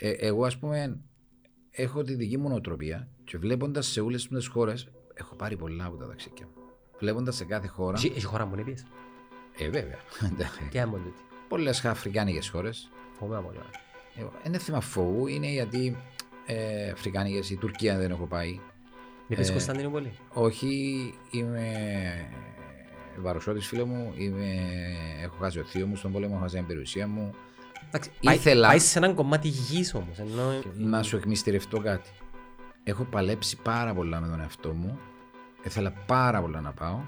Ε, εγώ, ας πούμε, έχω τη δική μου νοοτροπία και βλέποντας σε όλες τις χώρες, έχω πάρει πολλά από τα ταξίδια μου. Βλέποντας σε κάθε χώρα. Έχει, έχει χώρα μου να πεις. Ε, βέβαια. Τι άμα τούτη. Πολλές αφρικάνικες χώρες. Φοβάμαι πολύ. Είναι θέμα φόβου, είναι γιατί ε, αφρικάνικες, η Τουρκία δεν έχω πάει. Μην πεις Ε, Κωνσταντινούπολη. Όχι, είμαι βαροσότης φίλο μου, είμαι... έχω χάσει ο θείος μου στον πόλεμο, έχω χάσει την περιουσία μου. Εντάξει, πάει- ήθελα- Πάει σε έναν κομμάτι γης όμως. Ενώ... Να σου εκμυστηρευτώ κάτι. Έχω παλέψει πάρα πολλά με τον εαυτό μου. Ήθελα πάρα πολλά να πάω.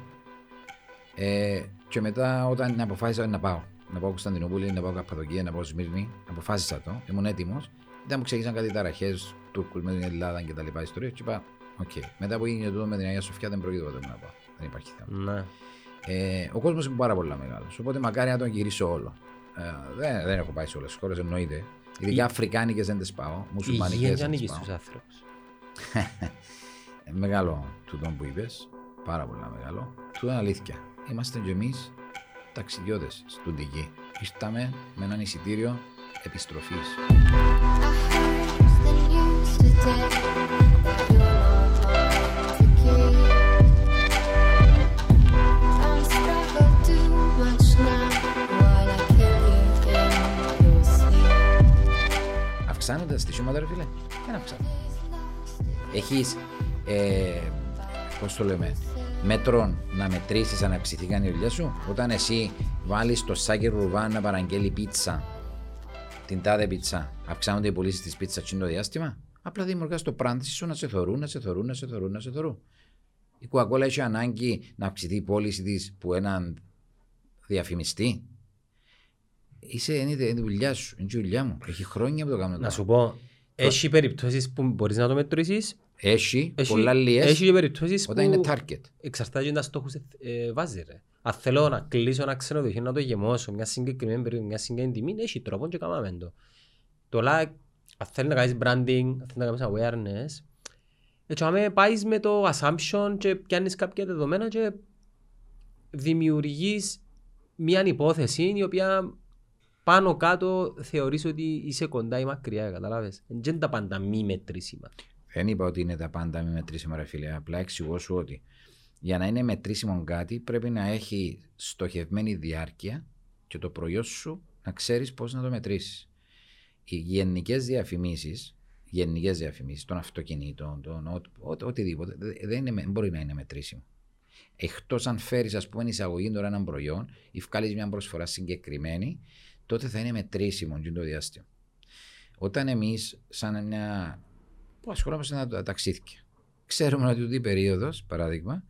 Ε, και μετά όταν αποφάσισα να πάω, να πάω Κωνσταντινούπολη, να πάω Καππαδοκία, να πάω Σμύρνη, αποφάσισα το, ήμουν έτοιμος. Ήταν μου ξεκίνησαν κάτι ταραχές, Τούρκους με την Ελλάδα και τα λοιπά ιστορίες και είπα, οκ. Μετά που έγινε τούτο με την Αγία Σοφιά δεν πρόκειται ποτέ μου να πάω. Δεν υπάρχει θέμα. Ναι. Ε, ο κόσμος είναι πάρα πολύ μεγάλος. Οπότε μακάρι να τον γυρίσω όλο. Ε, δεν, δεν έχω πάει σε όλες τις χώρες, εννοείται. Ειδικά Η- Αφρικάνικες δεν τις πάω. Η υγεία Μουσουλμανικές δεν δεν ανήκει τις πάω. στους άνθρωπους. Ε, μεγάλο τούτο που είπες. Πάρα πολύ μεγάλο. Τούτο είναι αλήθεια. Είμαστε κι εμείς ταξιδιώτες στην Τική. Ήρθαμε με έναν εισιτήριο επιστροφής. Sleep. Αυξάνονται τα στοιχήματα, ρε φίλε. Δεν αυξάνονται. Έχεις. Ε, Πώς το λέμε, μέτρων να μετρήσεις αν αυξηθήκαν οι δουλειές σου; Όταν εσύ βάλεις το σάκι ρουβά να παραγγέλει πίτσα, την τάδε πίτσα, αυξάνονται οι πωλήσεις της πίτσας το διάστημα; Απλά δημιουργάς το πράντη σου να σε θωρούν, να σε θωρούν, να σε θωρούν, να σε θωρούν. Η Coca-Cola έχει ανάγκη να αυξηθεί η πώληση της που έναν διαφημιστή; Είσαι, είναι η δουλειά σου, είναι η δουλειά μου. Έχει χρόνια που το κάνω. Να τώρα. σου πω, έχει περιπτώσεις που μπορείς να το μετρήσεις. Έχει, Έχει, πολλά λιές έχει και περιπτώσεις που όταν είναι target. εξαρτάται και τα στόχους ε, βάζεις ρε. Αν θέλω να κλείσω ένα ξενοδοχείο να το γεμώσω μια συγκεκριμένη περίοδο, μια συγκεκριμένη τιμή, έχει τρόπο και κάναμε το. Τώρα, αν θέλεις να κάνεις branding, αν θέλεις να κάνεις awareness, έτσι άμα πάεις με το assumption και πιάνεις κάποια δεδομένα και δημιουργείς μια υπόθεση η οποία πάνω κάτω θεωρείς ότι είσαι κοντά ή μακριά, καταλάβες. Δεν είναι τα πάντα μη μετρήσιμα. Δεν είπα ότι είναι τα πάντα μη μετρήσιμα, ρε φίλε. Απλά εξηγώ σου ότι για να είναι μετρήσιμο κάτι πρέπει να έχει στοχευμένη διάρκεια και το προϊόν σου να ξέρεις πώς να το μετρήσεις. Οι γενικές διαφημίσεις, γενικές διαφημίσεις των αυτοκινήτων, των ό, ό, οτιδήποτε, δε- δεν, είναι, δεν μπορεί να είναι μετρήσιμο. Εκτός αν φέρεις, ας πούμε, εισαγωγή τώρα έναν προϊόν ή βγάλεις μια προσφορά συγκεκριμένη, τότε θα είναι μετρήσιμο και το διάστημα. Όταν εμείς, σαν μια που ασχολούμαστε με τα ταξίδια. Ξέρουμε ότι τούτη η περίοδος, παράδειγμα,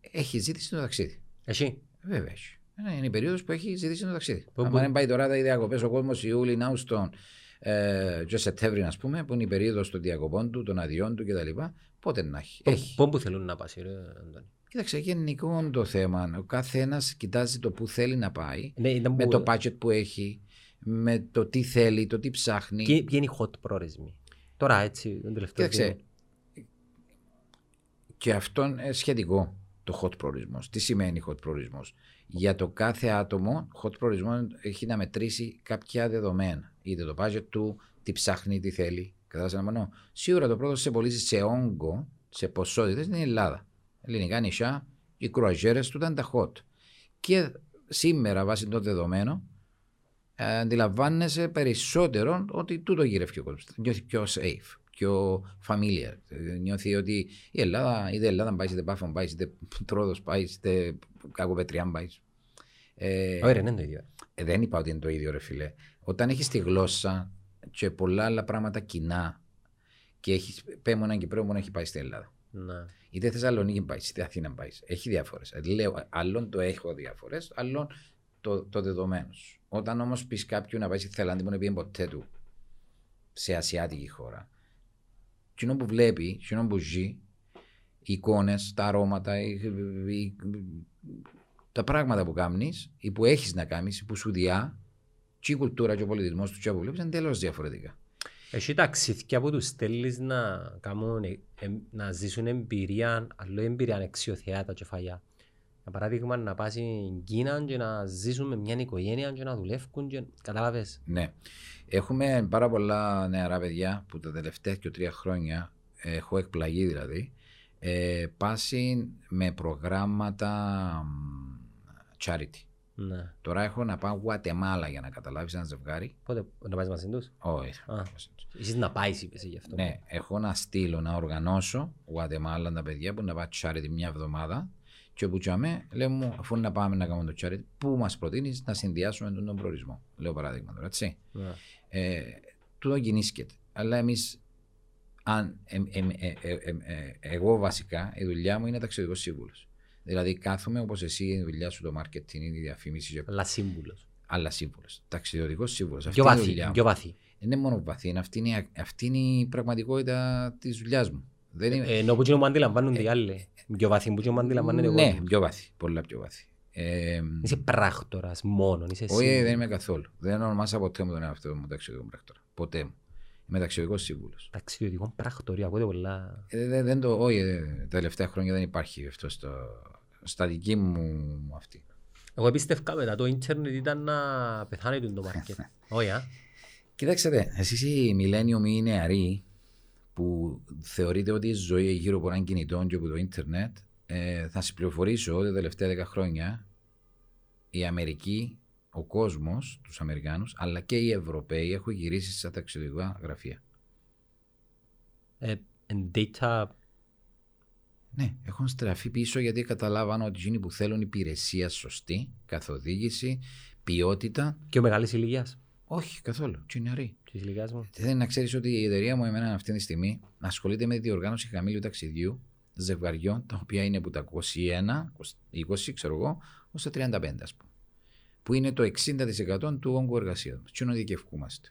έχει ζήτηση το ταξίδι. Εσύ. Βέβαια έχει. Ε, Είναι η περίοδος που έχει ζητήσει το ταξίδι. Που- Αν που- δεν πάει τώρα τα διακοπές ο κόσμος Ιούλη, Αύστον ε, και Σεπτέμβρη, ας πούμε, που είναι η περίοδος των διακοπών του, των αδειών του κτλ. Πότε να έχει. Έχει. Πού που θέλουν να πας, ρε Αντώνη; Κοίταξε, γενικό είναι το θέμα. Ο κάθε ένα κοιτάζει το που θέλει να πάει, Ναι, ήταν με που- το budget που έχει, με το τι θέλει, το τι ψάχνει. Ποιοι ποιοι είναι οι hot προορισμοί. Τώρα έτσι, τον τελευταίο Κοίταξε, καιρό. και αυτό είναι σχετικό το hot προορισμός. Τι σημαίνει hot προορισμός; Για το κάθε άτομο, hot προορισμός έχει να μετρήσει κάποια δεδομένα. Είτε το budget του, τι ψάχνει, τι θέλει. Κατάλαβες ένα μόνο. Σίγουρα το πρώτο σε πωλήσεις σε όγκο, σε ποσότητες είναι η Ελλάδα. Ελληνικά νησιά, οι κρουαζιέρες του ήταν τα hot. Και σήμερα, βάσει των δεδομένων, ε, αντιλαμβάνεσαι περισσότερο ότι τούτο γυρεύει ο κόσμος. Νιώθει πιο safe, πιο familiar. Ε, Νιώθει ότι η Ελλάδα, είτε Ελλάδα πάει, είτε Πάφων πάει, είτε Τρόδος πάει, είτε Κακοπετριάν πάει. Ε, Όχι, ρε, δεν είναι το ίδιο. ε, δεν είπα ότι είναι το ίδιο, ρε φίλε. Όταν έχεις τη γλώσσα και πολλά άλλα πράγματα κοινά και έχει πέμω έναν Κυπρέο που έχει πάει στην Ελλάδα. Ναι. Είτε Θεσσαλονίκη πάει, είτε Αθήνα πάει. Έχει διάφορε. Λέω, άλλον το έχω διαφορές, άλλον το, το δεδομένο σου. Όταν όμως πεις κάποιου να πάει στη Θελάνδη που δεν πήγε ποτέ του σε ασιάτικη χώρα, εκείνο που βλέπει, εκείνο που ζει, οι εικόνες, τα αρώματα, οι- οι- τα πράγματα που κάνεις ή που έχεις να κάνεις, που σου διά, και η κουλτούρα και ο πολιτισμός του και που βλέπεις είναι εντελώς διαφορετικά. Έχει ταξίδια που τους στέλνεις να, κάνουν, ε, ε, να ζήσουν εμπειρία, άλλο εμπειρία ανεξιοθεάτα και φαγιά. Για παράδειγμα να πας στην Κίνα και να ζήσουν με μια οικογένεια και να δουλεύουν και... Κατάλαβες; Ναι. Έχουμε πάρα πολλά νεαρά παιδιά που τα τελευταία και τρία χρόνια ε, έχω εκπλαγεί δηλαδή. Ε, πάσει με προγράμματα μ, charity. Ναι. Τώρα έχω να πάω Γουατεμάλα για να καταλάβεις ένα ζευγάρι. Πότε να πας μαζί τους; Όχι. Α. Εσείς να πάεις είπες γι' αυτό. Ναι, έχω να στείλω, να οργανώσω Γουατεμάλα τα παιδιά που να πάει charity μια εβδομάδα και όπου τσάμε, λέω μου, αφού να πάμε να κάνουμε το charity, πού μας προτείνεις να συνδυάσουμε τον, τον προορισμό. Λέω παράδειγμα τώρα, έτσι. Ναι. Ε, τούτο γεννήσκεται. Αλλά εμείς, αν, εμ- εμ- ε, ε, ε, ε, εγώ βασικά, η δουλειά μου είναι ταξιδιωτικός σύμβουλος. Δηλαδή, κάθομαι όπως εσύ, η δουλειά σου το marketing, η διαφήμιση, και- Αλλά σύμβουλος. αλλά σύμβουλος. Ταξιδιωτικός σύμβουλος. Αυτή Πιο είναι η βαθύ. δουλειά μου. Πιο βαθύ. Δεν είναι μόνο βαθύ, είναι αυτή, είναι, η- αυτή είναι η πραγματικότητα της δουλειάς μου. Δεν είναι... Ε, Ενώ που κοινό που αντιλαμβάνονται οι άλλοι. Πιο βαθύ που κοινό που αντιλαμβάνεται ο ναι, κόσμος. πιο βαθύ. Πολλά πιο βαθύ. Ε, Είσαι πράκτορας μόνο. Είσαι όχι, σύμβουλος. δεν είμαι καθόλου. Δεν ονομάσα ποτέ μου τον εαυτό μου ταξιδιωτικό πράκτορα. Ποτέ μου. Είμαι ταξιδιωτικός σύμβουλος. Ταξιδιωτικό πράκτορ. Ακούτε πολλά. Ε, δεν, δεν το, όχι, ε, τα τελευταία χρόνια δεν υπάρχει αυτό στο, στα δική μου αυτή. Εγώ πίστευκα μετά το ίντερνετ ήταν να πεθάνει το μάρκετ. Όχι, α. Κοιτάξτε, εσείς οι millennium ή οι νεαροί που θεωρείτε ότι η ζωή γύρω από έναν κινητό και από το ίντερνετ, ε, θα σας πληροφορήσω ότι τα τελευταία 10 χρόνια η Αμερική, ο κόσμος, τους Αμερικάνους, αλλά και οι Ευρωπαίοι έχουν γυρίσει στα ταξιδιωτικά γραφεία. Ε, εν data Ναι, έχουν στραφεί πίσω γιατί καταλάβαν ότι εκείνοι που θέλουν υπηρεσία σωστή, καθοδήγηση, ποιότητα, και ο μεγάλης ηλικίας. όχι καθόλου, και οι νεαροί. Της ηλικίας μου. Θέλει να ξέρεις ότι η εταιρεία μου, εμένα αυτή τη στιγμή, ασχολείται με τη διοργάνωση χαμηλού ταξιδιού ζευγαριών, τα οποία είναι από τα 21, 20, ξέρω εγώ, ως τα 35, ας πούμε. Που είναι το 60% του όγκου εργασία μα. Τι είναι δικαιευκούμαστε.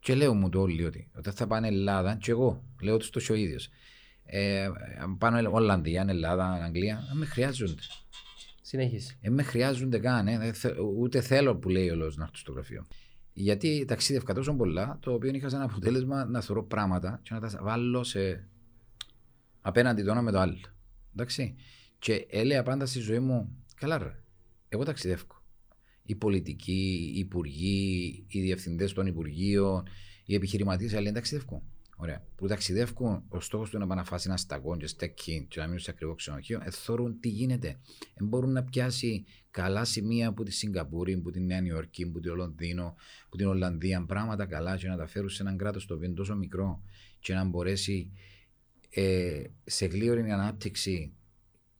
Και λέω μου το όλοι ότι όταν θα πάνε Ελλάδα, και εγώ λέω τους το ο ίδιο. Ε, αν πάνε Ολλανδία, Ελλάδα, Αγγλία, δεν με χρειάζονται. Συνέχισε. Δεν με χρειάζονται καν. ε. Δεν θε- ούτε θέλω που λέει ο λόγο να έρθω στο γραφείο. Γιατί ταξίδευκα τόσο πολλά, το οποίο είχα σαν αποτέλεσμα να θεωρώ πράγματα και να τα βάλω σε. απέναντι το ένα με το άλλο. Εντάξει. Και έλεγα πάντα στη ζωή μου, καλά ρε, εγώ ταξιδεύω. Οι πολιτικοί, οι υπουργοί, οι διευθυντές των υπουργείων, οι επιχειρηματίες, αλλά ταξιδεύουν. Ωραία. Που ταξιδεύουν, ο στόχος του είναι να πάνε να φάσει ένα σταγόν και στέκει και να μείνουν σε ακριβό ξενοδοχείο, ε, θεωρούν τι γίνεται. Δεν μπορούν να πιάσει καλά σημεία από τη Σιγκαπούρη, από τη Νέα Νιόρκη, από το Λονδίνο, από την Ολλανδία, πράγματα καλά και να τα φέρουν σε έναν κράτος το οποίο είναι τόσο μικρό και να μπορέσει ε, σε γλίωρη ανάπτυξη.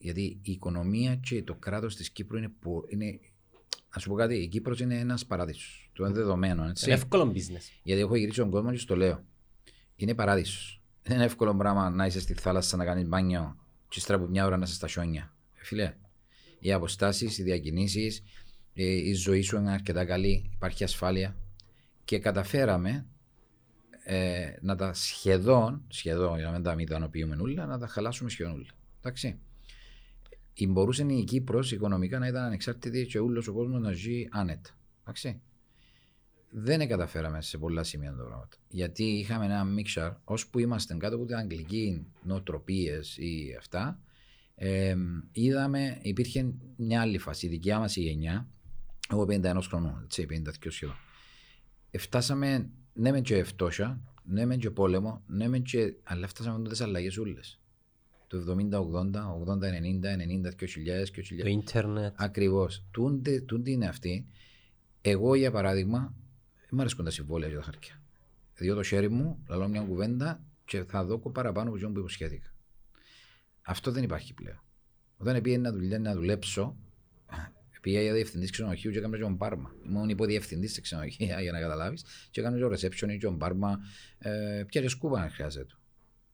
Γιατί η οικονομία και το κράτος της Κύπρου είναι, πο- είναι. Να σου πω κάτι, η Κύπρος είναι ένας παράδεισος. Το είναι δεδομένο. Έτσι. Είναι εύκολο business. Γιατί έχω γυρίσει τον κόσμο και στο λέω. Είναι παράδεισος. Δεν είναι εύκολο πράγμα να είσαι στη θάλασσα να κάνεις μπάνιο και ύστερα από μια ώρα να είσαι στα χιόνια. Ε, Φίλε, οι αποστάσεις, οι διακινήσεις, η ζωή σου είναι αρκετά καλή, υπάρχει ασφάλεια. Και καταφέραμε ε, να τα σχεδόν, σχεδόν για να μην τα μην τα ανοποιούμε όλα, να τα χαλάσουμε σχεδόν όλα. Εντάξει. Η μπορούσε η Κύπρος οικονομικά να ήταν ανεξάρτητη και όλος ο κόσμος να ζει άνετα. Εντάξει δεν καταφέραμε σε πολλά σημεία τα πράγματα. Γιατί είχαμε ένα μίξαρ, ώσπου είμαστε κάτω από την αγγλική νοοτροπίες ή αυτά, ε, είδαμε, υπήρχε μια άλλη φάση. Η δικιά μας η γενιά, εγώ 51 χρονών, έτσι, 52 σχεδόν. Ε, φτάσαμε, ναι, μεν και φτώχεια, ναι, μεν και πόλεμο, ναι, μεν και. Αλλά φτάσαμε με τι αλλαγές όλε. Το 70-80, 80-90, 90, 2000, 2000. Το ίντερνετ. Ακριβώς. Τούντι είναι αυτή. Εγώ, για παράδειγμα, δεν μου αρέσκουν τα συμβόλαια για τα χαρτιά. Διότι το χέρι μου, λαλώ μια κουβέντα και θα δω παραπάνω από αυτό που υποσχέθηκα. Αυτό δεν υπάρχει πλέον. Όταν πήγα να, δουλειά, να δουλέψω, πήγα για διευθυντής ξενοδοχείου και έκανα και τον πάρμα. Ήμουν υποδιευθυντής σε ξενοδοχεία για να καταλάβεις. Και έκανα και το reception και τον πάρμα. Ε, πια και σκούπα αν χρειάζεται.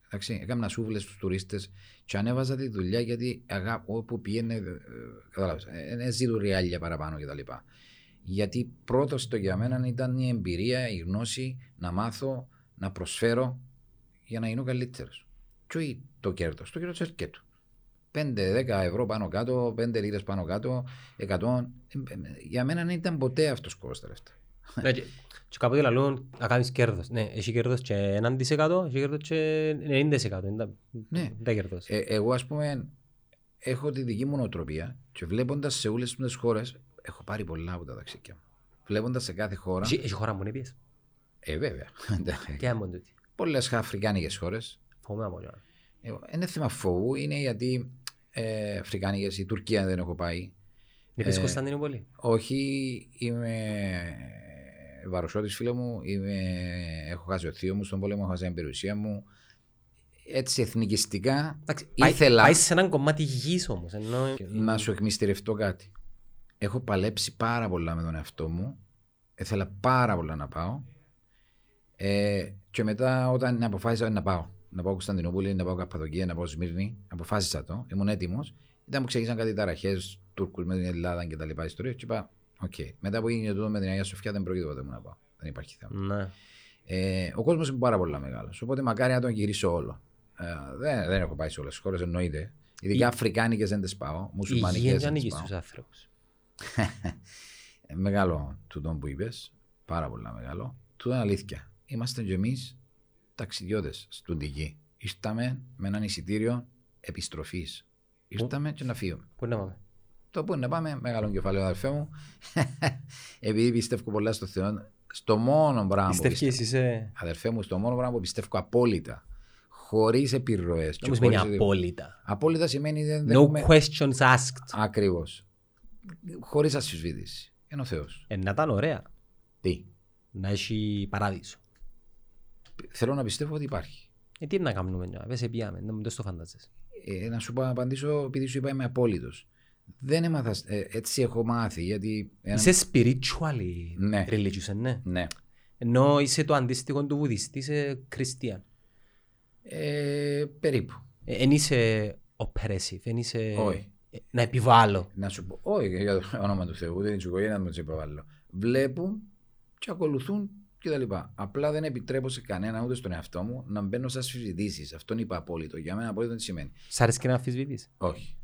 Εντάξει, έκανα σούβλες στους τουρίστες και ανέβαζα τη δουλειά γιατί αγάπη, όπου πήγαινε, ε, καταλάβεις, ε, ε, ζήτω ριάλια παραπάνω κτλ. Γιατί πρώτος το για μένα ήταν η εμπειρία, η γνώση, να μάθω, να προσφέρω για να γίνω καλύτερος. Και όχι το κέρδος, το κέρδος έρχεται του. 5-10 ευρώ πάνω κάτω, 5 λίρες πάνω κάτω, 100. Ε, Για μένα δεν ήταν ποτέ αυτός ο σκοπό τα λεφτά. Ναι, και- Και κάποτε λαλούν να κάνεις κέρδος. Ναι, έχει κέρδος και 1%, έχει κέρδος και 90%. είναι τα- Ναι. Τα κέρδος. Ε, εγώ, ας πούμε, έχω τη δική μου νοοτροπία και βλέποντας σε όλες τις χώρες, έχω πάρει πολλά από τα ταξίδια μου. Βλέποντας σε κάθε χώρα. Έχει έχει χώρα μου να πιες. Ε, βέβαια. Και άμα τούτη. Πολλές αφρικάνικες χώρες. Φοβούμαι από όλα. Με πες Κωνσταντινούπολη. Όχι, είμαι βαροσότης φίλο μου, είμαι, έχω χάσει ο θείο μου στον πόλεμο, έχω χάσει την περιουσία μου. Έτσι εθνικιστικά Εντάξει, πάει- ήθελα Πάει σε έναν κομμάτι γης όμως. Ενώ... να σου εκμυστηρευτώ κάτι. Έχω παλέψει πάρα πολλά με τον εαυτό μου. Ήθελα πάρα πολλά να πάω. Ε, και μετά όταν αποφάσισα να πάω, να πάω Κωνσταντινούπολη, να πάω Καππαδοκία, να πάω Σμύρνη, αποφάσισα το, ήμουν έτοιμος. Ήταν που ξεκίνησαν κάτι ταραχές, Τούρκους με την Ελλάδα και τα λοιπά ιστορίες και είπα, οκ. Μετά που έγινε τούτο με την Αγία Σοφιά δεν πρόκειται ποτέ μου να πάω. Δεν υπάρχει θέμα. Ναι. Ε, ο κόσμος είναι πάρα πολύ μεγάλος. Οπότε μακάρι να τον γυρίσω όλο. Ε, δεν, δεν έχω πάει σε όλες τις χώρες, εννοείται. Ειδικά Η- Αφρικάνικες δεν τις πάω. Η Μουσουλμανικέ υγεία δεν δεν τις ανήκει πάω. στους άνθρωπους. Ε, μεγάλο τούτο που είπες. Πάρα πολύ μεγάλο. Τούτο είναι αλήθεια. Είμαστε κι εμείς ταξιδιώτες στην γη. Ήρθαμε με έναν εισιτήριο επιστροφής. Ήρθαμε και να φύγουμε. Πού να πάμε; Το που είναι να πάμε, μεγάλο κεφάλαιο αδερφέ μου. Επειδή πιστεύω πολλά στο Θεό, στο μόνο πράγμα που Πιστεύεις πιστεύω, είσαι... αδερφέ μου, στο μόνο πράγμα που πιστεύω απόλυτα, χωρίς επιρροές. Δεν μου σημαίνει απόλυτα. Απόλυτα σημαίνει δεν, δεν No έχουμε... questions asked. Ακριβώς. Χωρίς αμφισβήτηση. Είναι ο Θεός. Ε, να ήταν ωραία. Τι; Να έχει παράδεισο. Θέλω να πιστεύω ότι υπάρχει. Ε, τι να κάνουμε, νιά. δεν σε πιάμε, δεν μου το φαντάζεσαι. Ε, να σου πω, να απαντήσω επειδή σου είπα είμαι απόλυτος. Δεν έμαθα. ε, έτσι έχω μάθει. Γιατί. ένα- Είσαι spiritually Ναι. religious, ε, ναι. Ναι. Ενώ είσαι το αντίστοιχο του βουδιστή, είσαι χριστιαν. Ε, περίπου. Εν είσαι oppressive, εν είσαι... Όχι. ε, Να επιβάλλω. Να σου πω. Όχι για το όνομα του Θεού, ούτε την οικογένεια μου τι υποβάλλω. Βλέπουν και ακολουθούν κτλ. Απλά δεν επιτρέπω σε κανένα, ούτε στον εαυτό μου, να μπαίνω σε συζητήσει. Αυτό είπα απόλυτο. Για μένα απόλυτο τι σημαίνει. Σ' αρέσει και να αμφισβητείς. Όχι.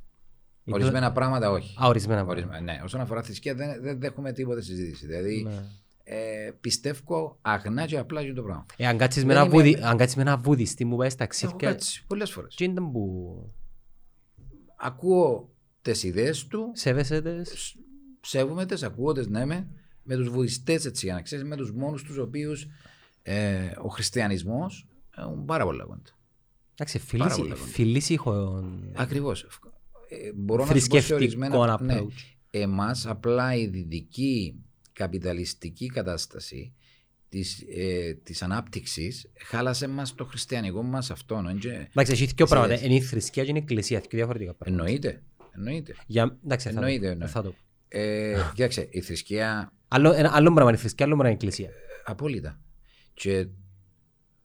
Ή Ορισμένα πράγματα όχι. Α, ορισμένα Ορισμένα, ναι. Όσον αφορά θρησκεία, δεν, δεν δέχομαι τίποτα συζήτηση. Δηλαδή, Ναι. ε, πιστεύω αγνά και απλά για το πράγμα. Ε, αν κάτσεις με Δεν ένα είμαι- βουδι- αν κάτσεις με ένα βουδιστή μου πάει στα Έχω ταξίδια, κάτσει πολλές φορές. τι ήταν που Ακούω τις ιδέες του, σέβεσαι τες. σ- σέβομαι τι, ακούω τι, ναι, με, με τους βουδιστές, έτσι για να ξέρεις, με τους μόνους τους οποίους ε, ο χριστιανισμός έχουν πάρα πολλά κόντα. Εντάξει, Πάρα φιλής- πολλά κοντά. φιλής ήχο Ακριβώς. Ε, μπορώ να σου πω σε θρησκευτικό ορισμένα. Ναι, approach. εμάς απλά η δυτική καπιταλιστική κατάσταση της, ε, της ανάπτυξης χάλασε μας το χριστιανικό μας αυτόν. εν και- Εντάξει, έχει δύο πράγματα. Ξέρεις. Είναι η θρησκεία και είναι η εκκλησία, δύο διαφορετικά πράγματα. Εννοείται. Εννοείται. Για, εντάξει, θα το- Εννοείται, ναι. θα το πω. Ε, κοίταξε, η θρησκεία Άλλο, ένα, άλλο πράγμα είναι η θρησκεία, άλλο πράγμα είναι η εκκλησία. απόλυτα. Και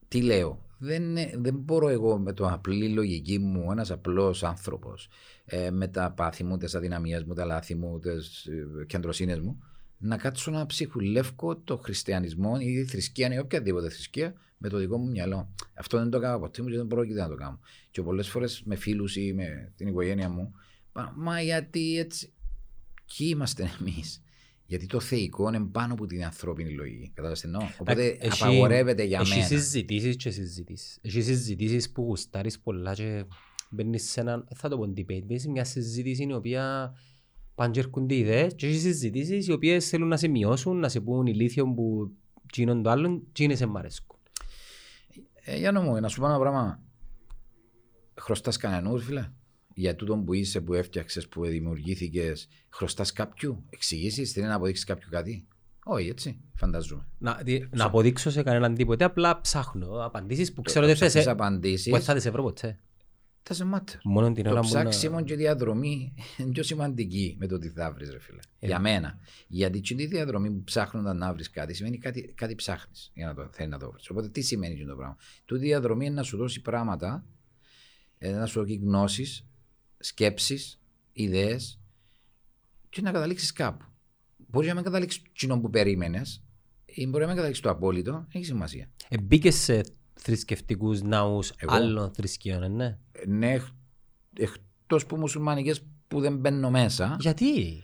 τι λέω, δεν, είναι- δεν μπορώ εγώ με το απλή λογική μου, ένας απλός άνθρωπος, ε, με τα πάθη μου, τις αδυναμίες μου, τα λάθη μου, τις ε, κεντροσύνες μου, να κάτσω να ψυχουλεύω το χριστιανισμό ή τη θρησκεία ή οποιαδήποτε θρησκεία με το δικό μου μυαλό. Αυτό δεν το κάνω ποτέ μου και δεν πρόκειται να το κάνω. Και πολλές φορές με φίλους ή με την οικογένεια μου, πα- μα γιατί έτσι. Ποιοι είμαστε εμείς. Γιατί το θεϊκό είναι πάνω από την ανθρώπινη λογική. Κατάλαβες τι εννοώ; Οπότε Εντάξει, έχει- απαγορεύεται για έχει μένα. συζητήσεις και συζητήσεις. Έχει συζητήσεις που γουστάρεις πολλά και μπαίνεις σε έναν, θα το πω debate, μπαίνεις σε μιας συζήτησης η οποία πάνε και έρχονται ιδέες και έχει συζητήσεις οι οποίες θέλουν να σε μειώσουν, να σε πούν ηλίθιο που γίνον το άλλον και είναι σε μ' αρέσκουν. Ε, για να μου, να σου πω ένα πράγμα. Χρωστάς κανενού, φίλε. Για τούτο που είσαι, που έφτιαξες, που δημιουργήθηκες, χρωστάς κάποιου; Εξηγήσεις, θέλει να αποδείξεις κάποιου κάτι; Όχι, έτσι, φανταζούμε. Να, δι- να αποδείξω σε κανέναν τίποτε, απλά ψάχνω απαντήσεις που ξέρω Το ότι θες, ψάχνεις ε, απαντήσεις, που δεν θα τις βρω ποτέ. τα σε matter. Μόνο την Το ώρα που να... ψάξιμο και η διαδρομή είναι πιο σημαντική με το τι θα βρεις, ρε φίλε. Ε. Για μένα. Γιατί και η διαδρομή που ψάχνονταν να βρεις κάτι σημαίνει κάτι, κάτι ψάχνεις για να το θέλει να το βρεις. Οπότε τι σημαίνει αυτό το πράγμα; Τούτη η διαδρομή είναι να σου δώσει πράγματα, ε, να σου δώσει γνώσεις, σκέψεις, ιδέες και να καταλήξεις κάπου. Μπορείς να μην καταλήξεις κοινό που περίμενες ή μπορεί να μην καταλήξεις το απόλυτο, έχει σημασία. Ε, μπήκες σε θρησκευτικούς ναούς Εγώ; άλλων θρησκείων, ε, ναι. Ε, Ναι, εκτός που μουσουλμανικέ που δεν μπαίνω μέσα. Γιατί;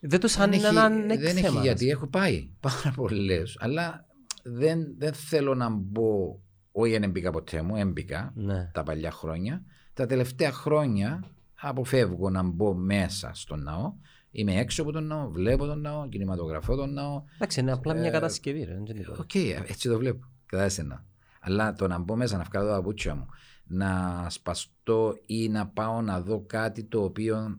Δεν το σαν δεν είναι έχει, έναν δεν έχει έκθεμα. γιατί έχω πάει πάρα πολλές. Αλλά δεν, δεν θέλω να μπω. Όχι, δεν μπήκα ποτέ μου, έμπηκα Ναι. τα παλιά χρόνια. Τα τελευταία χρόνια αποφεύγω να μπω μέσα στον ναό. Είμαι έξω από τον ναό, βλέπω τον ναό, κινηματογραφώ τον ναό. Εντάξει, είναι απλά Ε, μια κατασκευή. ρε, δεν είναι τίποτα. Οκ, έτσι το βλέπω. Κατάλαβες τι εννοώ. Αλλά το να μπω μέσα, να βγάλω τα παπούτσια μου, να σκεπαστώ ή να πάω να δω κάτι το οποίο.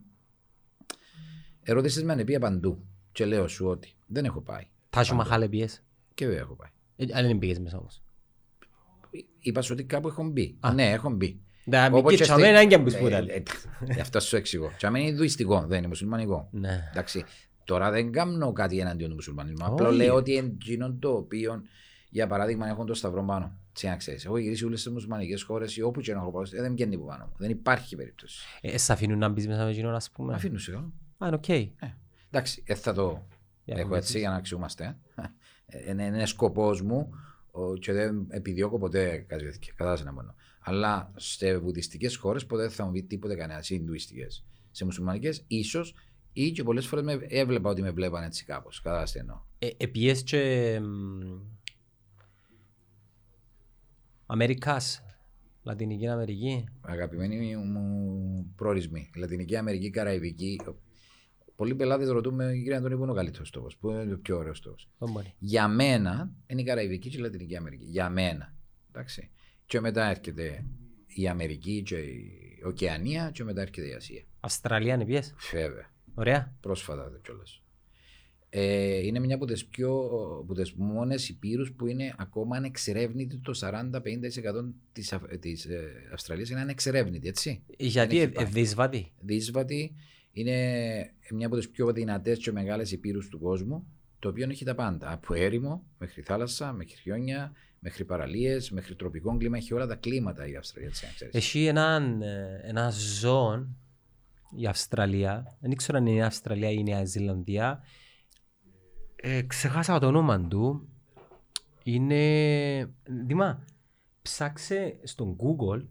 Ερώτησε με αν πήγα παντού. Και λέω σου ότι δεν έχω πάει. Τατζ Μαχάλ πήγες. Και βέβαια έχω πάει. Ε, Αν δεν πήγες μέσα όμως. Είπα σου ότι κάπου έχω μπει. Α. Ναι, έχω μπει. Ναι, Όπως και και τσαμέ στη- είναι και μπεις Ε, που τα ε, λέει. ε, Γι' αυτό σου εξηγώ. Και είναι ιδουιστικό, δεν είναι μουσουλμανικό. Ναι. Εντάξει, τώρα δεν κάνω κάτι εναντίον του μουσουλμανισμού. Απλά Όχι. λέω ότι είναι εκείνο το οποίο, για παράδειγμα, έχουν το σταυρό πάνω. Τι να ξέρει. Έχω γυρίσει όλε τι μουσουλμανικέ χώρε ή όπου και να έχω πάει, ε, δεν βγαίνει από πάνω μου. Δεν υπάρχει περίπτωση. Ε, σ' αφήνουν να μπεις μέσα με εκείνον, ας πούμε. Αφήνω σιγά. Α, είναι οκ. Εντάξει, δεν θα το Για έχω να έτσι για να αξιούμαστε. Ε, Είναι, είναι σκοπό μου ο, και δεν επιδιώκω ποτέ κάτι τέτοιο. Κατάλαβες να μόνο. Αλλά σε βουδιστικές χώρες ποτέ δεν θα μου πει τίποτε κανένα. Σε Ινδουιστικές. Σε μουσουλμανικές, ίσως ή και πολλές φορές έβλεπα ότι με βλέπαν έτσι κάπως. Κατάλαβες τι εννοώ. Ε, Επιές και... μ, Αμερικάς. Λατινική Αμερική. Αγαπημένοι μου προορισμοί. Λατινική Αμερική, Καραϊβική. Πολλοί πελάτες ρωτούν με κύριε Αντώνη, πού είναι ο καλύτερος τόπος, πού είναι ο πιο ωραίος τόπος. Δεν μπορεί. Για μένα είναι η Καραϊβική και η Λατινική Αμερική. Για μένα. Εντάξει. Και μετά έρχεται η Αμερική και η Οκεανία και μετά έρχεται η Ασία. Αυστραλία είναι πιες. Βέβαια. Ωραία. Πρόσφατα κιόλας. Ε, είναι μια από τις πιο από τις μόνες υπήρους που είναι ακόμα ανεξερεύνητη το 40-50% της, Αυ- της ε, Αυστραλίας είναι ανεξερεύνητη, έτσι. Γιατί έχει ε, πάει. ε, δύσβατη. Δύσβατη είναι μια από τις πιο δυνατές και μεγάλες υπήρους του κόσμου το οποίο έχει τα πάντα. Από έρημο μέχρι θάλασσα, μέχρι χιόνια, μέχρι παραλίες, μέχρι τροπικό κλίμα. Έχει όλα τα κλίματα η Αυστραλία, έτσι να ξέρεις. Έχει έναν, ε, ένα ζώο η Αυστραλία. Δεν ξέρω αν είναι η Αυστραλία ή η Νέα Ζηλανδία. Ε, ξεχάσα το όνομα του. Είναι... Δήμα, ψάξε στον Google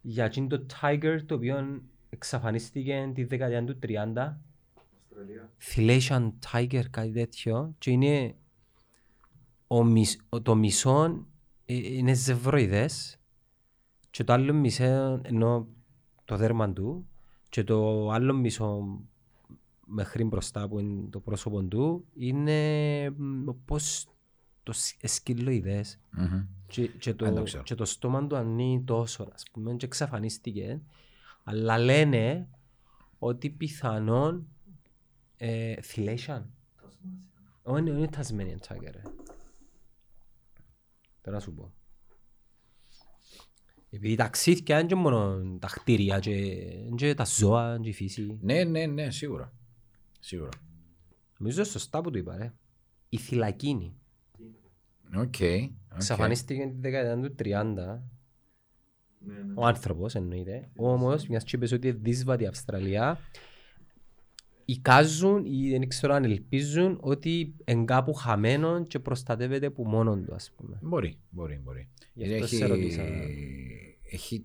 για εκείνο το Tiger το οποίο εξαφανίστηκε τη δεκαετία του 30. Thilasian Tiger, κάτι τέτοιο. Και είναι ο μισ- ο- το μισό ε, είναι ζευροειδές και το άλλο μισό ενώ το δέρμα του και το άλλο μισό μέχρι μπροστά που είναι το πρόσωπο του είναι μ, όπως το σ- σκυλοειδές Μμμ. και, και, Δεν το το, ξέρω. και το στόμα του ανοίγει τόσο ας πούμε και εξαφανίστηκε αλλά λένε ότι πιθανόν ε, θυλέσαν όχι είναι- είναι Tasmanian Tiger ρε. Τώρα να σου πω επειδή τα ταξίδια είναι και μόνο τα κτίρια και, και τα ζώα και η φύση Ναι, ναι, ναι, σίγουρα. Σίγουρα. νομίζω σωστά που το είπα ρε η θυλακίνη Οκ. οκ. Εξαφανίστηκε τη δεκαετία του 30 ο άνθρωπος εννοείται όμως μιας και είπες ότι είναι δύσβατη η Αυστραλία εικάζουν ή δεν ξέρω αν ελπίζουν ότι είναι κάπου χαμένο και προστατεύεται που μόνον του ας πούμε Μπορεί, μπορεί, μπορεί. Γι' αυτό έχει, σε ρωτήσα. έχει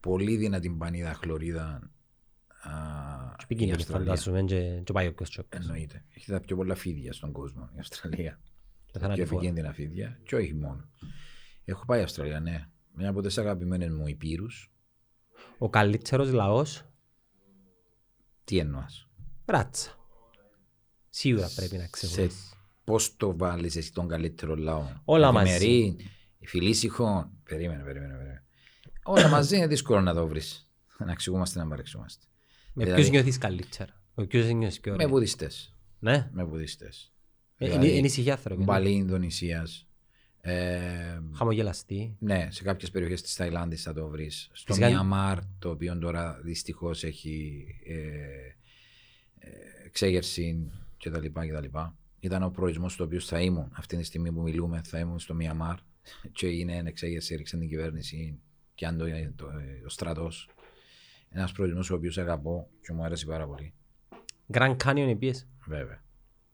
πολύ δυνατή πανίδα χλωρίδα. α, και η πήγαινε και Αυστραλία. φαντάζομαι και, και πάει όποιος και όποιος. Εννοείται. Έχει τα πιο πολλά φίδια στον κόσμο η Αυστραλία. Και Τα θα πιο είναι φορά. επικίνδυνα φίδια. Και όχι μόνο. Έχω πάει Αυστραλία, ναι. Μια από τι αγαπημένες μου υπήρους. Ο καλύτερος λαός; Τι εννοάς; ράτσα σίγουρα πρέπει να Σε ξέρουμε πώς το βάλεις εσύ τον καλύτερο λαό; Όλα μαζί. Ευημερή, φιλήσυχο. Περίμενε, περίμενε. περίμενε. Όλα μαζί είναι δύσκολο να το βρεις. Να εξηγούμαστε, να παρεξηγούμαστε. με δηλαδή- ποιους νιώθεις καλύτερα; Με ποιους νιώθεις πιο Με ωραία; βουδιστές. ναι Με βουδιστές. Ε, είναι είναι ησυχία άνθρωποι ναι. Μπαλί Ινδονησίας. Ε, χαμογελαστή ναι, σε κάποιες περιοχές της Ταϊλάνδης θα το βρεις. Στο Φυσικά- Μιαμάρ, το οποίο τώρα δυστυχώς έχει ε, ε, εξέγερση κτλ. κτλ. Ήταν ο προορισμός στο οποίο θα ήμουν αυτή τη στιγμή που μιλούμε, θα ήμουν στο Μιαμάρ και είναι εξέγερση, έριξαν την κυβέρνηση και αν το, το, ο στρατός. Ένας προορισμός ο οποίος αγαπώ και μου άρεσε πάρα πολύ. Grand Canyon επίσης Βέβαια.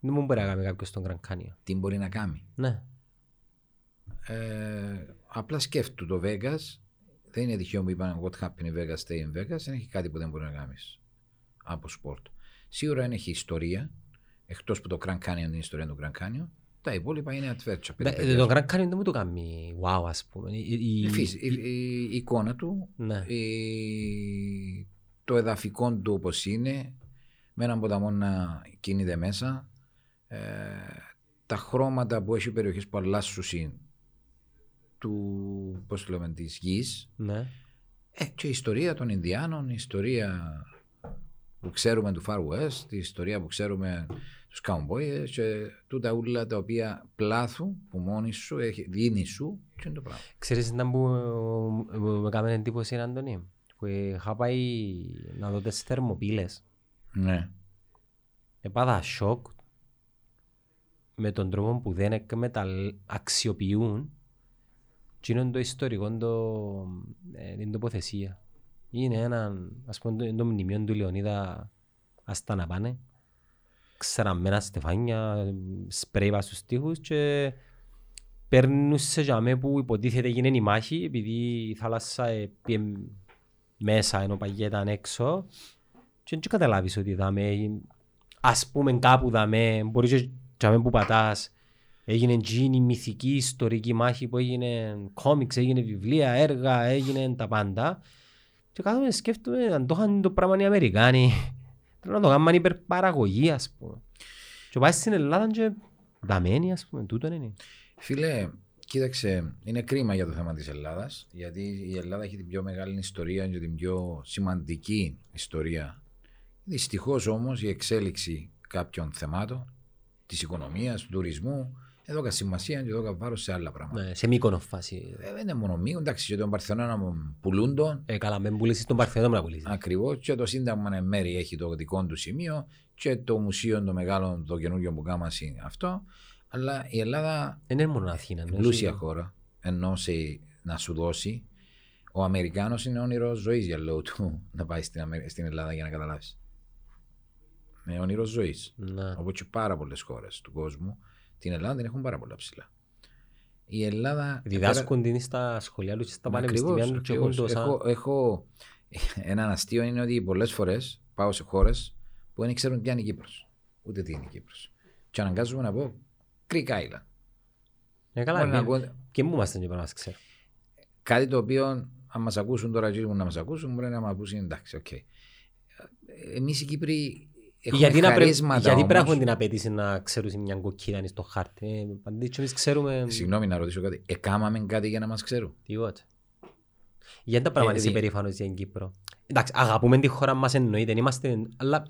δεν μου μπορεί να κάνει κάποιος στον Grand Canyon Τι μπορεί να κάνει; ναι Ε, απλά σκέφτου το Vegas. Δεν είναι τυχαίο που είπαν What happened in Vegas, stay in Vegas. Δεν έχει κάτι που δεν μπορεί να κάνεις από σπορτ. Σίγουρα δεν έχει ιστορία. Εκτός που το Grand Canyon είναι η ιστορία του Grand Canyon. Τα υπόλοιπα είναι adventure. Δε- περιπέτειες. Το Grand Canyon δεν μου το κάνει wow ας πούμε. Η- η- η, φύση, η, η- η εικόνα του, Ναι. η, το εδαφικό του όπως είναι, με έναν ποταμό να κινείται μέσα, ε, τα χρώματα που έχει οι περιοχές που αλλάσσουν του, πώς το λέμε, της γης, Ναι. ε, και η ιστορία των Ινδιάνων, η ιστορία που ξέρουμε του Far West, η ιστορία που ξέρουμε τους Cowboys και τούτα ούλα τα οποία πλάθουν που μόνοι σου, έχει, δίνει σου και είναι το πράγμα. Ξέρεις να που ε, με κάνει εντύπωση, Αντώνη, που είχα πάει να δω τις θερμοπύλες. Ναι. Έπαθα σοκ με τον τρόπο που δεν εκμεταλλ... αξιοποιούν τι είναι το ιστορικό το, ε, την τοποθεσία. Είναι ένα, ας πούμε, το, το μνημείο του Λεωνίδα άστα να πάνε, ξεραμμένα στεφάνια, σπρέι πας στους τοίχους και παίρνουν σε τζαμέ που υποτίθεται έγινε η μάχη επειδή η θάλασσα ε, πήγε μέσα ενώ παγιά ήταν έξω και δεν καταλάβεις ότι δάμε, ας πούμε κάπου δάμε, μπορείς και τζαμέ που πατάς έγινε εκείνη η μυθική ιστορική μάχη που έγινε κόμιξ, έγινε βιβλία, έργα, έγινε τα πάντα και κάθομαι και σκέφτομαι αν το είχαν το πράγμα οι Αμερικάνοι πρέπει να το κάνουν υπερπαραγωγή ας πούμε και πάει στην Ελλάδα και δαμένοι ας πούμε, τούτο είναι. Φίλε, κοίταξε, είναι κρίμα για το θέμα της Ελλάδας, γιατί η Ελλάδα έχει την πιο μεγάλη ιστορία και την πιο σημαντική ιστορία. Δυστυχώς όμως η εξέλιξη κάποιων θεμάτων, της οικονομίας, του τουρισμού, εδώ σημασία και εδώ βάρος σε άλλα πράγματα. Ναι, σε μήκονο φάση. Ε, δεν είναι μόνο μη, εντάξει, και τον Παρθενώνα μου πουλούν τον, Ε, καλά, με πουλήσεις τον Παρθενό να πουλήσεις. Ακριβώς και το Σύνταγμα εν μέρη έχει το δικό του σημείο και το μουσείο το μεγάλο, το καινούργιο που κάμα είναι αυτό. Αλλά η Ελλάδα Δεν είναι μόνο Αθήνα. ναι, πλούσια έχει- χώρα, ενώ σε, να σου δώσει. Ο Αμερικάνος είναι όνειρος ζωής για λόγω του να πάει στην, Αμερι- στην Ελλάδα για να καταλάβεις. Είναι όνειρος ζωής. Ναι. Όπως και πάρα πολλές χώρες του κόσμου, την Ελλάδα την έχουν πάρα πολλά ψηλά. Η Ελλάδα. Διδάσκουν την στα σχολεία τους και στα πανεπιστήμια Ακριβώς, τους και έχουν ακριβώς. το σαν... Έχω, έχω έναν αστείο είναι ότι πολλές φορές πάω σε χώρες που δεν ξέρουν τι είναι η Κύπρος. Ούτε τι είναι η Κύπρος. Και αναγκάζομαι να πω Greek Island. Ε, καλά, Μπορεί να και- ακούω- και μου είμαστε και πρέπει να μας ξέρω. Κάτι το οποίο, αν μας ακούσουν τώρα, κύριοι μου να μας ακούσουν, μπορεί να μας ακούσουν εντάξει, οκ. Εμείς οι Κύπροι έχουμε Γιατί, να πρέπει, χαρίσματα γιατί πρέπει να όμως. έχουν την απαιτήση να ξέρουν μια κοκκίδα στο χάρτη. Ε, Αντί εμείς ξέρουμε Συγγνώμη να ρωτήσω κάτι. Εκάμαμε κάτι για να μας ξέρουν; τίποτα. Γιατί τα πράγματα Ε, είσαι δι- περήφανος για την Κύπρο. Εντάξει, αγαπούμε τη χώρα μας εννοείται, δεν είμαστε... Αλλά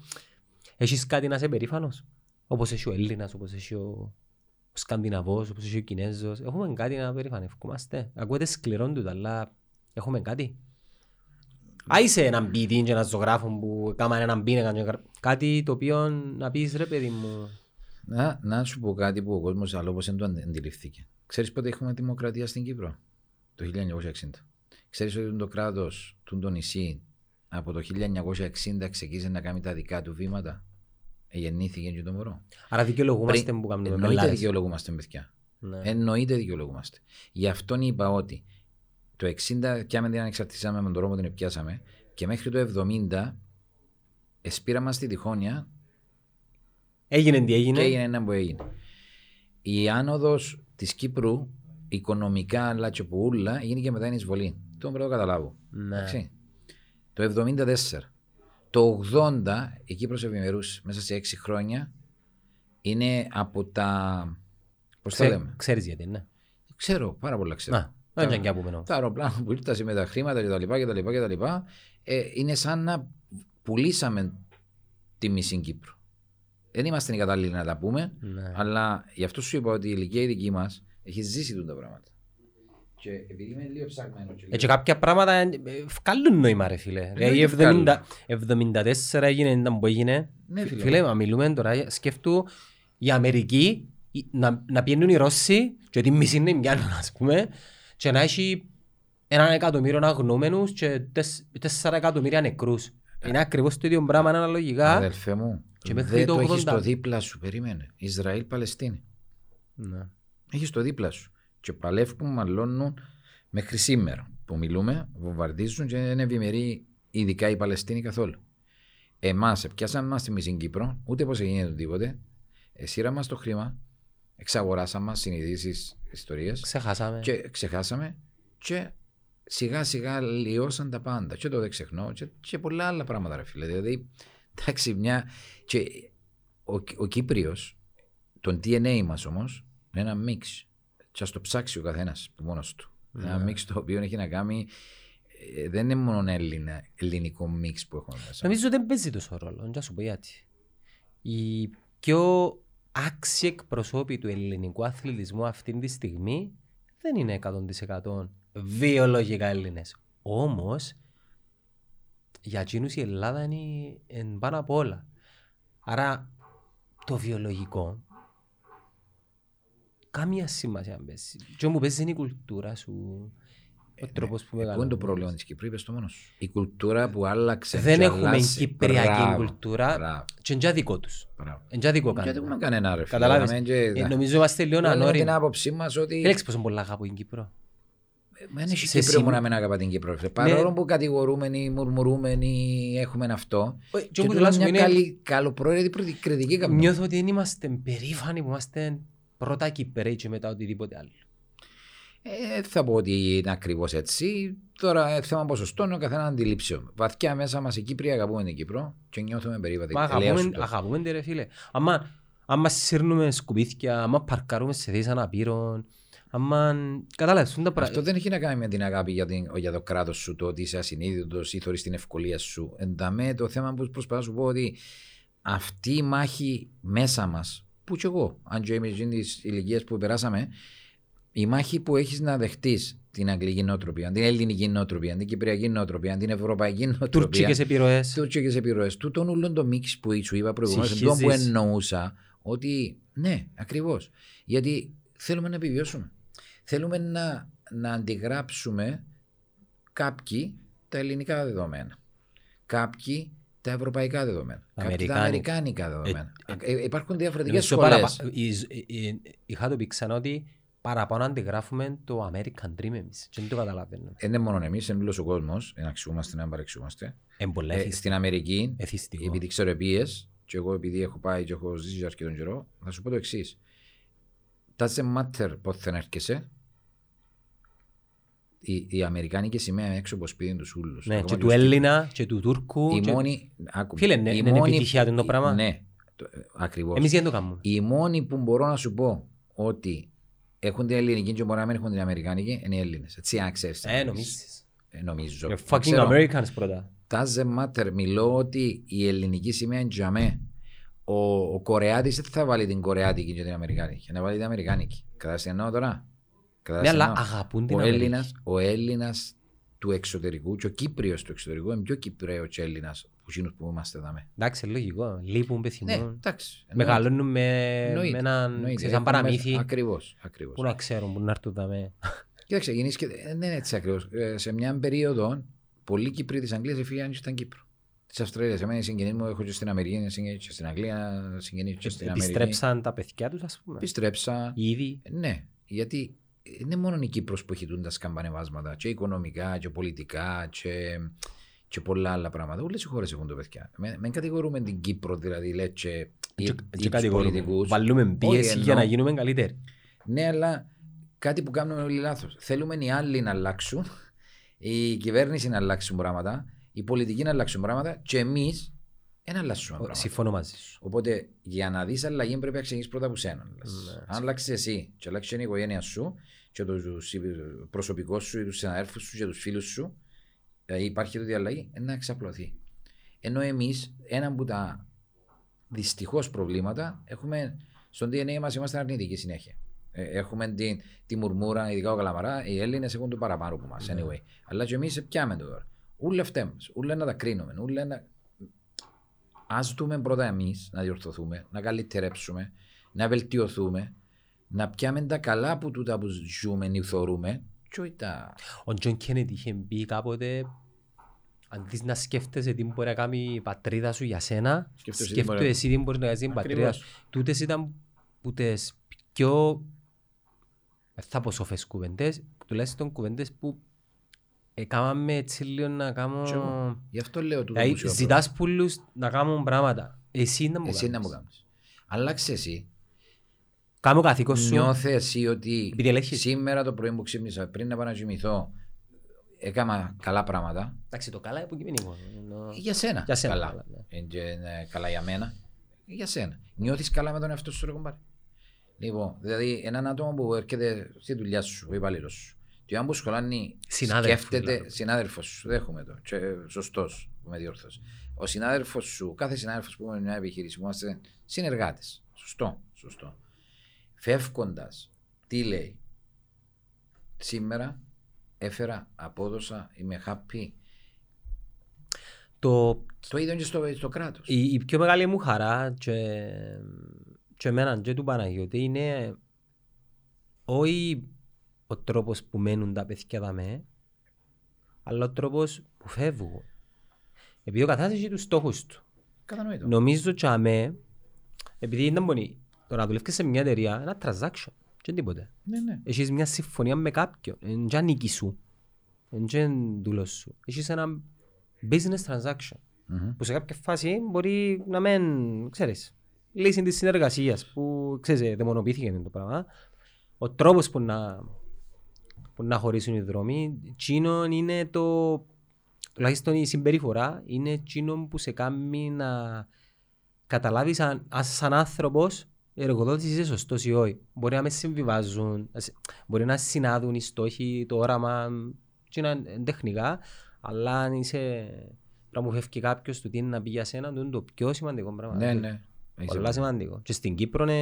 έχεις κάτι να είσαι περήφανος. Όπως έχει ο Έλληνας, όπως έχει ο ο Σκανδιναβός, όπως έχει ο Κινέζος. Έχουμε κάτι να περηφανευκούμαστε. Ακούγεται σκληρό τούτο, αλλά έχουμε κάτι. Άισε έναν ποιητή και έναν ζωγράφο που κάμαν έναν πίνακα και γρα- κάτι το οποίο να πεις ρε παιδί μου. Να, να σου πω κάτι που ο κόσμος άλλο δεν το αντι- αντιληφθήκε. Ξέρεις πότε έχουμε δημοκρατία στην Κύπρο, το 1960. Ξέρεις ότι το κράτος του το νησί από το 1960 ξεκίνησε να κάνει τα δικά του βήματα; Ε, γεννήθηκε και το μωρό. Άρα δικαιολογούμαστε Πριν- που κάνουμε Εννοείται πελάρες. δικαιολογούμαστε, παιδιά. Ναι. Εννοείται δικαιολογούμαστε. Γι' αυτόν είπα ότι το 60 πιάμε την ανεξαρτησία με τον τρόπο που την πιάσαμε και μέχρι το 70 εσπήραμε στη διχόνοια Έγινε τι έγινε. και έγινε ένα που έγινε. Η άνοδος της Κύπρου, οικονομικά αλλά και που ούλα, έγινε και μετά την εισβολή. Το πρέπει να το καταλάβω. Ναι. Εντάξει. Το 74. Το 80 η Κύπρος ευημερούσε μέσα σε 6 χρόνια. Είναι από τα. Πώς το Ξέ- λέμε; Ξέρεις γιατί, ναι. Ξέρω, πάρα πολλά ξέρω. Να, δεν είναι και πούμε όμως. Τα αεροπλάνα που ήρθαν με τα χρήματα κτλ. κτλ, κτλ ε, είναι σαν να πουλήσαμε τη μισή Κύπρο. Δεν είμαστε οι κατάλληλοι να τα πούμε, Ναι. αλλά γι' αυτό σου είπα ότι η ηλικία η δική μας έχει ζήσει τούτα τα πράγματα. Και επειδή είμαι λίγο ψαγμένος. Και Ε, και κάποια πράγματα ε, ε, βγάλουν νόημα ρε φίλε. Δηλαδή βγάλουν. 70 74 έγινε ήταν που έγινε. Ναι, φίλε. Φίλε, μα μιλούμε τώρα, σκέφτου η Αμερική η- να, να πιένουν οι Ρώσοι και ότι μισή είναι μοιάνουν ας πούμε και να έχει έναν εκατομμύριο αγνώμενους και τεσ- τέσσερα εκατομμύρια νεκρούς. Είναι ακριβώς το ίδιο πράγμα αναλογικά. Αδελφέ μου, Και μέχρι δεν το το έχεις 80. το δίπλα σου. Περίμενε. Ισραήλ-Παλαιστίνη. Ναι. Έχεις το δίπλα σου. Και παλεύουν, μαλώνουν μέχρι σήμερα που μιλούμε, βομβαρδίζουν και δεν ευημερεί ειδικά η Παλαιστίνη καθόλου. Εμάς, πιάσαμε μα στη μισή Κύπρο, ούτε πώ έγινε το τίποτε. Εσύραμε μας το χρήμα, εξαγοράσαμε μας συνειδήσεις ιστορίες Ξεχάσαμε. και ξεχάσαμε και σιγά σιγά λιώσαν τα πάντα. Και το δεν ξεχνώ και, και πολλά άλλα πράγματα, ρε φίλε. Δηλαδή, εντάξει, μια. Και ο, ο Κύπριος, τον DNA μας όμως, είναι ένα μίξ. Και ας το ψάξει ο καθένας μόνος του. Ένα Ναι. μίξ το οποίο έχει να κάνει. ε, δεν είναι μόνο Έλληνα, ελληνικό μίξ που έχουμε μέσα. Νομίζω δεν παίζει τόσο ρόλο. Να σου πω γιατί. Οι πιο άξιοι εκπροσώποι του ελληνικού αθλητισμού αυτή τη στιγμή δεν είναι 100% βιολογικά Έλληνες. Όμως, για εκείνους η Ελλάδα είναι εν πάνω απ' όλα. Άρα, το βιολογικό καμία σημασία αν παίζει. Και όπου παίζει είναι η κουλτούρα σου, ο τρόπος που Πού είναι το μεγαλώνεις. πρόβλημα της Κυπρού, είπες το μόνος σου. Η κουλτούρα που άλλαξε. Δεν και έχουμε αλλάζει. κυπριακή Μπράβο, κουλτούρα μπράβο, και είναι δικό τους. μπράβο. Είναι δικό Γιατί κάνουμε. έχουμε κανένα ρε φίλε. Καταλάβεις. Λέμε και- Ε, Νομίζω είμαστε λίγο Λέμε την ανώριμοι. άποψή μας ότι Δεν έξω πόσο πολλά αγαπώ την Κύπρο. δεν έχει σε Κύπρο που σημείο- να μην αγαπά την Κύπρο. ρε φίλε. Ναι. Παρόλο που κατηγορούμενοι, μουρμουρούμενοι έχουμε αυτό. Ε, Και Και όπου τούτο τουλάχιστον μια είναι- καλή, καλοπροαίρετη προτι- κριτική καμιά. Νιώθω ότι δεν είμαστε περήφανοι που είμαστε πρώτα Κυπρέοι και μετά οτιδήποτε άλλο. Ε, θα πω ότι είναι ακριβώς έτσι. Τώρα ε, θέμα ποσοστών ο καθένας αντιλήψεων. Βαθιά μέσα μας οι Κύπροι αγαπούμε την Κύπρο και νιώθουμε περίβατη. Μα Ελέγχου αγαπούμε, το. αγαπούμε τη ρε φίλε. Άμα, άμα σύρνουμε σκουπίθια, άμα παρκάρουμε σε θέσεις αναπήρων, άμα... Κατάλαβες, είναι τα πράγματα. Αυτό δεν έχει να κάνει με την αγάπη για, την, για το κράτος σου, το ότι είσαι ασυνείδητος ή θεωρεί την ευκολία σου. Ενταμέ το θέμα που προσπαθώ να σου πω ότι αυτή η μάχη μέσα μας, που κι εγώ, αν και είμαι της ηλικίας που περάσαμε, η μάχη που έχεις να δεχτείς την αγγλική νοοτροπία, την ελληνική νοοτροπία, την κυπριακή νοοτροπία, την ευρωπαϊκή νοοτροπία. Τουρκικές επιρροές. Τουρκικές επιρροές. Τούτον όλον το μίξ που σου είπα προηγουμένως, αυτό που Συγχύζεις. εννοούσα, ότι ναι, ακριβώς. Γιατί θέλουμε να επιβιώσουμε. Θέλουμε να, να αντιγράψουμε κάποιοι τα ελληνικά δεδομένα. Κάποιοι τα ευρωπαϊκά δεδομένα. Κάποιοι τα Αμερικάνικα. αμερικάνικα δεδομένα. Ε, Ε, υπάρχουν διαφορετικές Νομίζω σχολέ. παραπα- η- η- η- Είχα το πει ξανά ότι παραπάνω αντιγράφουμε το American Dream εμείς. Και δεν το καταλαβαίνουμε. Δεν είναι μόνο εμείς, είναι όλος ο κόσμος. Να αξιούμαστε, να παρεξιούμαστε. Είναι πολλά Ε, εθισ- στην Αμερική, εθιστικό. επειδή ξέρω επίες, και εγώ επειδή έχω πάει και έχω ζήσει για αρκετόν καιρό, θα σου πω το εξής. Doesn't matter πότε θα έρχεσαι, η, η Αμερικάνικη σημαία είναι έξω από σπίτι τους ούλους. Ναι, και του Έλληνα και του Τούρκου. Η και- μόνη. Άκου, Φίλε, ναι, η είναι μόνη- επιτυχία του το η- πράγμα. Ναι, ακριβώς. Εμείς δεν το κάνουμε. Οι μόνοι που μπορώ να σου πω ότι έχουν την ελληνική και μπορεί να μην έχουν την αμερικάνικη είναι οι Έλληνες. Έτσι, αν ξέρεις. Ε, νομίζεις. Ε, νομίζω. You're Δεν fucking ξέρω. Americans πρώτα. Doesn't matter. Μιλώ ότι η ελληνική σημαία είναι τζαμέ. Ο, ο Κορεάτης δεν θα βάλει την Κορεάτικη και την Αμερικάνικη. Να βάλει την Αμερικάνικη. Κατάλαβες τι εννοώ τώρα. Ναι, Κατάλαβες τι αλλά εννοώ. αγαπούν την ο Αμερική. Έλληνας, ο Έλληνας του εξωτερικού και ο Κύπριος του εξωτερικού είναι πιο Κυπρέος και Έλληνας που εκείνους που είμαστε εδώ. Εντάξει, λογικό. Λείπουν, Ναι, πεθυμούν. εντάξει. Μεγαλώνουν με, Εννοείται, με έναν εννοείται. ξέρεις, σαν Έχουμε- παραμύθι. Ακριβώς, ακριβώς. Πού να ξέρουν, πού να έρθουν δαμέ. Κοίταξε, γεννήσεις και. ε, Δεν είναι έτσι ακριβώς. Σε μια περίοδο, πολλοί Κύπροι της Αγγλίας έφυγαν και στην Κύπρο. Της Αυστραλίας. Εμένα οι συγγενείς μου έχω και στην Αμερική, συγγενείς και στην Αγγλία, συγγενείς και στην Αμερική. Επιστρέψαν τα παιδιά τους, ας πούμε. Επιστρέψα. Ήδη. Ναι, γιατί είναι μόνο η Κύπρος που έχει τούν τα σκαμπανεβάσματα, και οικονομικά, και πολιτικά, και, και πολλά άλλα πράγματα. Όλες οι χώρες έχουν το παιδιά. Με, με κατηγορούμε την Κύπρο, δηλαδή, λέει, και, ή- Και- ή και τους κατηγορούμε. πολιτικούς. Βάλουμε Όχι, πίεση για εννοώ. να γίνουμε καλύτεροι. Ναι, αλλά κάτι που κάνουμε όλοι λάθος. Θέλουμε οι άλλοι να αλλάξουν, η κυβέρνηση να αλλάξουν πράγματα, οι πολιτικοί να αλλάξουν πράγματα και εμείς να αλλάξουμε πράγματα. Συμφωνώ μαζί σου. Οπότε για να δεις αλλαγή πρέπει να ξεκινήσεις πρώτα από σένα. Ναι, Αν αλλάξεις εσύ και αλλάξεις η οικογένεια σου και το προσωπικό σου ή τους συναδέλφου σου και τους φίλους σου, δηλαδή υπάρχει τότε η αλλαγή, ε, να εξαπλωθεί. Ενώ εμείς ένα από τα δυστυχώς προβλήματα έχουμε στον DNA μας είμαστε αρνητικοί συνέχεια. Ε, Έχουμε την, τη μουρμούρα, ειδικά ο Καλαμαρά, οι Έλληνες έχουν το παραπάνω από εμάς. Anyway. Αλλά και εμείς πιάμε το τώρα. Ούλε φταίμε. Ούλε να τα κρίνουμε. Ούλε να... Ας δούμε πρώτα εμείς να διορθωθούμε, να καλυτερέψουμε, να βελτιωθούμε, να πιάμε τα καλά που τούτα που ζούμε ή θεωρούμε, και όχι τα. Ο Τζον Κένεντι είχε πει κάποτε αντί να σκέφτεσαι τι μπορεί να κάνει η πατρίδα σου για σένα, Σκέφτεσαι τι σκέφτομαι μπορεί- εσύ τι μπορείς να κάνεις την πατρίδα Ακριβώς. σου. Τούτες ήταν που τις πιο, δεν θα πω σοφές κουβέντες, τουλάχιστον κουβέντες που έκαναμε έτσι λίγο να Και εγώ. κάνω... Γι' αυτό λέω τούτο Δηλαδή που σου είπα ζητάς πουλούς να κάνουν πράγματα. Εσύ να μου Εσύ να μου κάνεις. κάνεις. Αλλάξε εσύ. Κάμω καθήκον σου. Νιώθε εσύ ότι Επειδή ελέγχεις. σήμερα το πρωί που ξύπνησα πριν να πάω να κοιμηθώ έκανα καλά πράγματα. Εντάξει, το καλά είναι υποκειμενικό. Ενώ- Για σένα. Για σένα, καλά. καλά, ναι. Ε, και, ε, καλά για μένα. Για σένα. Νιώθεις καλά με τον εαυτό σου, ρε κομπάρε; Λοιπόν, δηλαδή έναν άτομο που έρχεται στη δουλειά σου, ο υπαλλήλος σου. Και αν που σχολάνει, Συνάδελφος, σκέφτεται δηλαδή. συνάδελφος σου, δέχομαι το. Σωστός, που με διόρθωσε. Ο συνάδελφος σου, κάθε συνάδελφος που έχουμε μια επιχείρηση, που είμαστε συνεργάτες. Σωστό, σωστό. Φεύγοντας, τι λέει; Σήμερα έφερα, απόδοσα, είμαι happy. Το, Το ίδιο και στο, στο κράτος. η, η πιο μεγάλη μου χαρά και, και εμένα και του Παναγιώτη είναι όχι ο τρόπος που μένουν τα παιδιά δαμέ, αλλά ο τρόπος που φεύγουν. Επειδή ο καθένας έχει τους στόχους του. Κατανοητό. Νομίζω και αμέ, επειδή ήταν πολύ, το να δουλεύεις σε μια εταιρεία, ένα transaction, και τίποτε. Ναι, ναι. Έχεις μια συμφωνία με κάποιον, είναι και νίκη σου, είναι και δούλος σου. Έχεις ένα business transaction, Μμμ. που σε κάποια φάση μπορεί να μην, ξέρεις, λύση της συνεργασίας, που ξέρεις, δαιμονοποιήθηκε το πράγμα. Ο τρόπος που να, που να χωρίσουν οι δρόμοι, εκείνο είναι το, τουλάχιστον η συμπεριφορά, είναι εκείνο που σε κάνει να καταλάβεις αν, αν σαν άνθρωπος η εργοδότηση είσαι σωστός ή όχι. Μπορεί να με συμβιβάζουν, να σε- μπορεί να συνάδουν οι στόχοι, το όραμα, και να είναι τεχνικά, αλλά αν είσαι, να μου φεύγει κάποιος του τι είναι να πει για σένα, το είναι το πιο σημαντικό πράγμα. Ναι, ναι. Έχεις Πολλά δίκιο. σημαντικό. Και στην Κύπρο είναι,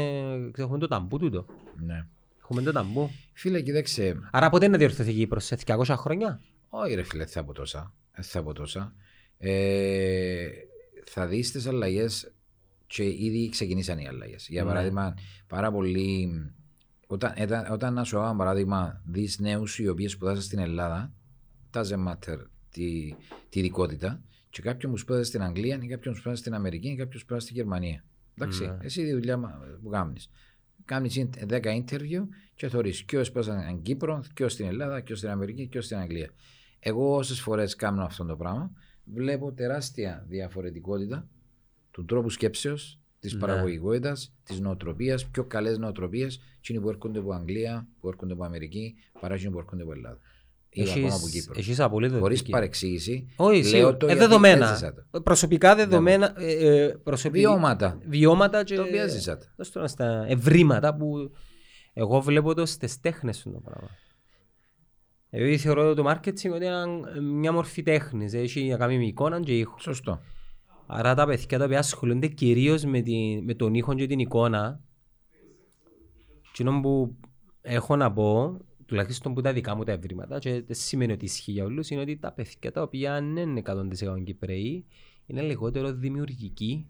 ξέρω, έχουμε το ταμπού τούτο. Ναι. Έχουμε το ταμπού. Φίλε, κοίταξε. Άρα πότε να διορθωθεί η Κύπρος, σε 200 χρόνια; Όχι, ρε φίλε, θα από τόσα. Δεν θα από τόσα. Ε, θα δεις τις αλλαγές και ήδη ξεκινήσαν οι αλλαγές. Για Ναι. παράδειγμα, πάρα πολλοί. Όταν, όταν, όταν να σου πω ένα παράδειγμα, δεις νέους οι οποίοι σπουδάσαν στην Ελλάδα, doesn't matter τη, τη ειδικότητα, και κάποιον που σπούδασε στην Αγγλία, ή κάποιον που σπούδασε στην Αμερική, ή κάποιον που σπούδασε στην Γερμανία. Εντάξει, Ναι. εσύ τη δουλειά μα- που κάνεις. Κάνεις 10 interview και θεωρείς ποιος σπούδασε στην Κύπρο, ποιος στην Ελλάδα, ποιος στην Αμερική, ποιος στην Αγγλία. Εγώ όσες φορές κάνω αυτό το πράγμα, βλέπω τεράστια διαφορετικότητα του τρόπου σκέψεως, της Ναι. παραγωγικότητας, της νοοτροπίας, πιο καλές νοοτροπίες, εκείνοι που έρχονται από Αγγλία, που έρχονται από Αμερική, παρά εκείνοι που έρχονται από Ελλάδα. Ή ακόμα από Κύπρο. Έχεις απολύτως Χωρίς δίκιο. παρεξήγηση, Όχι, λέω σίγουρα. το Ε, γιατί δεδομένα. έζησα το. Προσωπικά δεδομένα. ε, ε, προσωπι- Βιώματα. Βιώματα και. Τα οποία έζησα τα. δώσ' το στα ευρήματα που εγώ βλέπω το στις τέχνες του το πράγμα. Εγώ θεωρώ το marketing ότι είναι μια μορφή τέχνης. Έχει να κάνει με εικόνα και ήχο. Σωστό. Άρα τα παιδιά τα οποία ασχολούνται κυρίως με, τη, με τον ήχο και την εικόνα εκείνο που έχω να πω τουλάχιστον που τα δικά μου τα ευρήματα και δεν σημαίνει ότι ισχύει για όλους είναι ότι τα παιδιά τα οποία δεν είναι 100% Κυπραίοι είναι λιγότερο δημιουργικοί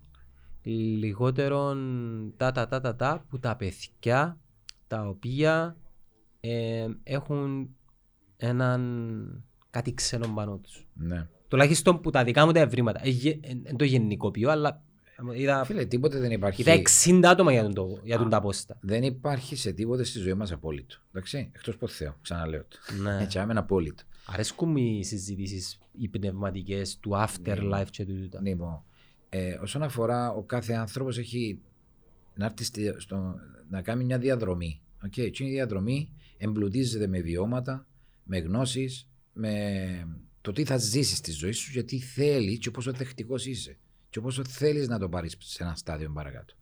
λιγότερο τα τα τα τα τα που τα παιδιά τα οποία ε, έχουν έναν κάτι ξένο πάνω τους. Ναι. Τουλάχιστον που τα δικά μου τα ευρήματα. Ε, γε- ε, εν το γενικοποιώ, αλλά είδα, Φίλε, τίποτε δεν υπάρχει. είδα 60 άτομα για τον, το, για τον τα πόστα. Δεν υπάρχει σε τίποτε στη ζωή μας απόλυτο. Εντάξει, εκτός από Θεό, ξαναλέω το. Ναι. Έτσι, άμενα απόλυτο. Αρέσκουν μου οι συζητήσεις οι πνευματικές του afterlife και του τούτα. Λοιπόν, ε, όσον αφορά ο κάθε άνθρωπος έχει να, έρθει στη- στο, να κάνει μια διαδρομή. Okay, εκείνη η διαδρομή εμπλουτίζεται με βιώματα, με γνώσεις, με το τι θα ζήσεις στη ζωή σου, γιατί θέλεις και πόσο δεκτικό είσαι. Και πόσο θέλεις να το πάρεις σε ένα στάδιο παρακάτω.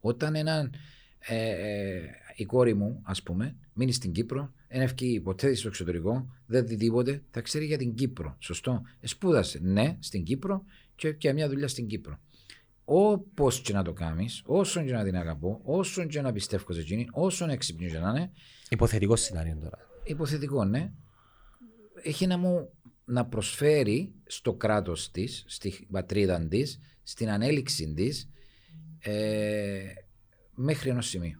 Όταν έναν, ε, ε, η κόρη μου, ας πούμε, μείνει στην Κύπρο, δεν ευκεί ποτέ στο εξωτερικό, δεν δει τίποτε, θα ξέρει για την Κύπρο. Σωστό. Ε, σπούδασε, ναι, στην Κύπρο και, και μια δουλειά στην Κύπρο. Όπως και να το κάνεις, όσο και να την αγαπώ, όσο και να πιστεύω σε εκείνη, όσο έξυπνη και να είναι, Υποθετικό σενάριο τώρα. υποθετικό, ναι, έχει να μου να προσφέρει στο κράτος της, στη πατρίδα της, στην ανέλυξη της, ε, μέχρι ενός σημείου.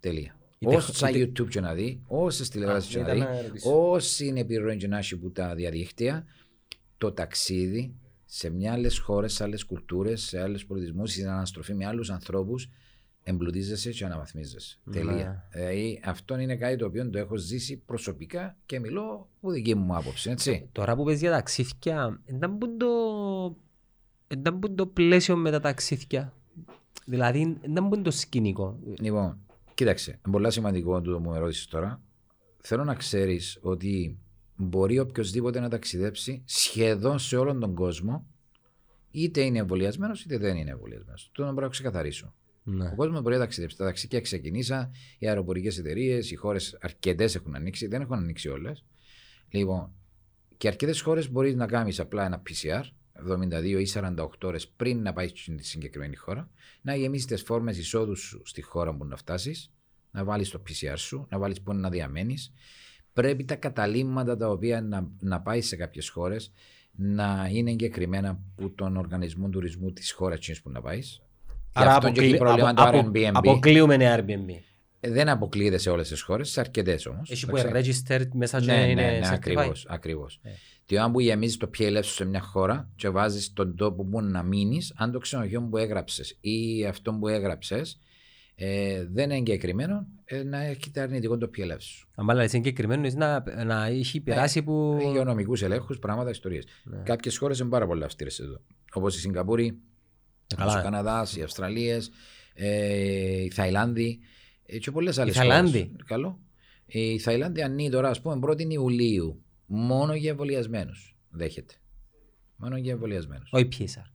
Τελεία. Η τεχ- Όσα η τε- YouTube και να δει, όσες τηλεόραση και να ήταν δει, να ρωτήσω. όση είναι επιρροή και να έχει που τα διαδίκτυα, το ταξίδι σε μια άλλε χώρες, σε άλλες κουλτούρες, σε άλλους πολιτισμούς, στην αναστροφή με άλλους ανθρώπους, εμπλουτίζεσαι και αναβαθμίζεσαι. Ναι. Τελεία. Δηλαδή, αυτό είναι κάτι το οποίο το έχω ζήσει προσωπικά και μιλώ από δική μου άποψη. Έτσι. Τώρα που πες για ταξίδια, ήταν που το, ήταν που το πλαίσιο με τα ταξίδια. Δηλαδή, ήταν που το σκηνικό; Λοιπόν, κοίταξε, είναι πολύ σημαντικό το που με ρώτησε τώρα. Θέλω να ξέρεις ότι μπορεί οποιοδήποτε να ταξιδέψει σχεδόν σε όλον τον κόσμο, είτε είναι εμβολιασμένος είτε δεν είναι εμβολιασμένος. Το να μπορώ να ξεκαθαρίσω. Ναι. Ο κόσμος μπορεί να ταξιδέψει. Τα ταξίδια ξεκινήσαν, οι αεροπορικές εταιρείες, οι χώρες αρκετές έχουν ανοίξει, δεν έχουν ανοίξει όλες. Λοιπόν, και αρκετές χώρες μπορείς να κάνεις απλά ένα PCR 72 ή 48 ώρες πριν να πάεις στη συγκεκριμένη χώρα, να γεμίσεις τις φόρμες εισόδου σου στη χώρα που να φτάσεις, να βάλεις το PCR σου, να βάλεις που είναι να διαμένεις. Πρέπει τα καταλήμματα τα οποία να, να πάει σε κάποιες χώρες να είναι εγκεκριμένα από τον οργανισμό τουρισμού της χώρας που να πάεις. Άρα αυτό και έχει αποκλει- πρόβλημα απο- το απο- Airbnb. αποκλείουμε Airbnb. Ε, Δεν αποκλείεται σε όλες τις χώρες, σε αρκετές όμως. Έχει που είναι registered μέσα και Ναι, ναι, είναι ναι, certified. ακριβώς, ακριβώς. Ε. Τι αν που γεμίζεις το PLF σου σε μια χώρα και βάζεις τον τόπο που να μείνεις, αν το ξενοδοχείο που έγραψες ή αυτό που έγραψες ε, δεν είναι εγκεκριμένο, ε, να έχετε αρνητικό το PLF σου. Αν μάλλον είναι συγκεκριμένο είναι να, να έχει περάσει που... Υγειονομικού ελέγχους, πράγματα, ιστορίες. Ναι. Κάποιες χώρες είναι πάρα πολύ αυστηρές εδώ. Όπως η Σιγκαπούρη, Καλά. όπως ο Καναδά, οι Αυστραλίες, ε, η Θαϊλάνδη ε, και πολλές άλλες Θαϊλάνδη; Καλό. Η Θαϊλάνδη ανοίγει τώρα, ας πούμε, 1η Ιουλίου. Μόνο για εμβολιασμένους. Δέχεται. Μόνο για εμβολιασμένους. Όχι PSR.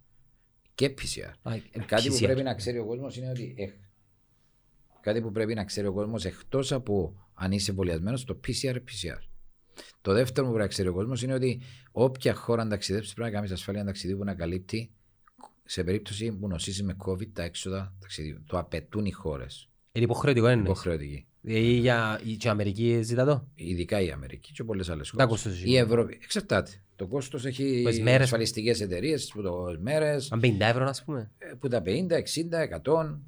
Και PCR. Α, Ε, Κάτι που PCR. πρέπει να ξέρει ο κόσμος είναι ότι. ε, κάτι που πρέπει να ξέρει ο κόσμος εκτός από αν είσαι εμβολιασμένος, το PCR PCR. Το δεύτερο που πρέπει να ξέρει ο κόσμος είναι ότι όποια χώρα αν ταξιδέψεις πρέπει να κάνεις ασφάλεια ταξιδίου που να καλύπτει σε περίπτωση που νοσήσεις με COVID τα έξοδα ταξιδίου. Το απαιτούν οι χώρες. Είναι υποχρεωτικό είναι. Υποχρεωτική. Δηλαδή για η και η Αμερική ζητά το; Ειδικά η Αμερική και πολλές άλλες Τα χώρες. κόστος έχει. Η Ευρώπη. Εξαρτάται. Το κόστος έχει Τις μέρες. ασφαλιστικέ εταιρείες που το μέρες. Αν 50 ευρώ ας πούμε. Ε, που τα 50, 60, 100.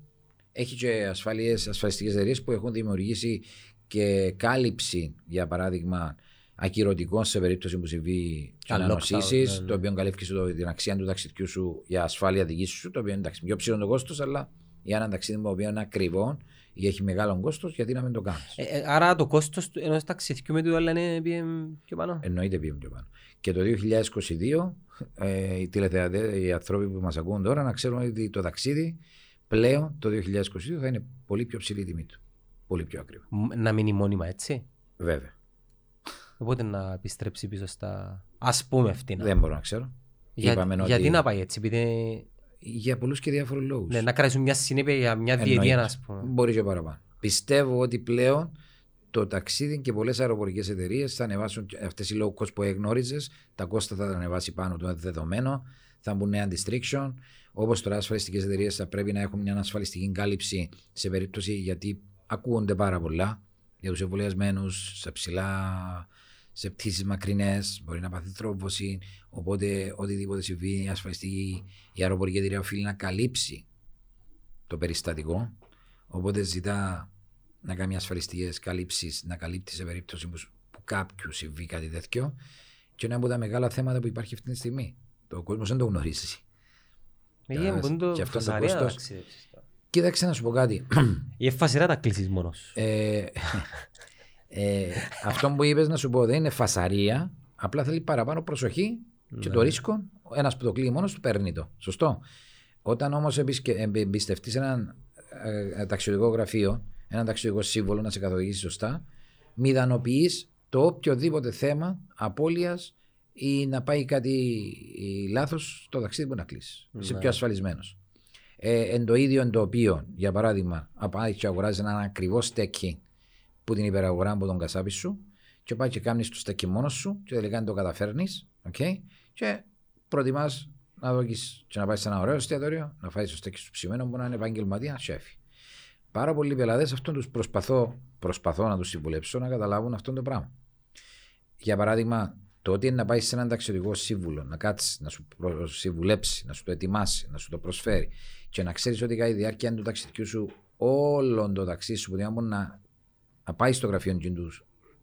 Έχει και ασφαλίες, ασφαλιστικές εταιρείες που έχουν δημιουργήσει και κάλυψη, για παράδειγμα, ακυρωτικών σε περίπτωση που συμβεί Τα ανανοσήσει, lockdown, ναι, ναι. το οποίο καλύφει σου το- την αξία του ταξιδιού σου για ασφάλεια δική σου, το οποίο είναι εντάξει, πιο ψηλό το κόστος, αλλά για ένα ταξίδι το οποίος είναι ακριβό ή έχει μεγάλο κόστος, γιατί να μην το κάνεις; Ε, ε, άρα το κόστος του- ενός ταξιδιού με το άλλο είναι πήγε πιο πάνω. Εννοείται πήγαινε πιο πάνω. Και το 2022, ε, οι τηλεθεατές, οι άνθρωποι που μας ακούν τώρα, να ξέρουν ότι το ταξίδι πλέον το 2022 θα είναι πολύ πιο ψηλή η τιμή του. Πολύ πιο ακριβό. Μ- Να μείνει μόνιμα έτσι; Βέβαια. Οπότε να επιστρέψει πίσω στα ας πούμε φτηνά. Δεν μπορώ να ξέρω. Για, Είπαμε ότι- γιατί να πάει έτσι, επειδή Για πολλούς και διάφορους λόγους. ναι, να κρατήσουν μια συνέπεια για μια διετία ας πούμε. Μπορεί και παραπάνω. Πιστεύω ότι πλέον το ταξίδι και πολλές αεροπορικές εταιρείες θα ανεβάσουν αυτές οι low cost που εγνώριζες. Τα κόστα θα τα ανεβάσει πάνω το δεδομένο. Θα μπουν νέα restriction. Όπως τώρα, ασφαλιστικές εταιρείες θα πρέπει να έχουν μια ασφαλιστική κάλυψη σε περίπτωση γιατί ακούγονται πάρα πολλά για τους εμβολιασμένους σε ψηλά, σε πτήσεις μακρινές. Μπορεί να πάθει τρόμβωση. Οπότε, οτιδήποτε συμβεί, η ασφαλιστική, η αεροπορική εταιρεία οφείλει να καλύψει το περιστατικό. Οπότε ζητά να κάνει ασφαλιστικές καλύψεις, να καλύπτει σε περίπτωση που, που κάποιου συμβεί κάτι τέτοιο. Και ένα από τα μεγάλα θέματα που υπάρχει αυτή τη στιγμή. Το κόσμος δεν το γνωρίζει. Ε, Κατάλαβες; πού είναι το Και αυτός το φασαρία να κόστος. ταξιδέψεις τώρα. Κοίταξε να σου πω κάτι. Ή εφασιρά τα κλείσεις μόνος. Ε, ε, αυτό που είπες να σου πω δεν είναι φασαρία. Απλά θέλει παραπάνω προσοχή και Ναι. το ρίσκο. Ένας που το κλείνει μόνος του παίρνει το. Σωστό. Όταν όμως εμπιστευτείς έναν ε, ταξιδιωτικό γραφείο, έναν ταξιδιωτικό σύμβολο να σε καθοδηγήσει σωστά, μηδανοποιείς το οποιοδήποτε θέμα απώλειας ή να πάει κάτι λάθος στο ταξίδι που να κλείσεις. Είσαι Ναι. πιο ασφαλισμένος. Ε, εν το ίδιο εν το οποίο, για παράδειγμα, πάει και αγοράζεις έναν ακριβό στέκι που την υπεραγορά από τον κασάπι σου και πάει και κάνεις το στέκι μόνο σου και τελικά δεν το καταφέρνεις. Okay, και προτιμάς να δώσει και να πάει σε ένα ωραίο εστιατόριο, να φάεις το στέκι σου ψημένο που να είναι επαγγελματία σέφι. Πάρα πολλοί πελάτες αυτό τους προσπαθώ, προσπαθώ να τους συμβουλέψω να καταλάβουν αυτό το πράγμα. Για παράδειγμα, το ότι είναι να πάεις σε έναν ταξιδιωτικό σύμβουλο, να κάτσεις, να σου προ- συμβουλέψει, να σου το ετοιμάσει, να σου το προσφέρει και να ξέρεις ότι κατά τη διάρκεια του ταξιδιού σου, όλο το ταξίδι σου που δεν μπορεί να, να πάει στο γραφείο του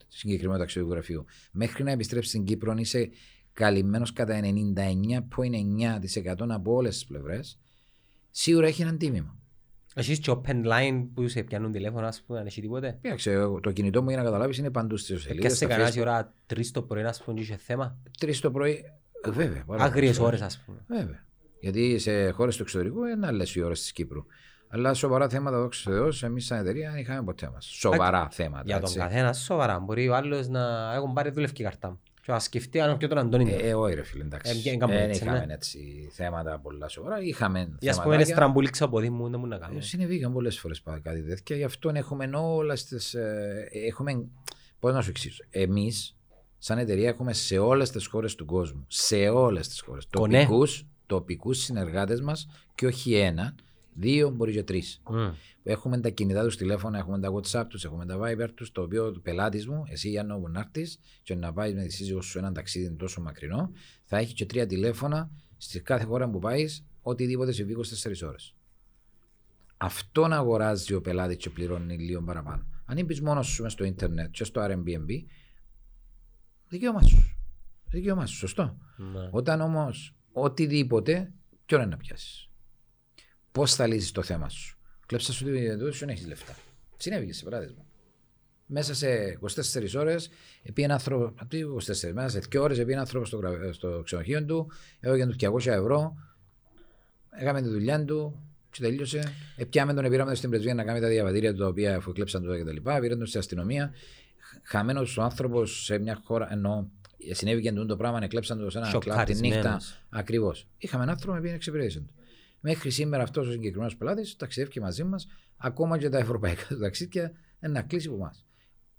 συγκεκριμένου ταξιδιωτικού γραφείου, μέχρι να επιστρέψει στην Κύπρο, είσαι καλυμμένος κατά 99,9% από όλες τις πλευρές, σίγουρα έχει έναν τίμημα. Έχεις και open line που σε πιάνουν τηλέφωνο, ας πούμε, αν έχει τίποτε. Κοίταξε, εγώ- το κινητό μου για να καταλάβεις είναι παντού στις Και σελίδε. σε κανένα η ώρα τρεις το πρωί, ας πούμε, και είχε θέμα. Τρεις το πρωί. ε, Βέβαια. πάρα Άγριες πολλές ώρες, ας πούμε. Βέβαια. Γιατί σε χώρες του εξωτερικού είναι άλλες οι ώρες της Κύπρου. Αλλά σοβαρά θέματα, δόξα τω Θεώ, εμείς σαν εταιρεία δεν είχαμε ποτέ μας. Σοβαρά θέματα. Για τον έτσι. καθένας σοβαρά. Μπορεί ο άλλος να έχουν πάρει δουλευκή καρτά μου. Και να σκεφτεί αν πιω τον Αντώνη. Ε, ε, όχι ρε φίλε, εντάξει. Ε, δεν κάνουμε Δεν έτσι, είχαμε ναι. έτσι θέματα πολλά σοβαρά. Είχαμε Για ας πούμε είναι θεματάκια. στραμπούληξα από δήμου, δεν μου να κάνω. Ε, Συνεβήκαν πολλές φορές κάτι τέτοια. Γι' αυτό έχουμε όλα στις. έχουμε. Πώς να σου εξηγήσω. Εμείς, σαν εταιρεία, έχουμε σε όλες τις χώρες του κόσμου. Σε όλες τις χώρες. Κονέ. Τοπικούς τοπικούς συνεργάτες μας και όχι ένα, δύο, μπορεί και τρεις. Μμ. Έχουμε τα κινητά τους τηλέφωνα, έχουμε τα WhatsApp τους, έχουμε τα Viber τους, το οποίο ο πελάτης μου, εσύ Γιάννο που να έρθεις και να πάει με τη σύζυγό σου ένα ταξίδι τόσο μακρινό, θα έχει και τρία τηλέφωνα στη κάθε χώρα που πάεις, οτιδήποτε συμβεί 24 ώρες. Αυτό να αγοράζει ο πελάτης και πληρώνει λίγο παραπάνω. Αν είπες μόνος σου μες στο Ιντερνετ και στο Airbnb, δικαίωμά σου. Δικαίωμά σου, σωστό. Ναι. Όταν όμως οτιδήποτε, ποιον είναι να πιάσεις; Πώς θα λύσεις το θέμα σου. Κλέψα σου τη δουλειά σου, δεν έχεις λεφτά. Συνέβη σε παράδειγμα. Μέσα σε 24 ώρες, επί ένα άνθρωπο. Τι 24, μέσα σε 2 ώρες, επί ένα άνθρωπο στο, γρα- στο ξενοδοχείο του, έβγαινε του 200 ευρώ, έκαμε τη δουλειά του, και τελείωσε. Επιάμε τον, πήραμε τον στην πρεσβεία να κάνει τα διαβατήρια του, τα οποία αφού κλέψαν του κτλ. Πήραν τον στην αστυνομία. Χαμένος ο άνθρωπος σε μια χώρα, ενώ συνέβη και το πράγμα, εκλέψαν το σε ένα κλαμπ τη Σοκαρισμένος. νύχτα. Ακριβώς. Είχαμε έναν άνθρωπο που πήγαινε εξυπηρέτησε του. Μέχρι σήμερα αυτός ο συγκεκριμένος πελάτης ταξιδεύει μαζί μας, ακόμα και τα ευρωπαϊκά του ταξίδια είναι να κλείσει από εμάς.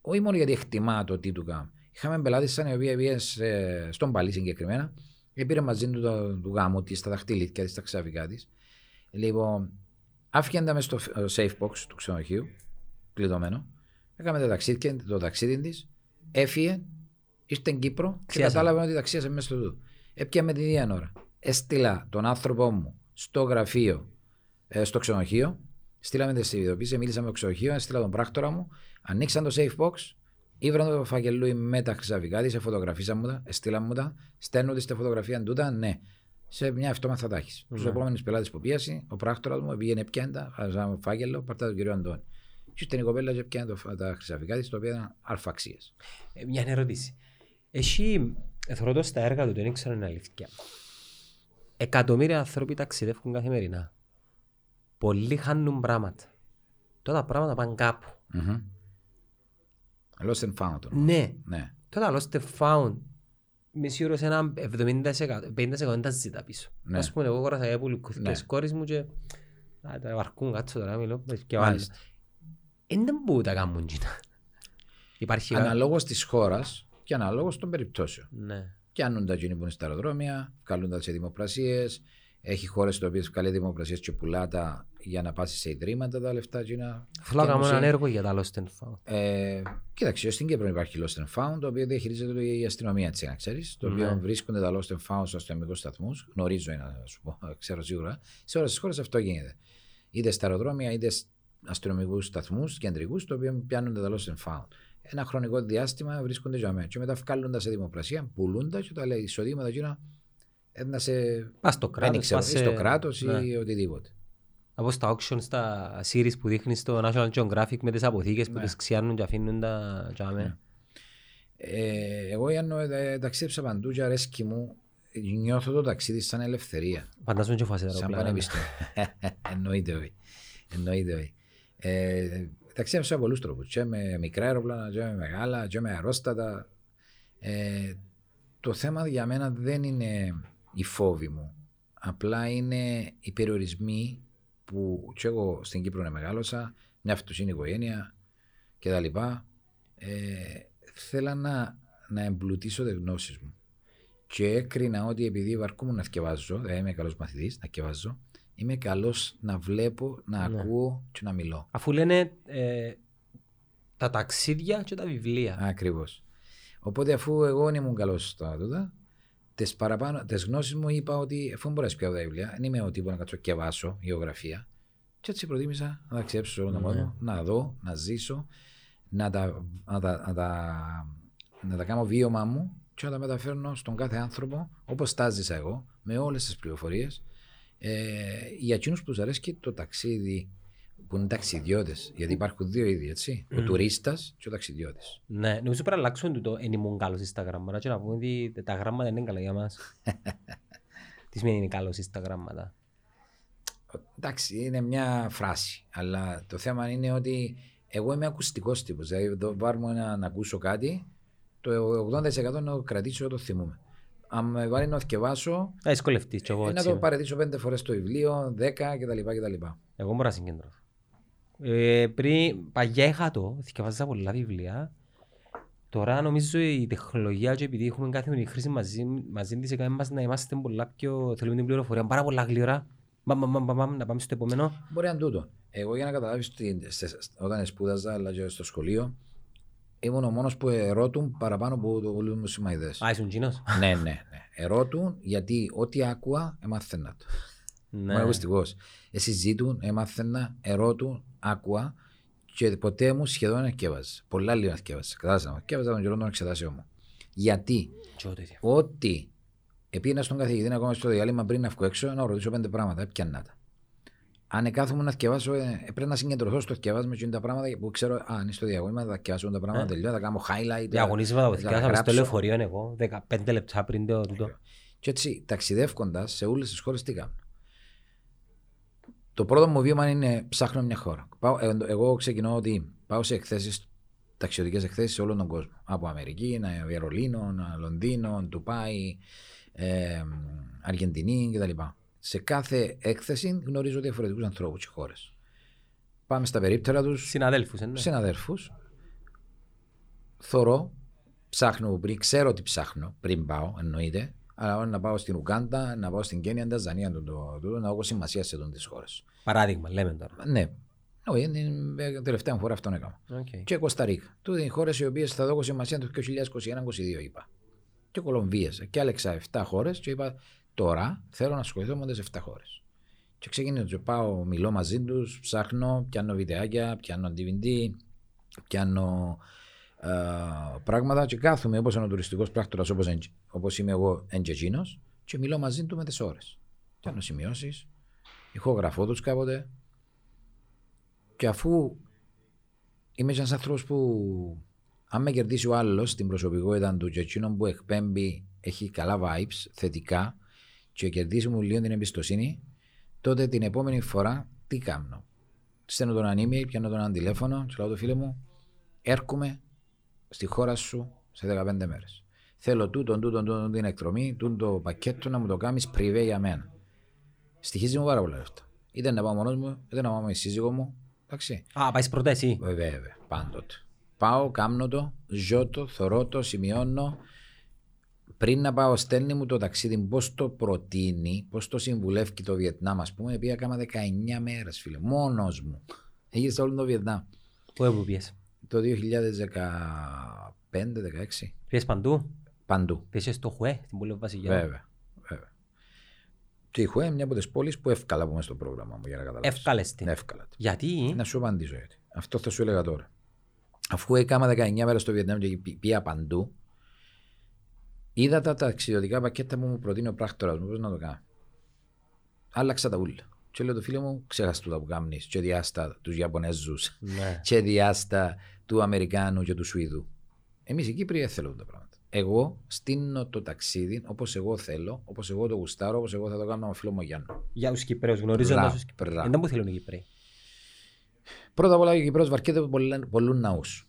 Όχι μόνο γιατί εκτιμά το τι του κάνουμε. Είχαμε πελάτη σαν η οποία πήγε σε- στον Παλί συγκεκριμένα, και πήρε μαζί του το, του γάμου της, τα δαχτυλίτια της, τα ξαφικά της. Λοιπόν, άφηγαν μες στο ε, safe box του ξενοδοχείου, κλειδωμένο. Έκαμε το ταξίδι, το ταξίδι της, έφυγε, ήρθε στην Κύπρο και Ξίασε. κατάλαβε ότι ταξίασε μέσα στο τούτο. Έπιαμε την ίδια ώρα. Έστειλα τον άνθρωπό μου στο γραφείο, ε, στο ξενοδοχείο, στείλαμε τη συνειδητοποίηση, μίλησα με το ξενοδοχείο, έστειλα τον πράκτορα μου, ανοίξαν το safe box, ήβραν το φακελούι με τα χρυσαφικά τη, φωτογραφίσαν μου τα, στείλαν μου τα, στέλνουν τη στη φωτογραφία τούτα, ναι. Σε μια αυτόμα θα τα έχεις. Τους Ναι. επόμενους πελάτες που πίασε, ο πράκτορας μου πήγαινε πιάντα, τα, χαζά φάκελο, παρτά τον κύριο Αντώνη. Και στην η κοπέλα και πιάνε το- τα χρυσαφικά τη, τα οποία ήταν αλφαξίες. Ε, Μια ερώτηση. Εσύ, θεωρώ το στα έργα του, δεν ήξερα είναι αλήθεια. Εκατομμύρια άνθρωποι ταξιδεύουν καθημερινά. Πολλοί χάνουν πράγματα. Τώρα τα πράγματα πάνε κάπου. Lost and found. Ναι. ναι. Τώρα lost and found. Είμαι σίγουρος ένα 70% 50% δεν τα ζητά πίσω. Ναι. Ας πούμε, εγώ αγόρασα για πολύ Ναι. και κόρης μου και Α, τα βαρκούν κάτσο τώρα, μιλώ. Και ο άλλος. Μάλιστα. Εν δεν μπορούν τα κάνουν τζίνα. Υπάρχει... κα- Αναλόγω της χώρας και αναλόγως των περιπτώσεων. Ναι. Πιάνουν τα εκείνοι που είναι στα αεροδρόμια, βγάλουν τα σε δημοπρασίες. Έχει χώρες στις οποίες βγάλει δημοπρασίε και πουλά τα για να πάσει σε ιδρύματα τα λεφτά. εκείνα. Θέλω να κάνω Φτιάχνουν έναν σε- έργο για τα lost and found. Ε, κοίταξε, στην Κύπρο υπάρχει Lost and Found, το οποίο διαχειρίζεται η αστυνομία, έτσι να ξέρεις. Το οποίο Ναι. βρίσκονται τα Lost and Found στους αστυνομικούς σταθμούς. Γνωρίζω να σου πω, ξέρω σίγουρα. Σε όλες τις χώρες αυτό γίνεται. Είτε στα αεροδρόμια, είτε αστυνομικούς σταθμούς κεντρικούς, το οποίο πιάνουν τα Lost and Found. Ένα χρονικό διάστημα βρίσκονται για μένα. Και μετά βγάλουν τα σε δημοπρασία, πουλούν τα και τα λέει εισοδήματα εκείνα ε, να σε. Πας στο Δεν κράτος, ξέρω, πας ή σε- στο κράτος Ναι. ή οτιδήποτε. Από στα auction, στα series που δείχνεις στο National Geographic με τις αποθήκες που Ναι. τις ξιάνουν και αφήνουν τα τζάμε. Ναι. Ε, εγώ Ιάννο ε, ταξίδεψα παντού και αρέσκει μου. Νιώθω το ταξίδι σαν ελευθερία. Φαντάζομαι και φάση Σαν αεροπλάνα. πανεπιστήμιο. Εννοείται όχι. Εννοείται όχι. Ε, ταξίδεψα με πολλούς τρόπους. Και με μικρά αεροπλάνα, και με μεγάλα, και με αερόστατα. Ε, το θέμα για μένα δεν είναι η φόβη μου. Απλά είναι οι περιορισμοί που και εγώ στην Κύπρο μεγάλωσα, μια αυτοσύνη οικογένεια κτλ. Ε, θέλω να, να εμπλουτίσω τις γνώσεις μου. Και έκρινα ότι επειδή βαρκούμουν να θυκευάζω, δηλαδή είμαι καλός μαθητής, να θυκευάζω, είμαι καλός να βλέπω, να Ναι. ακούω και να μιλώ. Αφού λένε ε, τα ταξίδια και τα βιβλία. Ακριβώς. Οπότε αφού εγώ δεν ήμουν καλός στα τούτα, τι παραπάνω, τις γνώσεις μου είπα ότι αφού μπορώ να σπιάω τα βιβλία, δεν είμαι ο τύπος να κάτσω και βάσω γεωγραφία. Και έτσι προτίμησα να ταξιδέψω σε όλο τον Ναι. κόσμο, να δω, να ζήσω, να τα, να, τα, να, τα, να τα κάνω βίωμα μου και να τα μεταφέρνω στον κάθε άνθρωπο όπως τα ζήσα εγώ, με όλες τις πληροφορίες. Ε, για εκείνους που τους αρέσει το ταξίδι, που είναι ταξιδιώτες, γιατί υπάρχουν δύο είδη, έτσι. Ο Μμμ. τουρίστας και ο ταξιδιώτης. Ναι, νομίζω πρέπει να αλλάξουμε τούτο εν ήμουν καλός στα γράμματα και να πούμε ότι τα γράμματα δεν είναι καλά για μας. Τι σημαίνει είναι καλός στα γράμματα. Εντάξει, είναι μια φράση. Αλλά το θέμα είναι ότι εγώ είμαι ακουστικός τύπος. Δηλαδή, εδώ πάρουμε να, να ακούσω κάτι, το 80% να το κρατήσω, το θυμούμαι. Αν με βάλει να θυκευάσω, Να δυσκολευτείς κι εγώ ε, να έτσι. το είμαι. παρατήσω πέντε φορές το βιβλίο, 10 κτλ. κτλ. Εγώ μπορώ να συγκεντρωθώ. Ε, πριν, παγιά είχα το, θυκευάζα πολλά βιβλία. Τώρα νομίζω η τεχνολογία και επειδή έχουμε καθημερινή χρήση μαζί, μαζί της έκανε μας να είμαστε πολλά πιο, θέλουμε την πληροφορία πάρα πολλά γλυόρα. Μπαμ, μπαμ, μπαμ, μπαμ, μπαμ, να πάμε στο επόμενο. Μπορεί να είναι τούτο. Εγώ για να καταλάβεις όταν σπούδαζα, αλλά και στο σχολείο, ήμουν ο μόνος που ερώτουν παραπάνω από όλου μου συμμαϊδέ. Α, ήσουν κοινός. ναι, ναι, ναι. Ερώτουν γιατί ό,τι άκουα έμαθαινα το. Ναι. Είμαι ακουστικός. Συζήτουν, έμαθαινα, ερώτουν, άκουα και ποτέ μου σχεδόν εκκέβαζα. Πολλά λίγα εκκέβαζα. Κατάλαβα. Εκκέβαζα τον καιρό των εξετάσεων μου. Γιατί Και εγώ το ίδιο. ότι επίνα στον καθηγητή ακόμα στο διάλειμμα πριν να βγω έξω να ρωτήσω πέντε πράγματα, έπιανα τα. Αν εκάθομαι να θυκευάσω, ε, πρέπει να συγκεντρωθώ στο θυκευάσμα και είναι τα πράγματα που ξέρω, α, αν είναι στο διαγωνίσμα, θα θυκευάσω τα πράγματα, Ε. τελειώ, θα κάνω highlight. Διαγωνίσματα που θα θυκευάζαμε στο γράψω. λεωφορείο εγώ, 15 λεπτά πριν το τούτο. Και έτσι, ταξιδεύοντα σε όλες τις χώρες, τι κάνω. Το πρώτο μου βήμα είναι ψάχνω μια χώρα. Πάω, ε, εγώ ξεκινώ ότι πάω σε εκθέσεις, ταξιδιωτικές εκθέσεις σε όλο τον κόσμο. Από Αμερική, να- Βερολίνο, να- Λονδίνο, Ντουπάι, ε, Αργεντινή κτλ. Σε κάθε έκθεση γνωρίζω διαφορετικούς ανθρώπους και χώρες. Πάμε στα περίπτερα τους, Συναδέλφους, ε, ναι. συναδέρφου, θωρώ, ψάχνω πριν, ξέρω τι ψάχνω πριν πάω, εννοείται. Αλλά όταν να πάω στην Ουγκάντα, να πάω στην Κένια, την Τανζανία, το, το, το, να έχω σημασία σε τις χώρες. Παράδειγμα, λέμε τώρα. Ναι, όχι, είναι η τελευταία μου φορά αυτόν έκανα. Οκ. Και Κωνσταντίνα. Τούτες οι χώρες οι οποίες θα δω σημασία το 2021-2022 είπα. Και Κολομβίας. Και διάλεξα 7 χώρες και είπα τώρα θέλω να ασχοληθώ με τι 7 χώρες. Και ξεκινήσω και πάω, μιλώ μαζί τους, ψάχνω, πιάνω βιντεάκια, πιάνω DVD, πιάνω ε, πράγματα και κάθομαι όπως ένα τουριστικός πράκτορας όπως όπως είμαι εγώ εντζετζίνο και μιλώ μαζί του με τις ώρες. Πιάνω σημειώσεις, ηχογραφώ τους κάποτε. Και αφού είμαι ένας άνθρωπος που αν με κερδίσει ο άλλος στην προσωπικότητα του και εκείνον που εκπέμπει έχει καλά vibes, θετικά και κερδίσει μου λίγο την εμπιστοσύνη, τότε την επόμενη φορά τι κάνω. Στέλνω τον email, πιάνω τον ένα τηλέφωνο, του λέω το φίλε μου, έρχομαι στη χώρα σου σε 15 μέρες. Θέλω τούτον, τούτον, τούτον την εκδρομή, τούτον το πακέτο να μου το κάνεις πριβέ για μένα. Στοιχίζει μου πάρα πολλά λεφτά. Είτε να πάω μόνος μου, είτε να πάω με τη σύζυγό μου. Εντάξει. Α, πάεις πρώτα εσύ. Βέβαια, βέβαια, πάντοτε. Πάω, κάμνω το, ζω το, θωρώ το, σημειώνω. Πριν να πάω, στέλνει μου το ταξίδι, πώς το προτείνει, πώς το συμβουλεύει το Βιετνάμ, ας πούμε. Πήγα κάμα 19 μέρες, φίλε, μόνος μου. Έγινε όλο το Βιετνάμ. Πού έπου πιες. Το 2015-16. Πιες παντού; Παντού. Πιες και στο Χουέ, στην πόλη Βασιλιά. Βέβαια. βέβαια. Και η Χουέ είναι μια από τις πόλεις που εύκολα πούμε στο πρόγραμμα μου για να καταλάβεις. Εύκαλες την. Εύκολα. Γιατί; Να σου απαντήσω γιατί. Αυτό θα σου έλεγα τώρα. Αφού έκανα 19 μέρες στο Βιετνάμ και πή- πήγα παντού, είδα τα ταξιδιωτικά πακέτα που μου προτείνει ο πράκτορας μου. Πώς να το κάνω. Άλλαξα τα ούλα. Και λέω το φίλο μου, ξέχασε τα που κάνεις. Και διάστα τους Ιαπωνέζους, Ναι. και διάστα του Αμερικάνου και του Σουηδού. Εμείς οι Κύπροι δεν θέλουμε τα πράγματα. Εγώ στείνω το ταξίδι όπως εγώ θέλω, όπως εγώ το γουστάρω, όπως εγώ θα το κάνω με τον φίλο μου Γιάννο. Για τους Κυπρέους, γνωρίζοντας Μπράβο, τους Κυπρέους. μπράβο. Δεν που θέλουν οι Κυπρέοι. Πρώτα απ' όλα ο Κυπρός βαρκέται από πολλούς ναούς.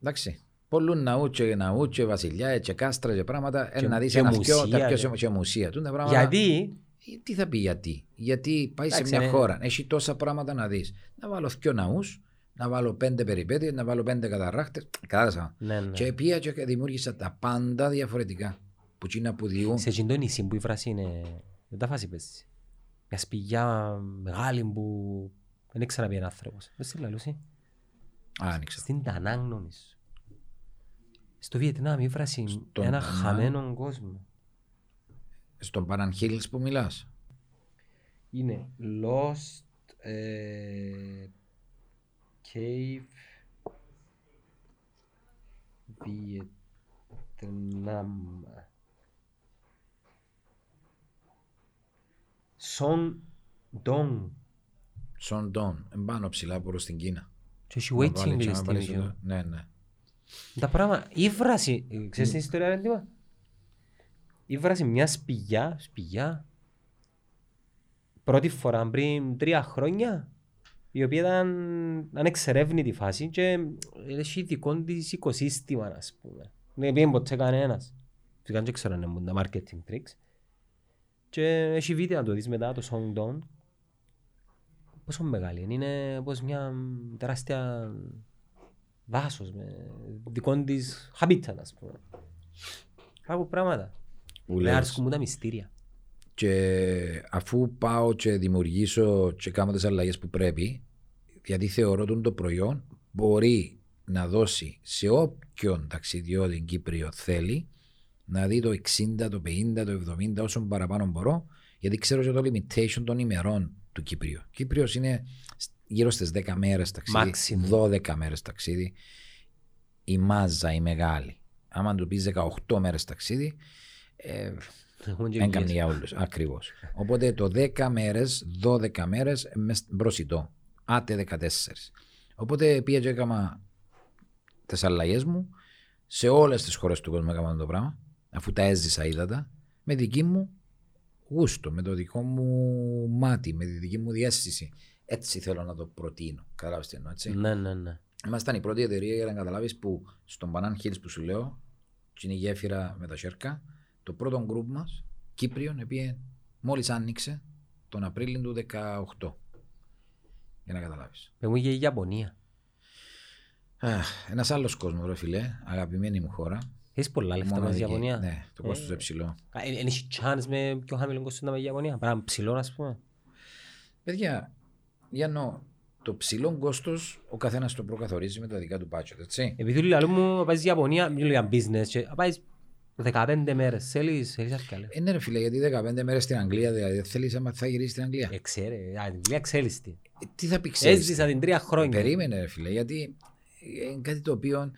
Εντάξει. Πολλού ναού και ναού και βασιλιά και κάστρα και πράγματα. Και- Ε, να δεις και ένα μουσεία, δυο, τα πιο και- σημα- και μουσεία. Τούν τα πράγματα. Γιατί; Ε, Τι θα πει γιατί; Γιατί πάει Εντάξει, σε μια ναι. χώρα, έχει τόσα πράγματα να δεις. Να βάλω δυο ναούς, να βάλω πέντε περιπέτειες, να βάλω πέντε καταράκτε. Κατάλαβα. Ναι, ναι. Και πήγα και δημιούργησα τα πάντα διαφορετικά. Που τσίνα που διούν. Σε εκείνο το νησί που η βράση είναι... Δεν τα φάση πες. Μια σπηλιά μεγάλη που δεν ήξερα ένα άνθρωπος. Δεν σε λαλούσε. Α, άνοιξα. Στην Τανάγκ νομίζω. Στο Βιετνάμ η βράση Στον ένα Τανάγκ. χαμένο κόσμο. Στον Παναγχίλ που μιλάς; Είναι Lost ε, Cave Vietnam Son Dong Σον Ντόν. Εμπάνω ψηλά προ την Κίνα. και έχει Να βάλει waiting και list να βάλει στην στο- ίδια. Ναι, ναι. Τα πράγματα, η βράση, ε, ξέρεις την ιστορία έντοιμα. Η βράση μιας σπηλιά, σπηλιά, πρώτη φορά πριν τρία χρόνια η οποία ήταν ανεξερεύνητη φάση και έχει δικό της οικοσύστημα ας πούμε. Δεν πήγαινε ποτέ κανένας. Φυσικά δεν ξέρω αν είναι τα marketing tricks. Και έχει βίντεο να το δεις μετά το Song Dawn. Πόσο μεγάλη είναι, είναι όπως μια τεράστια δάσος με δικό της habitat ας πούμε. Κάπου πράγματα. Που Με λες. άρεσκουν μου τα μυστήρια. Και αφού πάω και δημιουργήσω και κάνω τις αλλαγές που πρέπει, γιατί θεωρώ ότι το προϊόν μπορεί να δώσει σε όποιον ταξιδιώτη Κύπριο θέλει να δει το 60, το 50, το 70, όσο παραπάνω μπορώ, γιατί ξέρω και το limitation των ημερών του Κύπριου. Κύπριος είναι γύρω στις 10 μέρες ταξίδι, Maximum. 12 μέρες ταξίδι, η μάζα η μεγάλη. Άμα του πεις 18 μέρες ταξίδι, ε, Έχουμε και δεν δουλειές. κάνει για όλους, ακριβώς. Οπότε το 10 μέρες, 12 μέρες μες μπροσιτό, άτε 14. Οπότε πήγα και έκανα τις αλλαγές μου σε όλες τις χώρες του κόσμου έκανα το πράγμα, αφού τα έζησα είδα τα, με δική μου γούστο, με το δικό μου μάτι, με τη δική μου διέστηση. Έτσι θέλω να το προτείνω. Κατάλαβες τι εννοώ, έτσι; Ναι, ναι, ναι. Ήμασταν η πρώτη εταιρεία για να καταλάβεις που στον Banana Hills που σου λέω, και είναι η γέφυρα με τα σέρκα, το πρώτο γκρουπ μας, Κύπριον, επίε μόλις άνοιξε τον Απρίλιο του 2018. Για να καταλάβεις. Εγώ είχε η Ιαπωνία. Ένας άλλος κόσμος, ρε φιλέ, αγαπημένη μου χώρα. Έχεις πολλά λεφτά με η Μοναδική. Ιαπωνία; Ναι, το Ε, κόστο είναι ψηλό. Δεν έχει chance με πιο χαμηλό κόστος να με η Ιαπωνία; Πράγμα ψηλό, ας πούμε. Παιδιά, για να το ψηλό κόστος ο καθένας το προκαθορίζει με τα δικά του budget, έτσι. Επειδή λέει άλλο μου, πάει στη Ιαπωνία, μιλώ για business και πάει 15 μέρες. Θέλεις, θέλεις αρκετά λεφτά. Ε, ναι, ρε φίλε, γιατί 15 μέρες στην Αγγλία, δηλαδή θέλεις άμα θα γυρίσεις στην Αγγλία. Ε, ξέρε, α, την Αγγλία ξέρεις τι. Ε, τι θα πει, ξέρεις, Έζησα την τρία χρόνια. Περίμενε, ρε φίλε, γιατί είναι κάτι το οποίο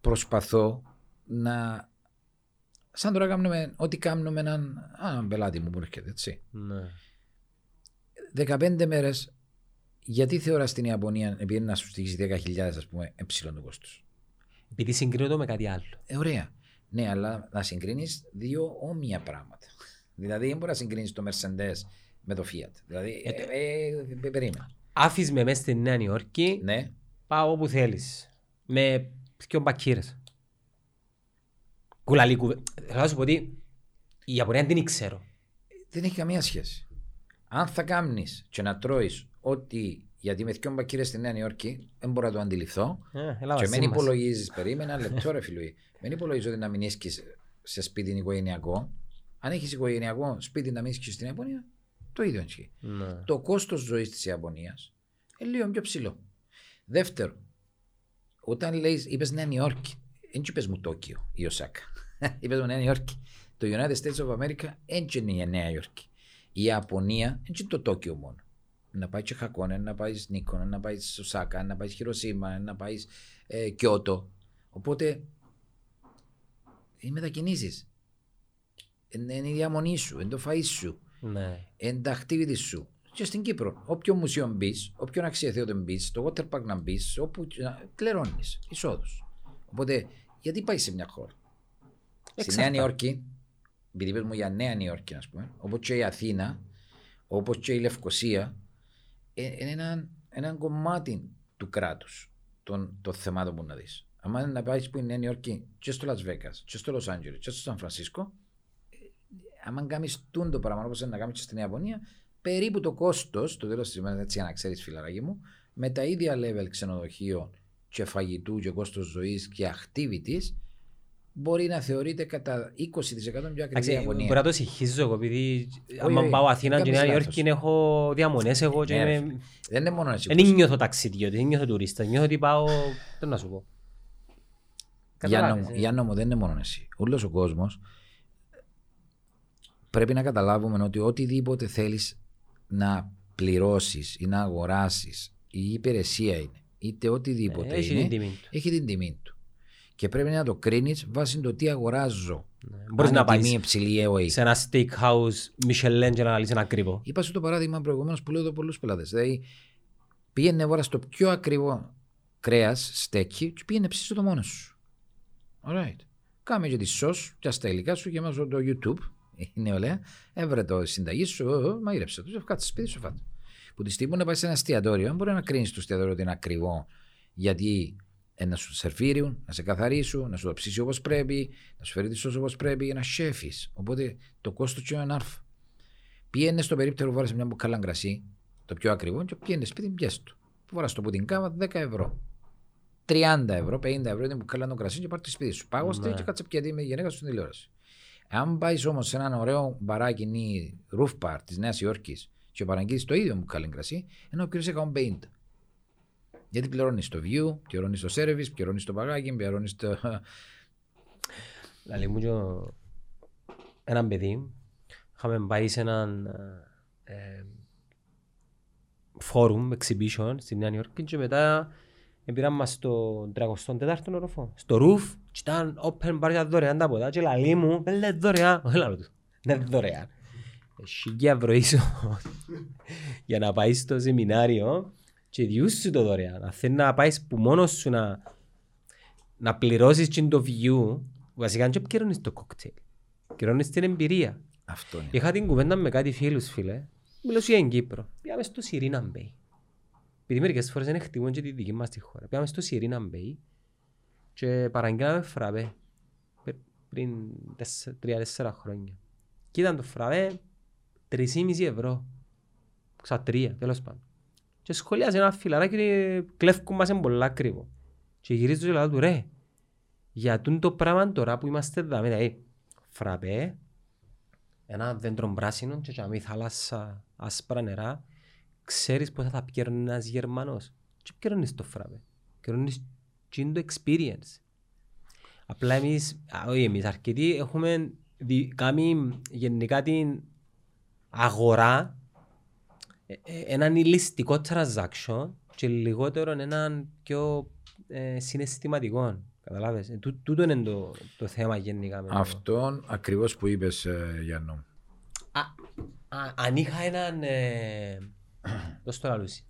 προσπαθώ να. Σαν τώρα κάνουμε ό,τι κάνουμε με έναν, α, έναν πελάτη μου που έρχεται, έτσι. Ναι. 15 μέρες, γιατί θεωρά στην Ιαπωνία, επειδή να σου στοιχήσει 10.000, ας πούμε, εψηλό το κόστος; Επειδή συγκρίνω το με κάτι άλλο. Ε, ωραία. Ναι, αλλά να συγκρίνεις δύο όμοια πράγματα. Δηλαδή, δεν μπορείς να συγκρίνεις το Mercedes με το Fiat. Δηλαδή, Ε, ε, ε, ε, περίμενε. Άφης με μέσα στη Νέα Υόρκη, Ναι, πάω όπου θέλεις. Με δυο μπακύρες. Κουλαλή κουβέ. Θέλω να σου πω ότι η Ιαπωνία δεν την ξέρω. δεν έχει καμία σχέση. Αν θα κάνεις και να τρώεις ό,τι. Γιατί με δυο μπακύρες στη Νέα Υόρκη δεν μπορώ να το αντιληφθώ. Ε, έλα και μαζί μην μας. υπολογίζεις, περίμενα ένα λεπτό, ρε φίλοι. Μην υπολογίζει ότι να μην ίσκεις σε σπίτι οικογενειακό. Αν έχεις οικογενειακό σπίτι να μην ίσκεις στην Ιαπωνία, το ίδιο ισχύει. Ναι. Το κόστος ζωής της Ιαπωνίας είναι λίγο πιο ψηλό. Δεύτερο, όταν λέει, είπες Νέα Υόρκη, δεν είπες μου Τόκιο ή Οσάκα. είπες μου Νέα Υόρκη. Το United States of America δεν είναι η Νέα Υόρκη. Η Ιαπωνία δεν είναι το Τόκιο μόνο. Να πάει και Χακόνε, να πάει Νίκονα, να πάει Οσάκα, να πάει Χειροσύμα, να πάει ε, Κιώτο. Οπότε είναι μετακινήσεις. Είναι η διαμονή σου, είναι το φαΐς σου Ναι. εν τα activity σου. Και στην Κύπρο, όποιο μουσείο μπεις, όποιο αξιοθέωτο μπεις, στο water park να μπεις, όπου κλερώνεις εισόδους. Οπότε, γιατί πάει σε μια χώρα; Στη Νέα Εξαρτάται. Νιόρκη, επειδή είπες μου για Νέα Νιόρκη, ας πούμε, όπως και η Αθήνα, όπως και η Λευκοσία, ε, είναι ένα, ένα κομμάτι του κράτους των, των θεμάτων που να δεις. Αν είναι να πάεις που είναι Νέα Νιόρκη, και στο Las Vegas, και στο Los Angeles, και στο Σαν Φρανσίσκο, αν κάνεις τούν το πράγμα όπως να κάνεις και στην Ιαπωνία, περίπου το κόστος, το τέλος της ημέρας, έτσι για να ξέρεις, φιλαράκι μου, με τα ίδια level ξενοδοχείων και φαγητού και κόστος ζωής και activities, μπορεί να θεωρείται κατά 20% πιο ακριβή η Εντάξει, Ιαπωνία. Μπορεί να το συγχύζω εγώ, επειδή άμα όχι, πάω Αθήνα και κάνεις Νέα λάθος. Υόρκη έχω διαμονές εγώ και Ναι, ρε είμαι- Δεν είναι μόνο εσύ. δεν νιώθω ταξιδιώτη, δεν νιώθω τουρίστα, νιώθω ότι πάω, τι να σου πω. Για Καταλάβεις, νόμο, ε. για νόμο δεν είναι μόνο εσύ. Όλος ο κόσμος πρέπει να καταλάβουμε ότι οτιδήποτε θέλεις να πληρώσεις ή να αγοράσεις η υπηρεσία είναι, είτε οτιδήποτε Ε, Έχει είναι, την τιμή του. έχει την τιμή του. Και πρέπει να το κρίνεις βάσει το τι αγοράζω. Μπορείς Αν να η τιμή πάεις υψηλή ή όχι. σε ένα steakhouse Michelin και να αναλύσεις ένα ακριβό. Είπα σου το παράδειγμα προηγουμένως που λέω εδώ πολλούς πελάτες. Δηλαδή, πήγαινε ώρα στο πιο ακριβό κρέας, στέκι, και πήγαινε ψήσω το μόνος σου. Alright. Κάμε και τη σο, και στα υλικά σου και μέσω το YouTube η νεολαία, έβρε το συνταγή σου, ε, ε, μαγείρεψε του, κάτσε σπίτι σου φάτο. Που τη στιγμή που να πάει σε ένα εστιατόριο, μπορεί να κρίνεις το εστιατόριο ότι είναι ακριβό, γιατί ε, να σου σερβίρουν, να σε καθαρίσουν, να σου το ψήσει όπως πρέπει, να σου φέρει τη σώση όπως πρέπει, ένα σέφι. Οπότε το κόστος του είναι άρφα. Πήγαινε στο περίπτερο, βάλες μια μπουκάλα κρασί, το πιο ακριβό, και πήγαινε σπίτι, πιέσαι του. Βάλα το που την κάβα 10 ευρώ. 30 ευρώ, 50 ευρώ είναι μπουκάλα το κρασί και πάρει το σπίτι σου. Πάγω Ναι. και κάτσε πιατή με γυναίκα σου στην τηλεόραση. Αν πάεις όμως σε έναν ωραίο μπαράκι ή roof bar της Νέας Υόρκης και παραγγείλεις το ίδιο μπουκάλι κρασί, ενώ πληρώνει 150. Γιατί πληρώνεις το view, πληρώνεις το service, πληρώνεις το παγάκι, πληρώνεις το. Λαλή μου και ο- έναν παιδί, είχαμε πάει σε έναν ε, ε, forum, exhibition στη Νέα Υόρκη και μετά πήραν μας στο 34ο οροφό, στο roof και ήταν open bar για δωρεάν τα ποτά και λαλή μου, πέλε δωρεάν, όχι λαλό του, είναι δωρεάν. Σίγια ευρώ ίσως για να πάει στο σεμινάριο και διούς σου το δωρεάν. Αν θέλει να πάεις που μόνος σου να, να πληρώσεις και το view, βασικά δεν πληρώνεις το κοκτέιλ. Πληρώνεις την εμπειρία. Αυτό είναι. Είχα την κουβέντα με κάτι φίλους φίλε. Μιλώ σου για την Κύπρο. Πήγαμε στο Sirena Bay. Επειδή μερικές φορές δεν εκτιμούν και τη δική μας τη χώρα. Πήγαμε στο Sirena Bay και παραγγέλαμε φραπέ πρι- πριν τεσσε- τρία-τέσσερα χρόνια. Και ήταν το φραπέ 3,5 ευρώ. Ξα τρία, τέλος πάντων. Και σχολιάζει ένα φιλαράκι και κλέφκουν μας είναι πολλά ακριβό. Και γυρίζω και λέω του ρε, για τούν το πράγμα τώρα που είμαστε εδώ, δηλαδή φραπέ, ένα δέντρο πράσινο και για μη θάλασσα άσπρα νερά, ξέρεις πώς θα τα πιέρνει ένας Γερμανός. Και πιέρνεις το φραπέ. Πιέρνεις και είναι το experience. Απλά εμείς, α, όχι εμείς, αρκετοί έχουμε δι- κάνει γενικά την αγορά ε, ε, έναν ηλιστικό transaction και λιγότερο έναν πιο ε, συναισθηματικό. Καταλάβες; Ε, τού- τούτο είναι το, το θέμα γενικά. με το- Αυτό ακριβώς που είπες, Γιάννο. Α, α, αν είχα έναν. Ε, δώσ' το λαλούσι.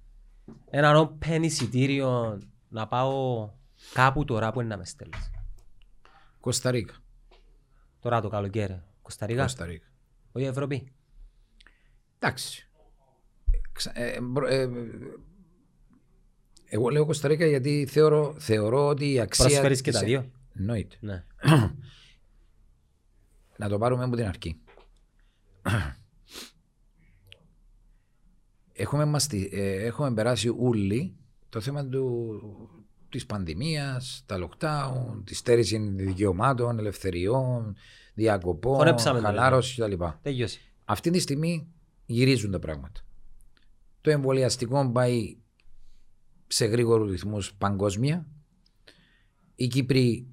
Έναν open εισιτήριο να πάω κάπου τώρα που είναι να με στέλνεις. Κωνσταντίνα. Τώρα το καλοκαίρι. Κωνσταντίνα. Κωνσταντίνα. Όχι Ευρώπη. Εντάξει. Ξα- ε, μπρο- ε, εγώ λέω Κωνσταντίνα γιατί θεωρώ, θεωρώ ότι η αξία. Προσφέρεις και της- τα δύο. Εννοείται. Ναι. Να το πάρουμε από την αρχή. έχουμε, μαστι, ε, έχουμε περάσει όλοι το θέμα του, της πανδημίας, τα lockdown, της στέρησης δικαιωμάτων, ελευθεριών, διακοπών, Χωνέψαμε το χαλάρωσης κτλ. Τελειώσει. Αυτή τη στιγμή γυρίζουν τα πράγματα. Το εμβολιαστικό πάει σε γρήγορους ρυθμούς παγκόσμια. Οι Κύπροι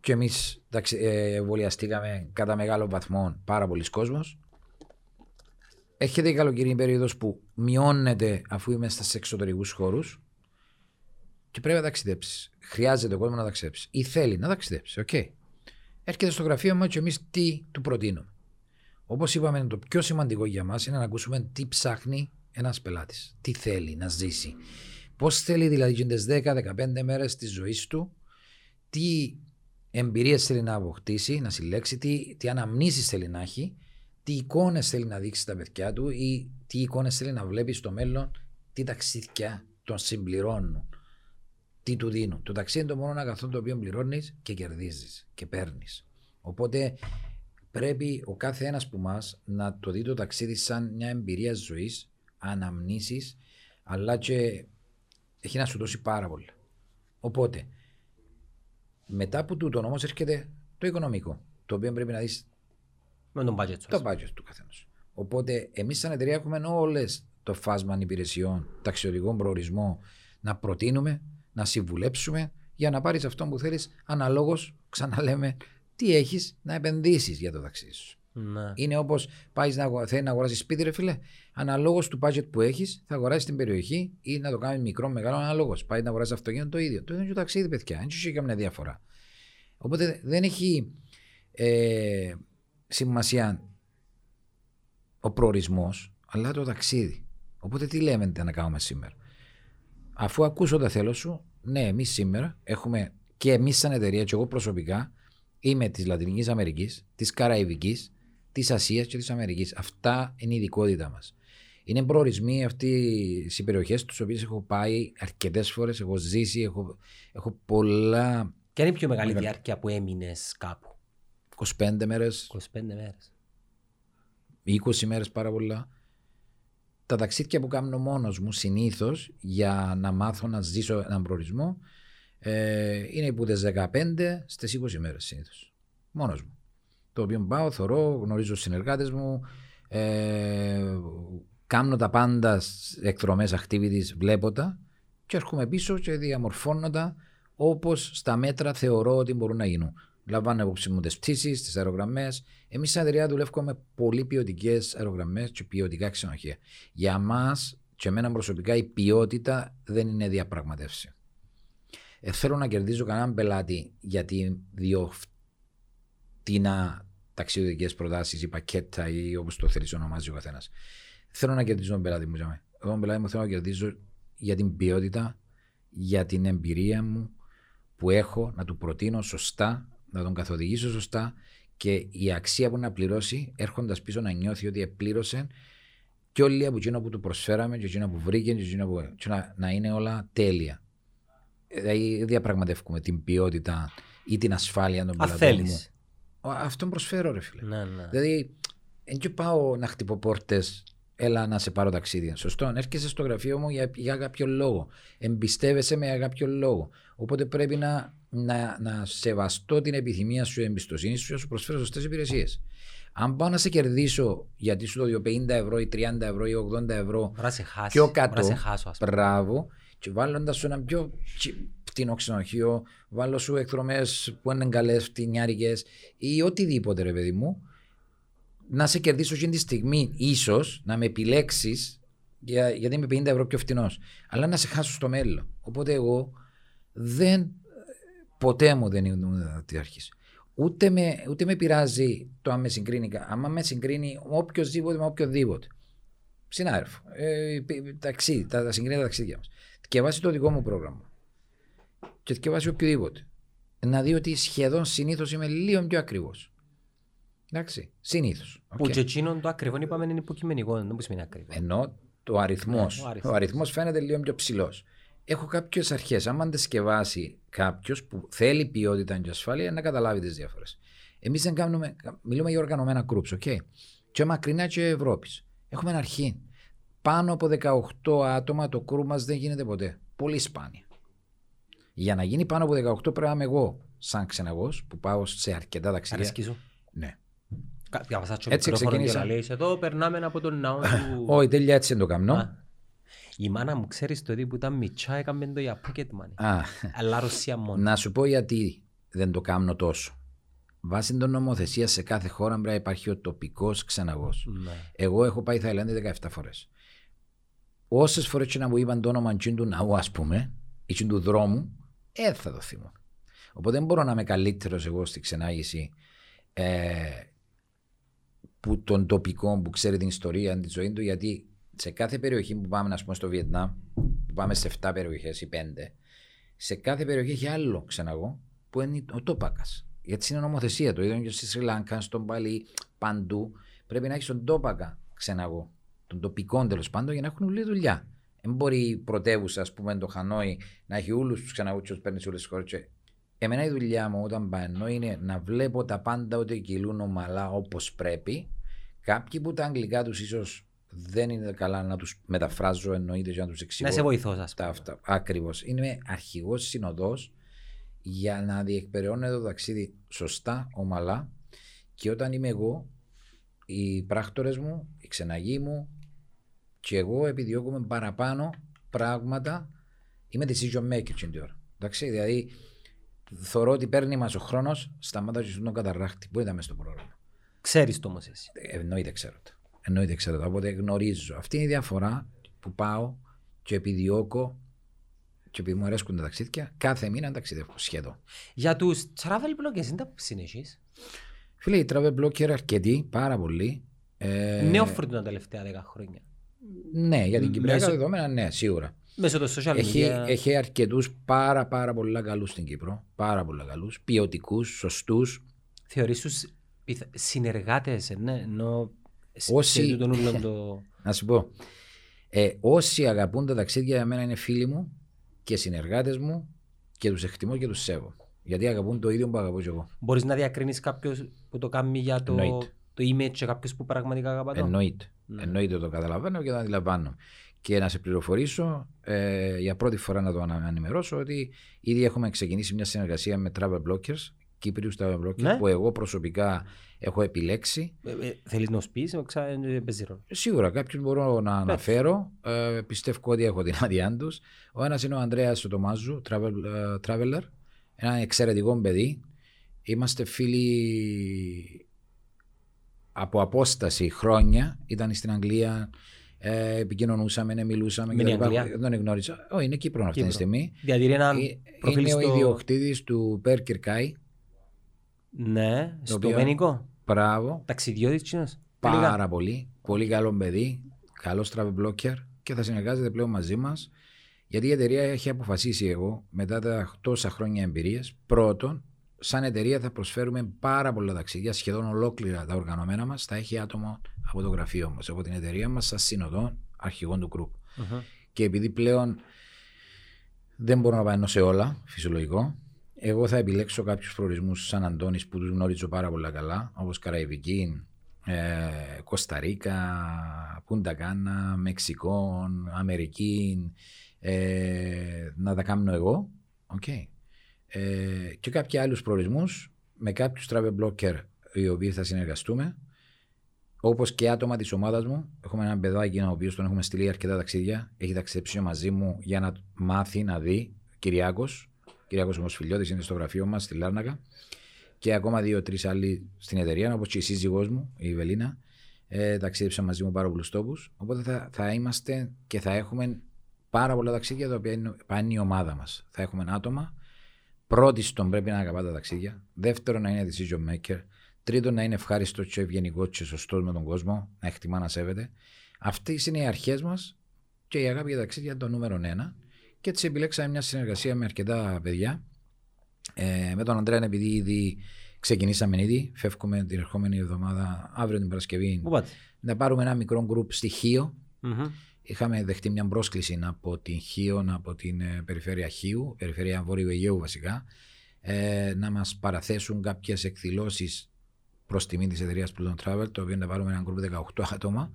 και εμείς εμβολιαστήκαμε κατά μεγάλο βαθμό πάρα πολλοί κόσμος. Έχετε η καλοκαιρινή περίοδος που μειώνεται αφού είμαστε σε εξωτερικούς χώρους και πρέπει να ταξιδέψεις. Χρειάζεται ο κόσμος να ταξιδέψει ή θέλει να ταξιδέψει. Οκ. Έρχεται στο γραφείο μας και εμείς τι του προτείνουμε. Όπως είπαμε, το πιο σημαντικό για μας είναι να ακούσουμε τι ψάχνει ένας πελάτης. Τι θέλει να ζήσει. Πώς θέλει δηλαδή και τις 10-15 μέρες της ζωής του, τι εμπειρίες θέλει να αποκτήσει, να συλλέξει, τι, τι αναμνήσεις θέλει να έχει, τι εικόνες θέλει να δείξει στα παιδιά του ή τι εικόνες θέλει να βλέπει στο μέλλον, τι ταξίδια τον συμπληρώνουν, τι του δίνουν. Το ταξίδι είναι το μόνο αγαθό το οποίο πληρώνεις και κερδίζεις και παίρνεις. Οπότε πρέπει ο κάθε ένας που μας να το δει το ταξίδι σαν μια εμπειρία ζωής, αναμνήσεις, αλλά και έχει να σου δώσει πάρα πολλά. Οπότε, μετά από τούτο όμως έρχεται το οικονομικό, το οποίο πρέπει να δεις Με τον budget σου. το budget του καθενός. Οπότε, εμείς σαν εταιρεία έχουμε όλες το φάσμα υπηρεσιών, ταξιδιωτικό προορισμό να προτείνουμε, να συμβουλέψουμε για να πάρεις αυτό που θέλεις αναλόγως, ξαναλέμε, τι έχεις να επενδύσεις για το ταξίδι σου. Ναι. Είναι όπως πάεις να, αγο- θέλει να αγοράσεις σπίτι, ρε φίλε. Αναλόγως του budget που έχεις, θα αγοράσεις την περιοχή ή να το κάνεις μικρό, μεγάλο, αναλόγως. Πάει να αγοράσει αυτοκίνητο το ίδιο. Το ίδιο είναι και το ταξίδι, παιδιά. Δεν έχει καμία διαφορά. Οπότε δεν έχει ε, σημασία ο προορισμός, αλλά το ταξίδι. Οπότε τι λέμε να κάνουμε σήμερα. Αφού ακούσω τα θέλω σου, ναι, εμείς σήμερα έχουμε και εμείς σαν εταιρεία, και εγώ προσωπικά, είμαι της Λατινικής Αμερικής, της Καραϊβικής, της Ασίας και της Αμερικής. Αυτά είναι η ειδικότητα μας. Είναι προορισμοί αυτοί οι περιοχέ, τι οποίες έχω πάει αρκετές φορές, έχω ζήσει, έχω, έχω πολλά. Και είναι η πιο μεγάλη Μεγάλη. διάρκεια που έμεινες κάπου; 25 μέρες, 25 μέρες. 20 μέρες πάρα πολλά. Τα ταξίδια που κάνω μόνος μου συνήθως για να μάθω να ζήσω έναν προορισμό ε, είναι από τις 15 στις 20 μέρες συνήθως. Μόνος μου. Το οποίο πάω, θωρώ, γνωρίζω τους συνεργάτες μου, ε, κάνω τα πάντα εκδρομέ activities, βλέπω τα και έρχομαι πίσω και διαμορφώνω τα όπως στα μέτρα θεωρώ ότι μπορούν να γίνουν. Λαμβάνω υπόψη μου τις πτήσεις, τις αερογραμμές. Εμείς, σαν εταιρεία, δουλεύουμε με πολύ ποιοτικές αερογραμμές και ποιοτικά ξενοδοχεία. Για μας και εμένα προσωπικά η ποιότητα δεν είναι διαπραγματεύση. Ε, θέλω να κερδίζω κανέναν πελάτη γιατί δύο φτηνά ταξιδιωτικές προτάσεις ή πακέτα ή όπως το θέλεις ονομάζει ο καθένας. Θέλω να κερδίζω τον πελάτη μου. τζάμε. Εγώ τον πελάτη μου θέλω να κερδίζω για την ποιότητα, για την εμπειρία μου που έχω, να του προτείνω σωστά, να τον καθοδηγήσω σωστά και η αξία που να πληρώσει έρχοντας πίσω να νιώθει ότι επλήρωσε και όλοι από εκείνο που του προσφέραμε και εκείνο που βρήκε και εκείνο που... και να, να είναι όλα τέλεια. Δηλαδή διαπραγματεύουμε την ποιότητα ή την ασφάλεια των Αν πελατών μου. Θέλεις. Ο- Αυτόν προσφέρω ρε φίλε. Ναι, ναι. Δηλαδή, δεν και πάω να χτυπώ πόρτες, έλα να σε πάρω ταξίδια. Σωστό. Έρχεσαι στο γραφείο μου για, για κάποιο λόγο. Εμπιστεύεσαι με για κάποιο λόγο. Οπότε πρέπει να, να, να σεβαστώ την επιθυμία σου, την εμπιστοσύνη σου και να σου προσφέρω σωστές υπηρεσίες. Αν πάω να σε κερδίσω γιατί σου το δίνω 50 ευρώ ή 30 ευρώ ή 80 ευρώ Μπορεί να σε χάσεις. πιο μπορεί να κάτω, σε χάσω, ας πούμε. μπράβο, και βάλλοντα σου ένα πιο τσι- φτηνό ξενοδοχείο, βάλω σου εκδρομές που είναι καλέ, φτηνιάρικε ή οτιδήποτε, ρε παιδί μου, να σε κερδίσω εκείνη τη στιγμή, ίσως να με επιλέξεις για, γιατί είμαι 50 ευρώ πιο φτηνός, αλλά να σε χάσω στο μέλλον. Οπότε εγώ δεν. Ποτέ μου δεν ήμουν τη αρχή. Ούτε με, ούτε με πειράζει το αν με συγκρίνει. κα- Άμα με συγκρίνει οποιοδήποτε με οποιοδήποτε συνάδελφο. Ε, π- ταξίδι, τα, τα συγκρίνει τα ταξίδια μας. Και βάσει το δικό μου πρόγραμμα. Και και βάσει οποιοδήποτε. Να δει ότι σχεδόν συνήθως είμαι λίγο πιο ακριβώ. Εντάξει. Συνήθως. Που και εκείνον το ακριβό είπαμε είναι υποκειμενικό, δεν που σημαίνει ακριβό. Ενώ το αριθμός. Ναι, ο αριθμός. ο αριθμός φαίνεται λίγο πιο ψηλός. Έχω κάποιες αρχές. Άμα αντεσκευάσει κάποιος που θέλει ποιότητα και ασφάλεια, να καταλάβει τις διαφορέ. Εμείς δεν κάνουμε. Μιλούμε για οργανωμένα groups, ok. Και μακρινά και Ευρώπης. Έχουμε ένα αρχή. Πάνω από 18 άτομα το κρού μας δεν γίνεται ποτέ. Πολύ σπάνια. Για να γίνει πάνω από 18 πρέπει να είμαι εγώ, σαν ξεναγός, που πάω σε αρκετά ταξίδια. Αρέσκει σου; Ναι. Κα- Διαβάσα το Έτσι μικρόφωνο και ξεκίνησα. να λέει εδώ περνάμε από τον ναό του... Όχι, τέλεια έτσι δεν το κάνω. Α. Η μάνα μου ξέρεις το ότι που ήταν μητσά έκαμε το για pocket money. Α, Αλλά Ρωσία μόνο. Να σου πω γιατί δεν το κάνω τόσο. Βάσει την νομοθεσίας σε κάθε χώρα πρέπει να υπάρχει ο τοπικός ξεναγός. Ναι. Εγώ έχω πάει Θαϊλάνδη 17 φορές. Όσες φορές και να μου είπαν το όνομα τσιν του ναού, ας πούμε, ή τσιν του δρόμου, ε, θα το θυμώ. Οπότε δεν μπορώ να είμαι καλύτερος εγώ στη ξενάγηση ε, που των τοπικών που ξέρει την ιστορία τη ζωή του, γιατί σε κάθε περιοχή που πάμε, ας πούμε, στο Βιετνάμ, που πάμε σε 7 περιοχές ή 5, σε κάθε περιοχή έχει άλλο ξεναγό που είναι ο τόπακας. Γιατί είναι νομοθεσία. Το ίδιο και στη Σρι Λάνκα, στον Παλί, παντού. Πρέπει να έχεις τον τόπακα ξεναγό. Τον τοπικό τέλος πάντων για να έχουν όλη δουλειά. Δεν μπορεί η πρωτεύουσα, ας πούμε, το Χανόι, να έχει όλους τους ξεναγού και τους παίρνεις σε όλες τις χώρες. Εμένα η δουλειά μου όταν πάω είναι να βλέπω τα πάντα ότι κυλούν ομαλά όπως πρέπει. Κάποιοι που τα αγγλικά τους ίσως δεν είναι καλά να τους μεταφράζω, εννοείται για να τους εξηγώ. Να σε βοηθώς, ας Τα πούμε. αυτά. Ακριβώς. Είμαι αρχηγός συνοδός για να διεκπεραιώνεται το ταξίδι σωστά, ομαλά και όταν είμαι εγώ, οι πράκτορες μου, οι ξεναγοί μου και εγώ επιδιώκουμε παραπάνω πράγματα. Είμαι decision maker την ώρα. Εντάξει, δηλαδή θεωρώ ότι παίρνει μας ο χρόνος, σταμάτα και στον καταρράχτη που ήταν μέσα στο πρόγραμμα. Ξέρεις το όμως εσύ. Ε, Εννοείται ξέρω το. Εννοείται ξέρω το. Οπότε γνωρίζω. Αυτή είναι η διαφορά που πάω και επιδιώκω και επειδή μου αρέσκουν τα ταξίδια, κάθε μήνα ταξιδεύω σχεδόν. Για τους travel bloggers, είναι τα που συνεχείς; Φίλε, η travel blogger αρκετή, πάρα πολύ. Ε, Νέο φορτίο τα τελευταία 10 χρόνια. Ναι, για την Κυπριακά Μέσω- δεδομένα, ναι, σίγουρα. Μέσω των social Έχει, media. έχει αρκετούς πάρα, πάρα πολλά καλούς στην Κύπρο. Πάρα πολλά καλούς. Ποιοτικούς, σωστούς. Θεωρείς τους πιθα- συνεργάτες, ναι, ενώ σε- Όσοι- σε τούτον ούλον το... Να σου πω. Ε, όσοι αγαπούν τα ταξίδια για μένα είναι φίλοι μου και συνεργάτες μου και τους εκτιμώ και τους σέβω. Γιατί αγαπούν το ίδιο που αγαπώ και εγώ. Μπορείς να διακρίνεις κάποιος που το κάνει για το, Εννοείται. Το image και κάποιος που πραγματικά αγαπά το. Εννοείται. Ναι. Εννοείται το καταλαβαίνω και το αντιλαμβάνω. Και να σε πληροφορήσω, ε, για πρώτη φορά να το ανα- ενημερώσω, ότι ήδη έχουμε ξεκινήσει μια συνεργασία με travel blockers, Κύπριους travel blockers, Ναι. που εγώ προσωπικά έχω επιλέξει. Ε, ε, θέλεις να σου πεις, ξα... ε, παίζει ρόλο. Σίγουρα κάποιους μπορώ να αναφέρω. Ε, πιστεύω ότι έχω την άδειά τους. Ο ένας είναι ο Ανδρέας Τομάζου, travel, ε, traveler. Ένα εξαιρετικό παιδί. Είμαστε φίλοι από απόσταση χρόνια. Ήταν στην Αγγλία, ε, επικοινωνούσαμε, ναι, μιλούσαμε. Μένει κτλ. Αγγλία; Δεν τον γνώρισα. Όχι, είναι Κύπρο αυτή τη Κύπρο. στιγμή. Διατηρεί ένα Ε, προφίλ είναι ο στο... ιδιοκτήτης του Περ Κυρκάη. Ναι, στο οποίο- Μένικο. Μπράβο. Ταξιδιώτης κοινός. Πάρα πολύ. Πολύ καλό παιδί. Καλός travel blocker και θα συνεργάζεται πλέον μαζί μας. Γιατί η εταιρεία έχει αποφασίσει εγώ μετά τα τόσα χρόνια εμπειρία. Πρώτον, σαν εταιρεία θα προσφέρουμε πάρα πολλά ταξίδια, σχεδόν ολόκληρα τα οργανωμένα μας. Θα έχει άτομο από το γραφείο μας, από την εταιρεία μας, σαν συνοδό αρχηγών του group. Μμμ. Και επειδή πλέον δεν μπορώ να πάω σε όλα, φυσιολογικό, εγώ θα επιλέξω κάποιους προορισμούς σαν Αντώνης που τους γνωρίζω πάρα πολύ καλά, όπως Καραϊβική, ε, Κωνσταντίνα, Πούντα Κάνα, Μεξικό, Αμερική, ε, να τα κάνω εγώ. Okay. Ε, και κάποιοι άλλους προορισμούς με κάποιους travel blocker οι οποίοι θα συνεργαστούμε Όπως και άτομα της ομάδας μου. Έχουμε έναν παιδάκι ο οποίος τον έχουμε στείλει αρκετά ταξίδια. Έχει ταξιδέψει μαζί μου για να μάθει, να δει. Κυριάκος. Κυριάκος Ομοσφιλιώτη είναι στο γραφείο μας στη Λάρνακα. Και ακόμα δύο-τρει άλλοι στην εταιρεία, όπως και η σύζυγός μου, η Βελίνα. Ε, ταξίδεψαν μαζί μου πάρα πολλού τόπους. Οπότε θα, θα είμαστε και θα έχουμε πάρα πολλά ταξίδια τα οποία είναι, πάνε η ομάδα μας. Θα έχουμε άτομα. Πρώτιστον πρέπει να αγαπά τα ταξίδια. Δεύτερον να είναι decision maker. Τρίτον, να είναι ευχάριστο και ευγενικό και σωστός με τον κόσμο, να εκτιμά να σέβεται. Αυτές είναι οι αρχές μας και η αγάπη για τα ταξίδια το νούμερο ένα. Και έτσι επιλέξαμε μια συνεργασία με αρκετά παιδιά. Ε, με τον Αντρέα, επειδή ήδη ξεκινήσαμε ήδη, φεύγουμε την ερχόμενη εβδομάδα, αύριο την Παρασκευή, Πού πάτε; να πάρουμε ένα μικρό γκρουπ στη Χίο. Μμμ. Είχαμε δεχτεί μια πρόσκληση από την Χίο, από την ε, περιφέρεια Χίου, περιφέρεια Βόρειο Αιγαίου βασικά, ε, να μας παραθέσουν κάποιες εκδηλώσεις προς τιμή της εταιρείας Pluton Travel, το οποίο να πάρουμε ένα γκρουπ 18 άτομα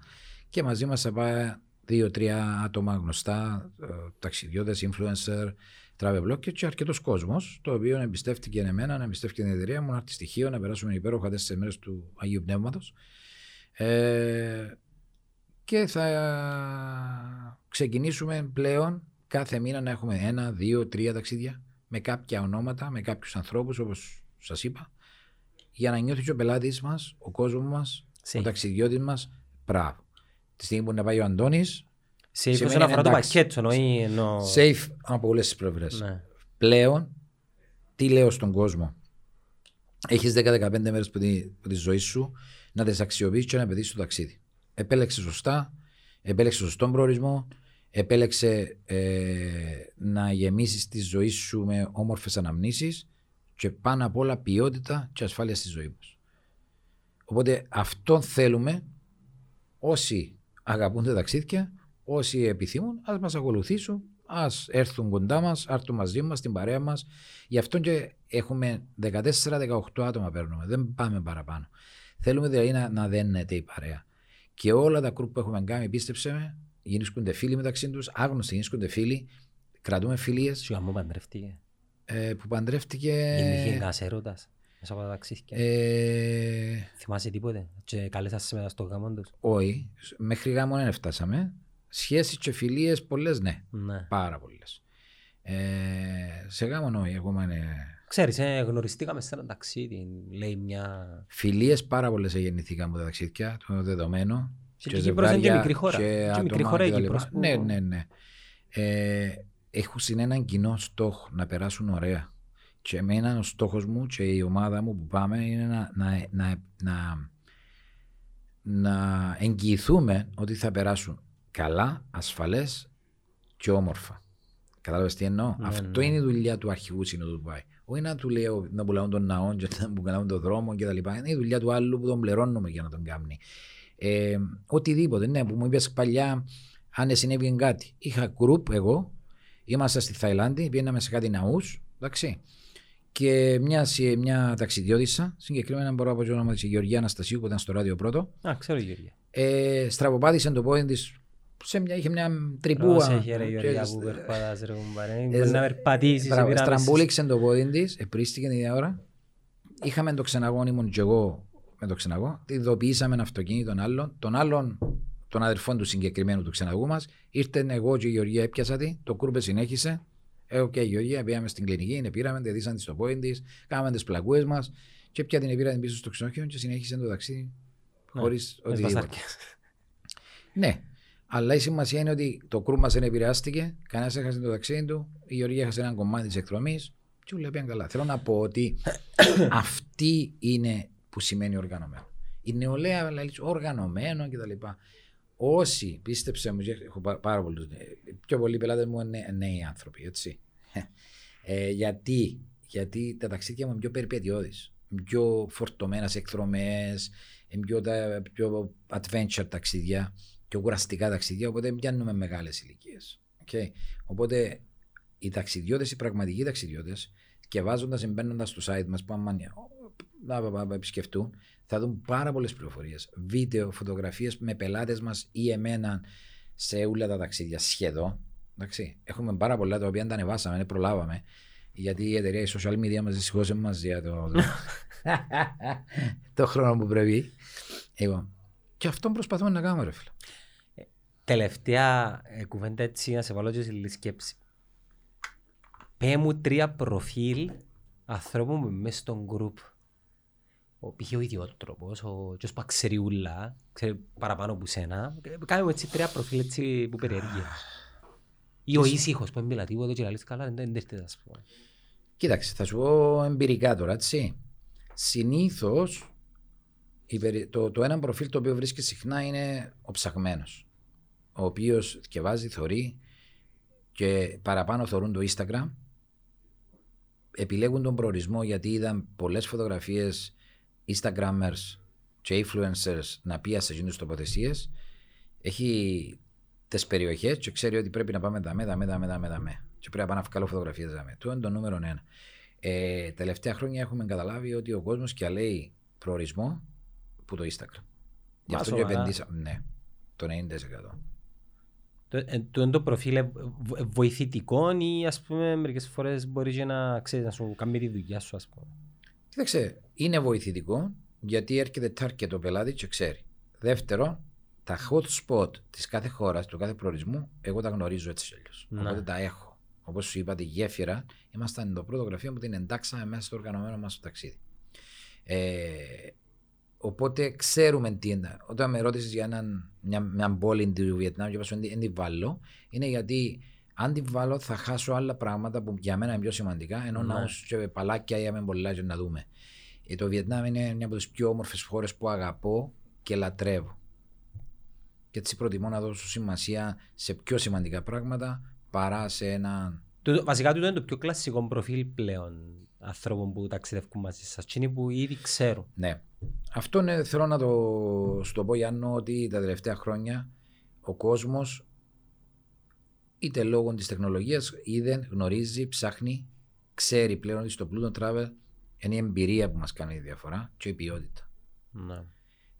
και μαζί μας θα πάει δύο-τρία άτομα γνωστά, ε, ταξιδιώτες, influencer, travel blogger και αρκετός κόσμος, το οποίο εμπιστεύτηκε εμένα, να εμπιστεύτηκε την εταιρεία μου, να έρθει στοιχείο, να περάσουμε υπέροχα τέσσερις μέρες του Αγίου Πνεύματος. Ε, και θα ξεκινήσουμε πλέον κάθε μήνα να έχουμε ένα, δύο, τρία ταξίδια με κάποια ονόματα, με κάποιους ανθρώπους όπως σας είπα για να νιώθει και ο πελάτης μας, ο κόσμος μας, ο Safe. ταξιδιώτης μας, μπράβο. Τη στιγμή που να πάει ο Αντώνης, Safe Σημαίνει όσον αφορά το εντάξει. πακέτο, εννοεί εννοώ... safe από όλες τις πλευρές. Ναι. Πλέον, τι λέω στον κόσμο; Έχεις 10-15 μέρες από τη, από τη ζωή σου να τις αξιοποιήσεις και να παιδίσεις το ταξίδι. Επέλεξε σωστά, επέλεξε σωστόν προορισμό, επέλεξε ε, να γεμίσεις τη ζωή σου με όμορφες αναμνήσεις και πάνω απ' όλα ποιότητα και ασφάλεια στη ζωή μας. Οπότε αυτό θέλουμε όσοι αγαπούν τα ταξίδια, όσοι επιθυμούν, ας μας ακολουθήσουν, ας έρθουν κοντά μας, έρθουν μαζί μας, στην παρέα μας. Γι' αυτό και έχουμε 14-18 άτομα παίρνουμε, δεν πάμε παραπάνω. Θέλουμε δηλαδή να, να δένεται η παρέα. Και όλα τα γκρουπ που έχουμε κάνει, πίστεψε με, γίνονται φίλοι μεταξύ τους, άγνωστοι γίνονται φίλοι, κρατούμε φιλίες Σου γαμμό παντρεύτηκε. ε, που παντρεύτηκε... Γεννήθηκε ένας έρωτας μέσα από τα ταξίδια. Ε, Θυμάσαι τίποτε; Και κάλεσας μετά στο γάμο τους. όχι, μέχρι γάμο δεν φτάσαμε. Σχέσεις και φιλίες πολλές ναι, Ναι. πάρα πολλές. Ε, σε γάμο όχι, ακόμα είναι... Ξέρεις, ε, γνωριστήκαμε σε ένα ταξίδι, λέει μια... Φιλίες πάρα πολλές γεννηθήκαν από τα ταξίδια, το δεδομένο. Και η Κύπρος είναι και ζευγάρια μικρή χώρα. Και άτομα μικρή χώρα η κτλ. Κύπρος που- Ναι, ναι, ναι. Ε, έχουν έναν κοινό στόχο να περάσουν ωραία. Και εμένα ο στόχος μου και η ομάδα μου που πάμε είναι να, να, να, να, να εγγυηθούμε ότι θα περάσουν καλά, ασφαλές και όμορφα. Κατάλαβες τι εννοώ; Ναι, Αυτό ναι. είναι η δουλειά του αρχηγού συνοδού που πάει. Όχι να του λέω να πουλάουν τον ναό και να πουλάουν τον δρόμο κτλ. Είναι η δουλειά του άλλου που τον πληρώνουμε για να τον κάνει. Ε, οτιδήποτε, ναι, που μου είπες παλιά, αν συνέβη κάτι. Είχα group εγώ, ήμασταν στη Θαϊλάνδη, πήγαμε σε κάτι ναούς, εντάξει. Και μια, μια ταξιδιώτησα, συγκεκριμένα μπορώ να πω το όνομα της Γεωργίας Αναστασίου που ήταν στο ράδιο πρώτο, Α, ξέρω Γεωργία. ε, στραβοπάτησε το πόδι της. Σε μια, είχε μια τρυπούα. Πρόσεχε ρε και- Γεωργία που περπατάς ρε κουμπάρε. Ε, Μπορεί να περπατήσεις. Μπράβο, επί να πέσεις. στραμπούληξε το πόδι της, επρίστηκε την ίδια ώρα. Είχαμε το ξεναγό, ήμουν και εγώ με το ξεναγό. Ειδοποιήσαμε ένα αυτοκίνητο τον άλλον. Τον άλλον, τον αδερφόν του συγκεκριμένου του ξεναγού μας. Ήρθε εγώ και η Γεωργία έπιασα τη. Το κούρπε συνέχισε. Ε, οκ, η Γεωργία πήγαμε στην κλινική, είναι πήραμε, τη δίσαν της στο πόδι της, κάναμε τις πλακούες μας. Και πια την πήρα την πίσω στο ξενοδοχείο και συνέχισε το ταξίδι Ναι, χωρίς με οτιδήποτε. σπασάρκες. Ναι. Αλλά η σημασία είναι ότι το κρού μα δεν επηρεάστηκε, κανένας έχασε το ταξίδι του, η Γεωργία έχασε ένα κομμάτι της εκδρομής και όλα πήγαν καλά. Θέλω να πω ότι αυτή είναι που σημαίνει οργανωμένο. Η νεολαία λέει οργανωμένο κτλ. Όσοι, πίστεψε μου, και έχω πά- πάρα πολλούς. Πιο πολλοί πελάτες μου είναι νέοι άνθρωποι, έτσι. Ε, γιατί, γιατί τα ταξίδια μου είναι πιο περιπετειώδεις, πιο φορτωμένα σε εκδρομές, είναι πιο, τα, πιο adventure ταξίδια, πιο κουραστικά ταξίδια, οπότε πιάνουμε μεγάλες ηλικίες. Okay. Οπότε οι ταξιδιώτες, οι πραγματικοί ταξιδιώτες, και βάζοντας μπαίνοντα στο site μας, που άμα να να- να επισκεφτούν, θα δουν πάρα πολλές πληροφορίες. Βίντεο, φωτογραφίες με πελάτες μας ή εμένα σε όλα τα ταξίδια σχεδόν. Εντάξει; Έχουμε πάρα πολλά τα οποία δεν τα ανεβάσαμε, δεν προλάβαμε. Γιατί η εταιρεία, η social media μας δυστυχώς δεν μας για το, το χρόνο που πρέπει. Λοιπόν, και αυτό προσπαθούμε να κάνουμε, ρε φίλε. Τελευταία ε, κουβέντα έτσι να σε βάλω και σε λίγη σκέψη. Πέ μου τρία προφίλ ανθρώπων που είναι μέσα στον γκρουπ. Ο π.χ. ο ιδιότροπος, ο ποιος που ξέρει ούλα, ξέρει παραπάνω από σένα. Ε, Κάνουμε έτσι τρία προφίλ έτσι που περιέργεια. Ή ο ήσυχος που δεν μιλά τίποτα και λαλείς καλά, δεν έρχεται ας πούμε. Κοίταξε, θα σου πω εμπειρικά τώρα, έτσι. Συνήθως το, το ένα προφίλ το οποίο βρίσκεις συχνά είναι ο ψαγμένος. Ο οποίος διαβάζει, θωρεί και παραπάνω θωρούν το Instagram. Επιλέγουν τον προορισμό γιατί είδαν πολλές φωτογραφίες Instagrammers και influencers να πιάσουν εκείνους τοποθεσίες. Έχει τις περιοχές και ξέρει ότι πρέπει να πάμε δαμέ, δαμέ, δαμέ, δαμέ, δαμέ. Και πρέπει να πάω να βγάλω φωτογραφίες δαμέ. Το είναι το νούμερο ένα. Ε, τελευταία χρόνια έχουμε καταλάβει ότι ο κόσμος και λέει προορισμό που το Instagram. Γι' Μα, αυτό και σοβαρά. επενδύσαμε. Ναι, το 90%. Το, ε, το, είναι το προφίλ ε, βο- ε, βοηθητικό ή ας πούμε μερικές φορές μπορείς και να, ξέρεις, να σου κάνει τη δουλειά σου ας πούμε. Κοίταξε, είναι βοηθητικό γιατί έρχεται target το πελάτη και ξέρει. Δεύτερο, τα hot spot της κάθε χώρας, του κάθε προορισμού, εγώ τα γνωρίζω έτσι κι αλλιώς. Ναι. Οπότε τα έχω. Όπως σου είπα, τη γέφυρα, ήμασταν το πρώτο γραφείο που την εντάξαμε μέσα στο οργανωμένο μας το ταξίδι. Ε, οπότε ξέρουμε τι είναι. Όταν με ρώτησες για έναν, μια, μια πόλη του Βιετνάμ και είπα σου δεν τη βάλω, είναι γιατί αν την βάλω θα χάσω άλλα πράγματα που για μένα είναι πιο σημαντικά, ενώ Ναι. να και παλάκια είχαμε πολλά και να δούμε. Ε, το Βιετνάμ είναι μια από τις πιο όμορφες χώρες που αγαπώ και λατρεύω. Και έτσι προτιμώ να δώσω σημασία σε πιο σημαντικά πράγματα παρά σε ένα. Το, βασικά τούτο είναι το πιο κλασικό προφίλ πλέον ανθρώπων που ταξιδεύουν μαζί σας. Τι είναι που ήδη ξέρουν. Ναι. Αυτό είναι, θέλω να το σου το πω Γιάννο ότι τα τελευταία χρόνια ο κόσμος είτε λόγω της τεχνολογίας είδε, γνωρίζει, ψάχνει, ξέρει πλέον ότι στο Pluto Travel είναι η εμπειρία που μας κάνει τη διαφορά και η ποιότητα. Ναι.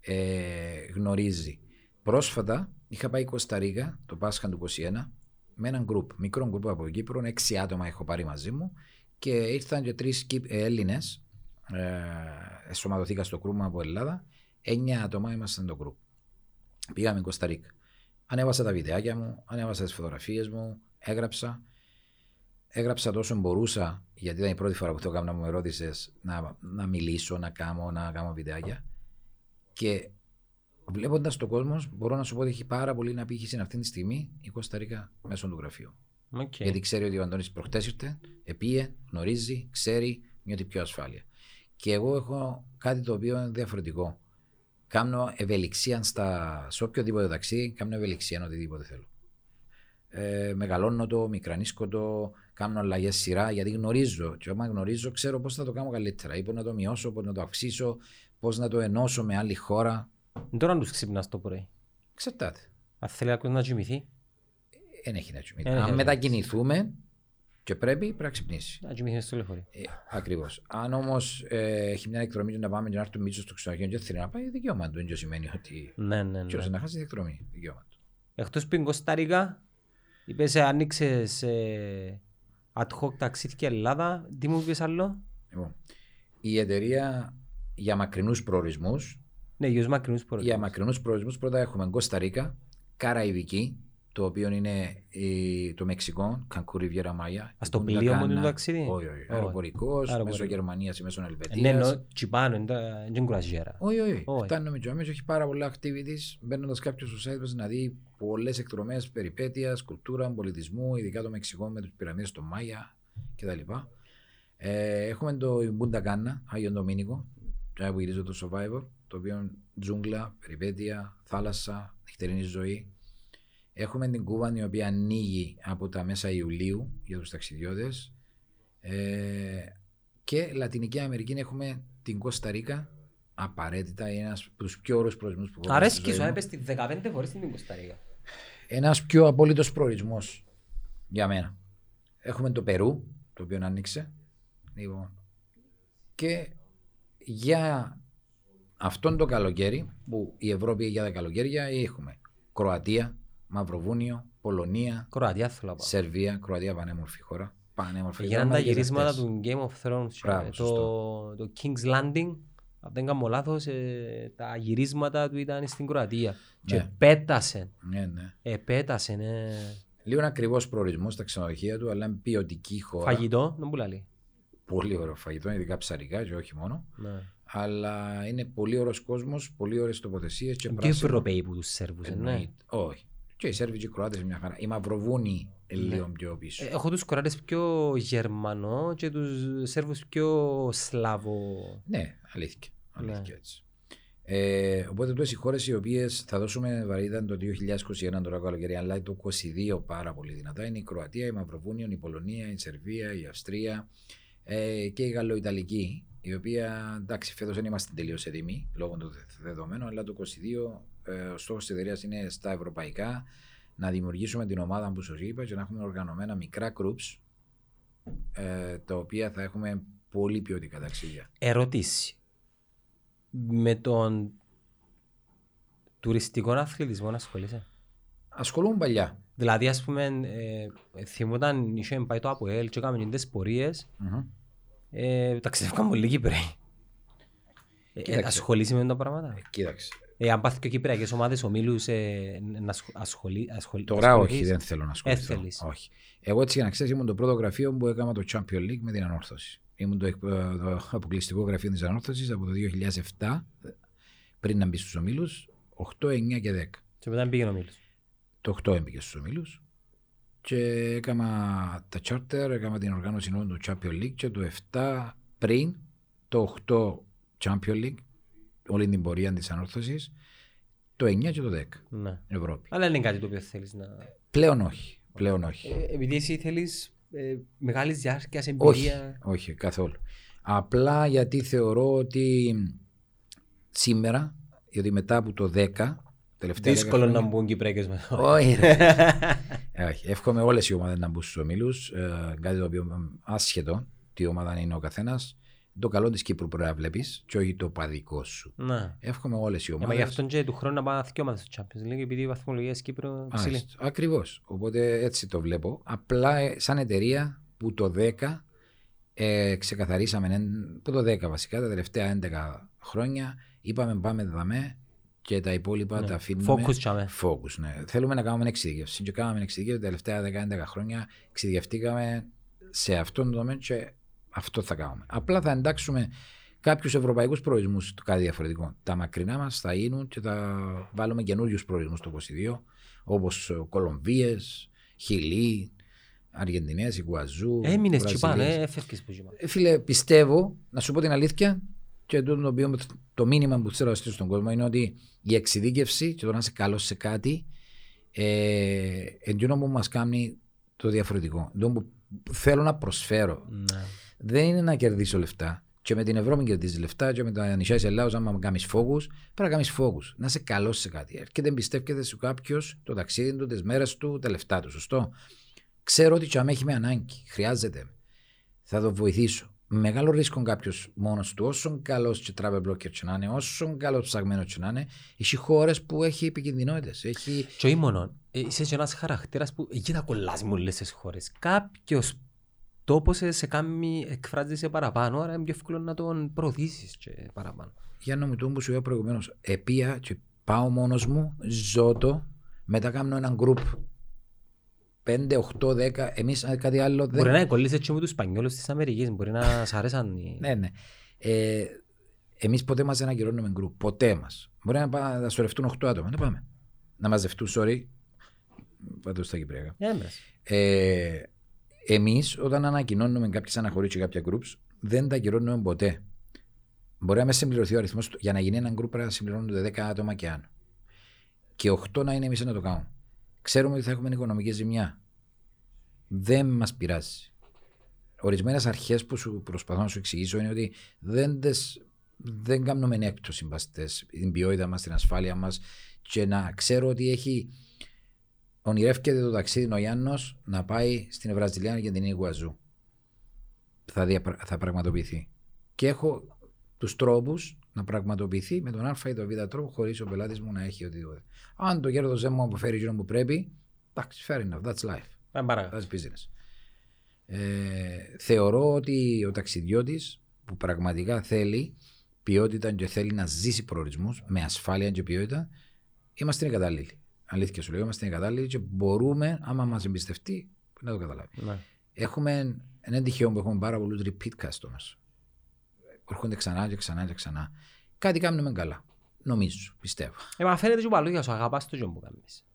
ε, γνωρίζει. Πρόσφατα είχα πάει Κωνσταντίνα το Πάσχα του 21 με έναν γκρουπ, μικρό γκρουπ από Κύπρο, έξι άτομα έχω πάρει μαζί μου και ήρθαν και τρεις Έλληνες. Ε, εσωματωθήκα στο κρούμα από Ελλάδα. Εννιά άτομα ήμασταν το γκρουπ. Πήγαμε Κωνσταντίνα. Ανέβασα τα βιντεάκια μου, ανέβασα τις φωτογραφίες μου, έγραψα. Έγραψα τόσο μπορούσα, γιατί ήταν η πρώτη φορά που το έκανα, μου ερώτησες να, να μιλήσω, να κάνω, να κάνω βιντεάκια. Και βλέποντας τον κόσμο, μπορώ να σου πω ότι έχει πάρα πολύ απήχηση αυτή τη στιγμή η Κωνσταντίνα μέσω του γραφείου. Οκ. Γιατί ξέρει ότι ο Αντώνης προχτές ήρθε, επίε, γνωρίζει, ξέρει, νιώθει πιο ασφάλεια. Και εγώ έχω κάτι το οποίο είναι διαφορετικό. Κάνω ευελιξία στα, σε οποιοδήποτε ταξίδι, κάνω ευελιξία οτιδήποτε θέλω. ε, μεγαλώνω το, μικρανίσκω το, κάνω αλλαγές σειρά γιατί γνωρίζω. Και όταν γνωρίζω, ξέρω πώς θα το κάνω καλύτερα. Ή πώς να το μειώσω, πώς να το αυξήσω, πώς να το ενώσω με άλλη χώρα. Τώρα τους ξυπνάς το πρωί. Εξαρτάται. Αν θέλει κάποιος να κοιμηθεί, Δεν έχει να τσιμεί. Δεν έχει Αν να μετακινηθούμε και πρέπει, πρέπει να ξυπνήσει. να κοιμηθείς μες στο λεωφορείο. Ε, Ακριβώς. Αν όμως ε, έχει μια εκδρομή και να πάμε και να έρθουμε μίτσος στο ξενοδοχείο και θέλει να πάει, δικαίωμα του. Δεν σημαίνει ότι. Ναι, ναι, Ποιο ναι. να χάσει την εκδρομή. Δικαίωμα του. Εκτός που είναι Κωνσταντίνα, είπες ε, άνοιξες ε, ad hoc ταξίδια Ελλάδα, τι μου είπες άλλο; Λοιπόν, η εταιρεία για μακρινούς προορισμούς. Ναι, γιος μακρινούς Για προορισμούς. μακρινούς προορισμούς πρώτα έχουμε Κωνσταντίνα, Καραϊβική, το οποίο είναι η- το Μεξικό, Κανκού Ριβιέρα Μάγια. Ας το Punta πλοίο μόνο Cana. το ταξίδι? Όχι, όχι. Όχι. Αεροπορικό, μέσω Αεροπορικό. Γερμανία ή μέσω Ε, Ναι, Ελβετία. εννοώ τσιπάνω, είναι είναι κουραζιέρα. Όχι, όχι. Όχι. Φτάνουμε και όμως έχει πάρα πολλά activities. Μπαίνοντα κάποιο στο site μας να δει πολλέ εκδρομέ περιπέτεια, κουλτούρα, πολιτισμού, ειδικά το Μεξικό με του πυραμίδε των Μάγια κτλ. Ε, έχουμε το Μπούντα Κάνα, Άγιο Ντομίνικο, που γυρίζω το Survivor, το οποίο είναι τζούγκλα, περιπέτεια, θάλασσα, νυχτερινή ζωή. Έχουμε την Κούβα η οποία ανοίγει από τα μέσα Ιουλίου για τους ταξιδιώτες. Ε, και Λατινική Αμερική έχουμε την Κώστα Ρίκα, απαραίτητα είναι ένας από τους πιο ωραίους προορισμούς που έχω δει στη Αρέσκει ζωή σου, μου. έπαιες τη 15 φορές στην Κωνσταντίνα. Ένας πιο απόλυτος προορισμός για μένα. Έχουμε το Περού, το οποίο άνοιξε. Λοιπόν, και για αυτόν το καλοκαίρι, που η Ευρώπη για τα καλοκαίρια, έχουμε Κροατία, Μαυροβούνιο, Πολωνία, Κροατία θέλω να πάω. Σερβία, Κροατία πανέμορφη χώρα. Πανέμορφη Έγιναν χώρα, τα και γυρίσματα αυτές. του Game of Thrones. Μπράβο, ε, το, σωστό. το King's Landing, αν δεν κάνω λάθος, ε, τα γυρίσματα του ήταν στην Κροατία. Και Ναι. πέτασε. Ναι, ναι. Ε, πέτασε, ναι. Λίγο ακριβώς προορισμός στα ξενοδοχεία του, αλλά είναι ποιοτική χώρα. Φαγητό, δεν πουλάλει. Πολύ ωραίο φαγητό, ειδικά ψαρικά και όχι μόνο. Ναι. Αλλά είναι πολύ ωραίος κόσμος, πολύ ωραίες τοποθεσίες και Και πράσινο. Ευρωπαίοι που τους Σέρβους, ε, ναι. Εννοείται. Όχι. Και οι Σέρβοι και οι Κροάτες μια χαρά. Οι Μαυροβούνοι είναι Ναι. λίγο πιο πίσω. Ε, Έχω τους Κροάτες πιο Γερμανό και τους Σέρβους πιο Σλάβο. Ναι, αλήθεια. Ναι. αλήθεια έτσι. Ε, οπότε τόσε οι χώρες οι οποίες θα δώσουμε βαρύτητα το 2021 τώρα καλοκαίρι, αλλά το 2022 πάρα πολύ δυνατά είναι η Κροατία, η Μαυροβούνιο, η Πολωνία, η Σερβία, η Αυστρία ε, και η Γαλλοϊταλική, η οποία εντάξει φέτος δεν είμαστε τελείως έτοιμοι λόγω των δε- δεδομένων, αλλά το 2022 ε, ο στόχος της εταιρείας είναι στα ευρωπαϊκά να δημιουργήσουμε την ομάδα που σα είπα και να έχουμε οργανωμένα μικρά groups ε, τα οποία θα έχουμε πολύ ποιοτικά ταξίδια. Ερώτηση. Με τον τουριστικό αθλητισμό να ασχολείσαι; Ασχολούμαι παλιά. Δηλαδή, ας πούμε, ε, θυμόταν είχε πάει το ΑΠΟΕΛ και έκαμε τις πορείες, Μμμ. ε, ταξιδεύκαν πολύ Κύπροι. Ε, ε, Κοίταξε. ασχολείσαι με τα πράγματα; Ε, Κοίταξε. Ε, αν πάθει και Κυπριακές ομάδες ομίλους, ε, να ασχολ- ασχολεί, ασχολεί, Τώρα ασχοληθείς. όχι, δεν θέλω να ασχοληθώ. Ε, θέλεις. όχι. Εγώ έτσι για να ξέρεις, ήμουν το πρώτο γραφείο που έκανα το Champion League με την ανόρθωση. Ήμουν το, εκ- το αποκλειστικό γραφείο της ανόρθωσης από το 2007, πριν να μπει στους ομίλους, 8, 9 και 10. Και μετά πήγαινε ομίλους. Το 8 έμπηκε στους ομίλους. Και έκανα τα charter, έκανα την οργάνωση νόμου του Champion League και το 7 πριν το 8 Champion League, όλη την πορεία της ανόρθωσης, το 9 και το 10 Ναι. Ευρώπη. Αλλά δεν είναι κάτι το οποίο θέλεις να... Πλέον όχι. Πλέον όχι. Ε, επειδή εσύ θέλεις ε, μεγάλης διάρκειας Όχι, εμπειρία. όχι, καθόλου. Απλά γιατί θεωρώ ότι σήμερα, γιατί μετά από το 10, τελευταία 10 Δύσκολο να χρόνια- μπουν Κυπρέκες μέσα. Όχι, ρε. Ε, όχι. Εύχομαι όλες οι ομάδες να μπουν στους ομίλους. Ε, κάτι το οποίο ε, άσχετο τι ομάδα είναι ο καθένας. Το καλό της Κύπρου πρέπει να βλέπεις και όχι το παδικό σου. Ναι. Εύχομαι όλες οι Ε, Μα ομάδες. γι' αυτόν και του χρόνου να πάμε δύο ομάδες στο Champions League επειδή η βαθμολογία της Κύπρου ψηλή. Ακριβώς. Οπότε έτσι το βλέπω. Απλά ε, σαν εταιρεία που το 10 ε, ξεκαθαρίσαμε, ε, που το 10 βασικά, τα τελευταία 11 χρόνια, είπαμε πάμε δαμέ και τα υπόλοιπα Ναι. τα αφήνουμε. Focus τσάμε. Focus, ναι. Θέλουμε να κάνουμε εξειδικεύση. Και κάναμε εξειδικεύση τα τελευταία 10-11 χρόνια. Εξειδικευτήκαμε σε αυτόν τον τομέα και αυτό θα κάνουμε. Απλά θα εντάξουμε κάποιους ευρωπαϊκούς προορισμούς, κάτι διαφορετικό. Τα μακρινά μας θα γίνουν και θα βάλουμε καινούριους προορισμούς το 22, όπως Κολομβίες, Χιλή, Αργεντινές, Ιγουαζού. Έμεινες Βραζιλίες. τσιπάν, ε, έφευκες που τσιπάν. Ε, Φίλε, πιστεύω, να σου πω την αλήθεια, και το, το, οποίο, το μήνυμα που θέλω να στείλω στον κόσμο είναι ότι η εξειδίκευση και το να είσαι καλός σε κάτι Ε, εντύνο που μας κάνει το διαφορετικό. Εντύνο που θέλω να προσφέρω. Ναι. Δεν είναι να κερδίσω λεφτά. Και με την Ευρώπη κερδίζεις λεφτά, και με τα νησιά της Ελλάδα, άμα κάνεις φόκου, πρέπει να κάνεις φόκου. Να είσαι καλός σε κάτι. Έρχεται, εμπιστεύεται σου κάποιος το ταξίδι του, τις μέρες του, τα λεφτά του. Σωστό. Ξέρω ότι αν έχει με ανάγκη, χρειάζεται. Θα το βοηθήσω. Μεγάλο ρίσκο κάποιος μόνος του, όσο καλός και travel blocker και να είναι, όσο καλός ψαγμένος και να είναι, έχει χώρες που έχει επικινδυνότητες. Έχει... Και όχι μόνο, ε, είσαι και ένας χαρακτήρας που εκεί τα κολλάς με όλες τις χώρες. Κάποιος τόπος σε, σε κάνει, εκφράζεσαι παραπάνω, άρα είναι πιο εύκολο να τον προωθήσεις και παραπάνω. Για να μου το που σου είπα προηγουμένως, επία και πάω μόνος μου, ζω το, μετά κάνω έναν γκρουπ 5, 8, 10, εμείς κάτι άλλο δεν. Μπορεί να κολλήσεις έτσι με τους Σπανιόλους της Αμερικής, μπορεί να σ' αρέσαν οι... Ναι, ναι. Ε, εμείς ποτέ μας δεν ακυρώνουμε γκρουπ. Ποτέ μας. Μπορεί να, πά, να σωρευτούν 8 άτομα. Να πάμε. Να μαζευτούν, sorry. Πάντω στα Κυπριακά. Ε, έμπρας. Ε, Εμείς, όταν ανακοινώνουμε κάποιες αναχωρήσει και κάποια groups, δεν τα ακυρώνουμε ποτέ. Μπορεί να με συμπληρωθεί ο αριθμός για να γίνει ένα group πρέπει να συμπληρώνονται 10 άτομα και άνω. Και 8 να είναι εμείς να το κάνουμε. Ξέρουμε ότι θα έχουμε οικονομική ζημιά. Δεν μας πειράζει. Ορισμένες αρχές που σου προσπαθώ να σου εξηγήσω είναι ότι δεν, τες, δεν κάνουμε έκπτωση μπαστέ την ποιότητα μας, την ασφάλεια μας και να ξέρω ότι έχει ονειρεύεται το ταξίδι ο Γιάννος να πάει στην Βραζιλία για την Ιγουαζού. Θα, δια, θα πραγματοποιηθεί. Και έχω τους τρόπους να πραγματοποιηθεί με τον Α ή τον Β τρόπο χωρίς ο πελάτης μου να έχει οτιδήποτε. Αν το κέρδος δεν μου αποφέρει εκείνο που πρέπει, εντάξει, fair enough, that's life. Πάμε παρακάτω. That's business. Ε, θεωρώ ότι ο ταξιδιώτης που πραγματικά θέλει ποιότητα και θέλει να ζήσει προορισμούς με ασφάλεια και ποιότητα, είμαστε οι κατάλληλοι. Αλήθεια σου λέω, είμαστε οι κατάλληλοι και μπορούμε, άμα μας εμπιστευτεί, να το καταλάβει. Ναι. Έχουμε ένα τυχαίο που έχουμε πάρα πολλούς repeat customers. Έρχονται ξανά και ξανά και ξανά. Κάτι κάνουμε καλά. Νομίζω, πιστεύω. Ε, μα φαίνεται και ο παλούγιας σου, αγαπάς το job που κάνεις.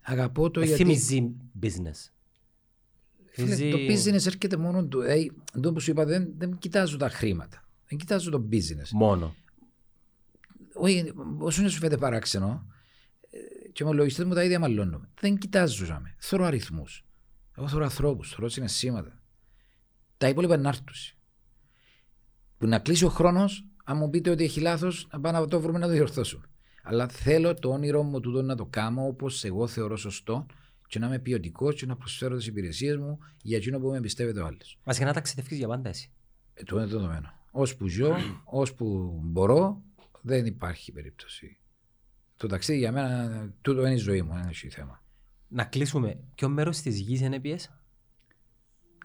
Αγαπώ το Ε, γιατί. Θυμίζει business. Φίλε, Θυμίζει- Το business έρχεται μόνο του. Ε, το που σου είπα, δεν, δεν κοιτάζω τα χρήματα. Δεν κοιτάζω το business. Μόνο. Όχι, όσο να σου φαίνεται παράξενο, ε, και με λογιστέ μου τα ίδια μαλλώνουμε. Δεν κοιτάζω. ζάμε. Θέλω αριθμούς. Εγώ θέλω ανθρώπους, θέλω συναισθήματα. Τα υπόλοιπα είναι άρτουση. Που να κλείσει ο χρόνος, αν μου πείτε ότι έχει λάθος, να πάμε να το βρούμε να το διορθώσουμε. Αλλά θέλω το όνειρό μου τούτο να το κάνω όπως εγώ θεωρώ σωστό και να είμαι ποιοτικός και να προσφέρω τις υπηρεσίες μου για εκείνο που με εμπιστεύεται ο άλλος. Βασικά να ταξιδεύεις για πάντα εσύ. Ε, το είναι το δεδομένο. Ώσπου ζω, ώσπου μπορώ, δεν υπάρχει περίπτωση. Το ταξίδι για μένα, τούτο είναι η ζωή μου, δεν έχει θέμα. Να κλείσουμε. Ποιο μέρος της γης είναι πιες.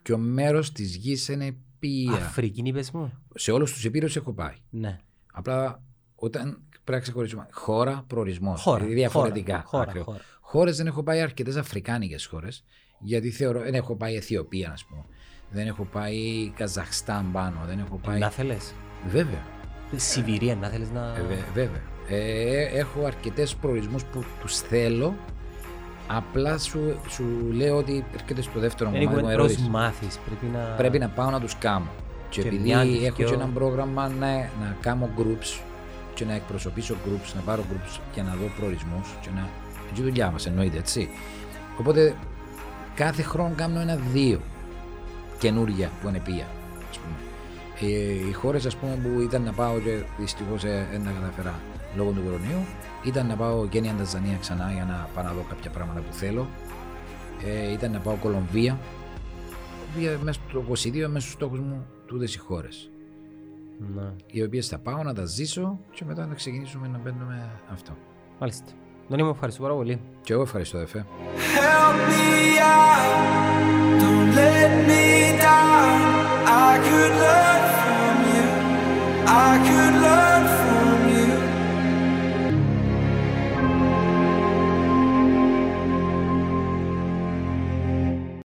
Και ο μέρος της γης είναι πία. Αφρική είπες μου. Σε όλους τους επίρρου έχω πάει. Ναι. Απλά όταν πρέπει να ξεχωρίσουμε χώρα, προορισμός. Χώρα, διαφορετικά. χώρα, Ακριβώς. χώρα. Χώρες δεν έχω πάει αρκετές αφρικάνικες χώρες. Γιατί θεωρώ, δεν έχω πάει Αιθιοπία, ας πούμε. Δεν έχω πάει Καζαχστάν πάνω. Δεν έχω πάει. Να θέλεις. Βέβαια. Σιβηρία να θέλεις να... Ε, βε- βέβαια. Ε, έχω αρκετές προορισμούς που τους θέλω. Απλά σου, σου λέω ότι έρχεται στο δεύτερο Δεν κομμάτι μου είναι ερώτηση. προς μάθεις. Πρέπει να... Πρέπει να πάω να τους κάνω. Και, Και επειδή μοιάζεις έχω πιο- και ένα πρόγραμμα να, να κάνω groups και να εκπροσωπήσω groups, να πάρω groups για να δω προορισμούς και να. Έτσι δουλειά μας εννοείται, έτσι. Οπότε κάθε χρόνο κάνω ένα-δύο καινούργια που είναι πία. Ας πούμε. Ε, οι χώρες που ήταν να πάω και δυστυχώς δεν τα καταφέρα λόγω του κορονοϊού ήταν να πάω Κένια Τανζανία ξανά για να πάω να δω κάποια πράγματα που θέλω. Ε, ήταν να πάω Κολομβία. Κολομβία μέσα στο 22 μέσα στους στόχους μου τούτες οι χώρες. Ναι. Οι οποίες θα πάω να τα ζήσω και μετά να ξεκινήσουμε να μπαίνουμε αυτό. Μάλιστα. Τον μου ευχαριστώ πάρα πολύ. Και εγώ ευχαριστώ, Εφέ. Help me out, don't let me down. I could learn from you, I could learn from.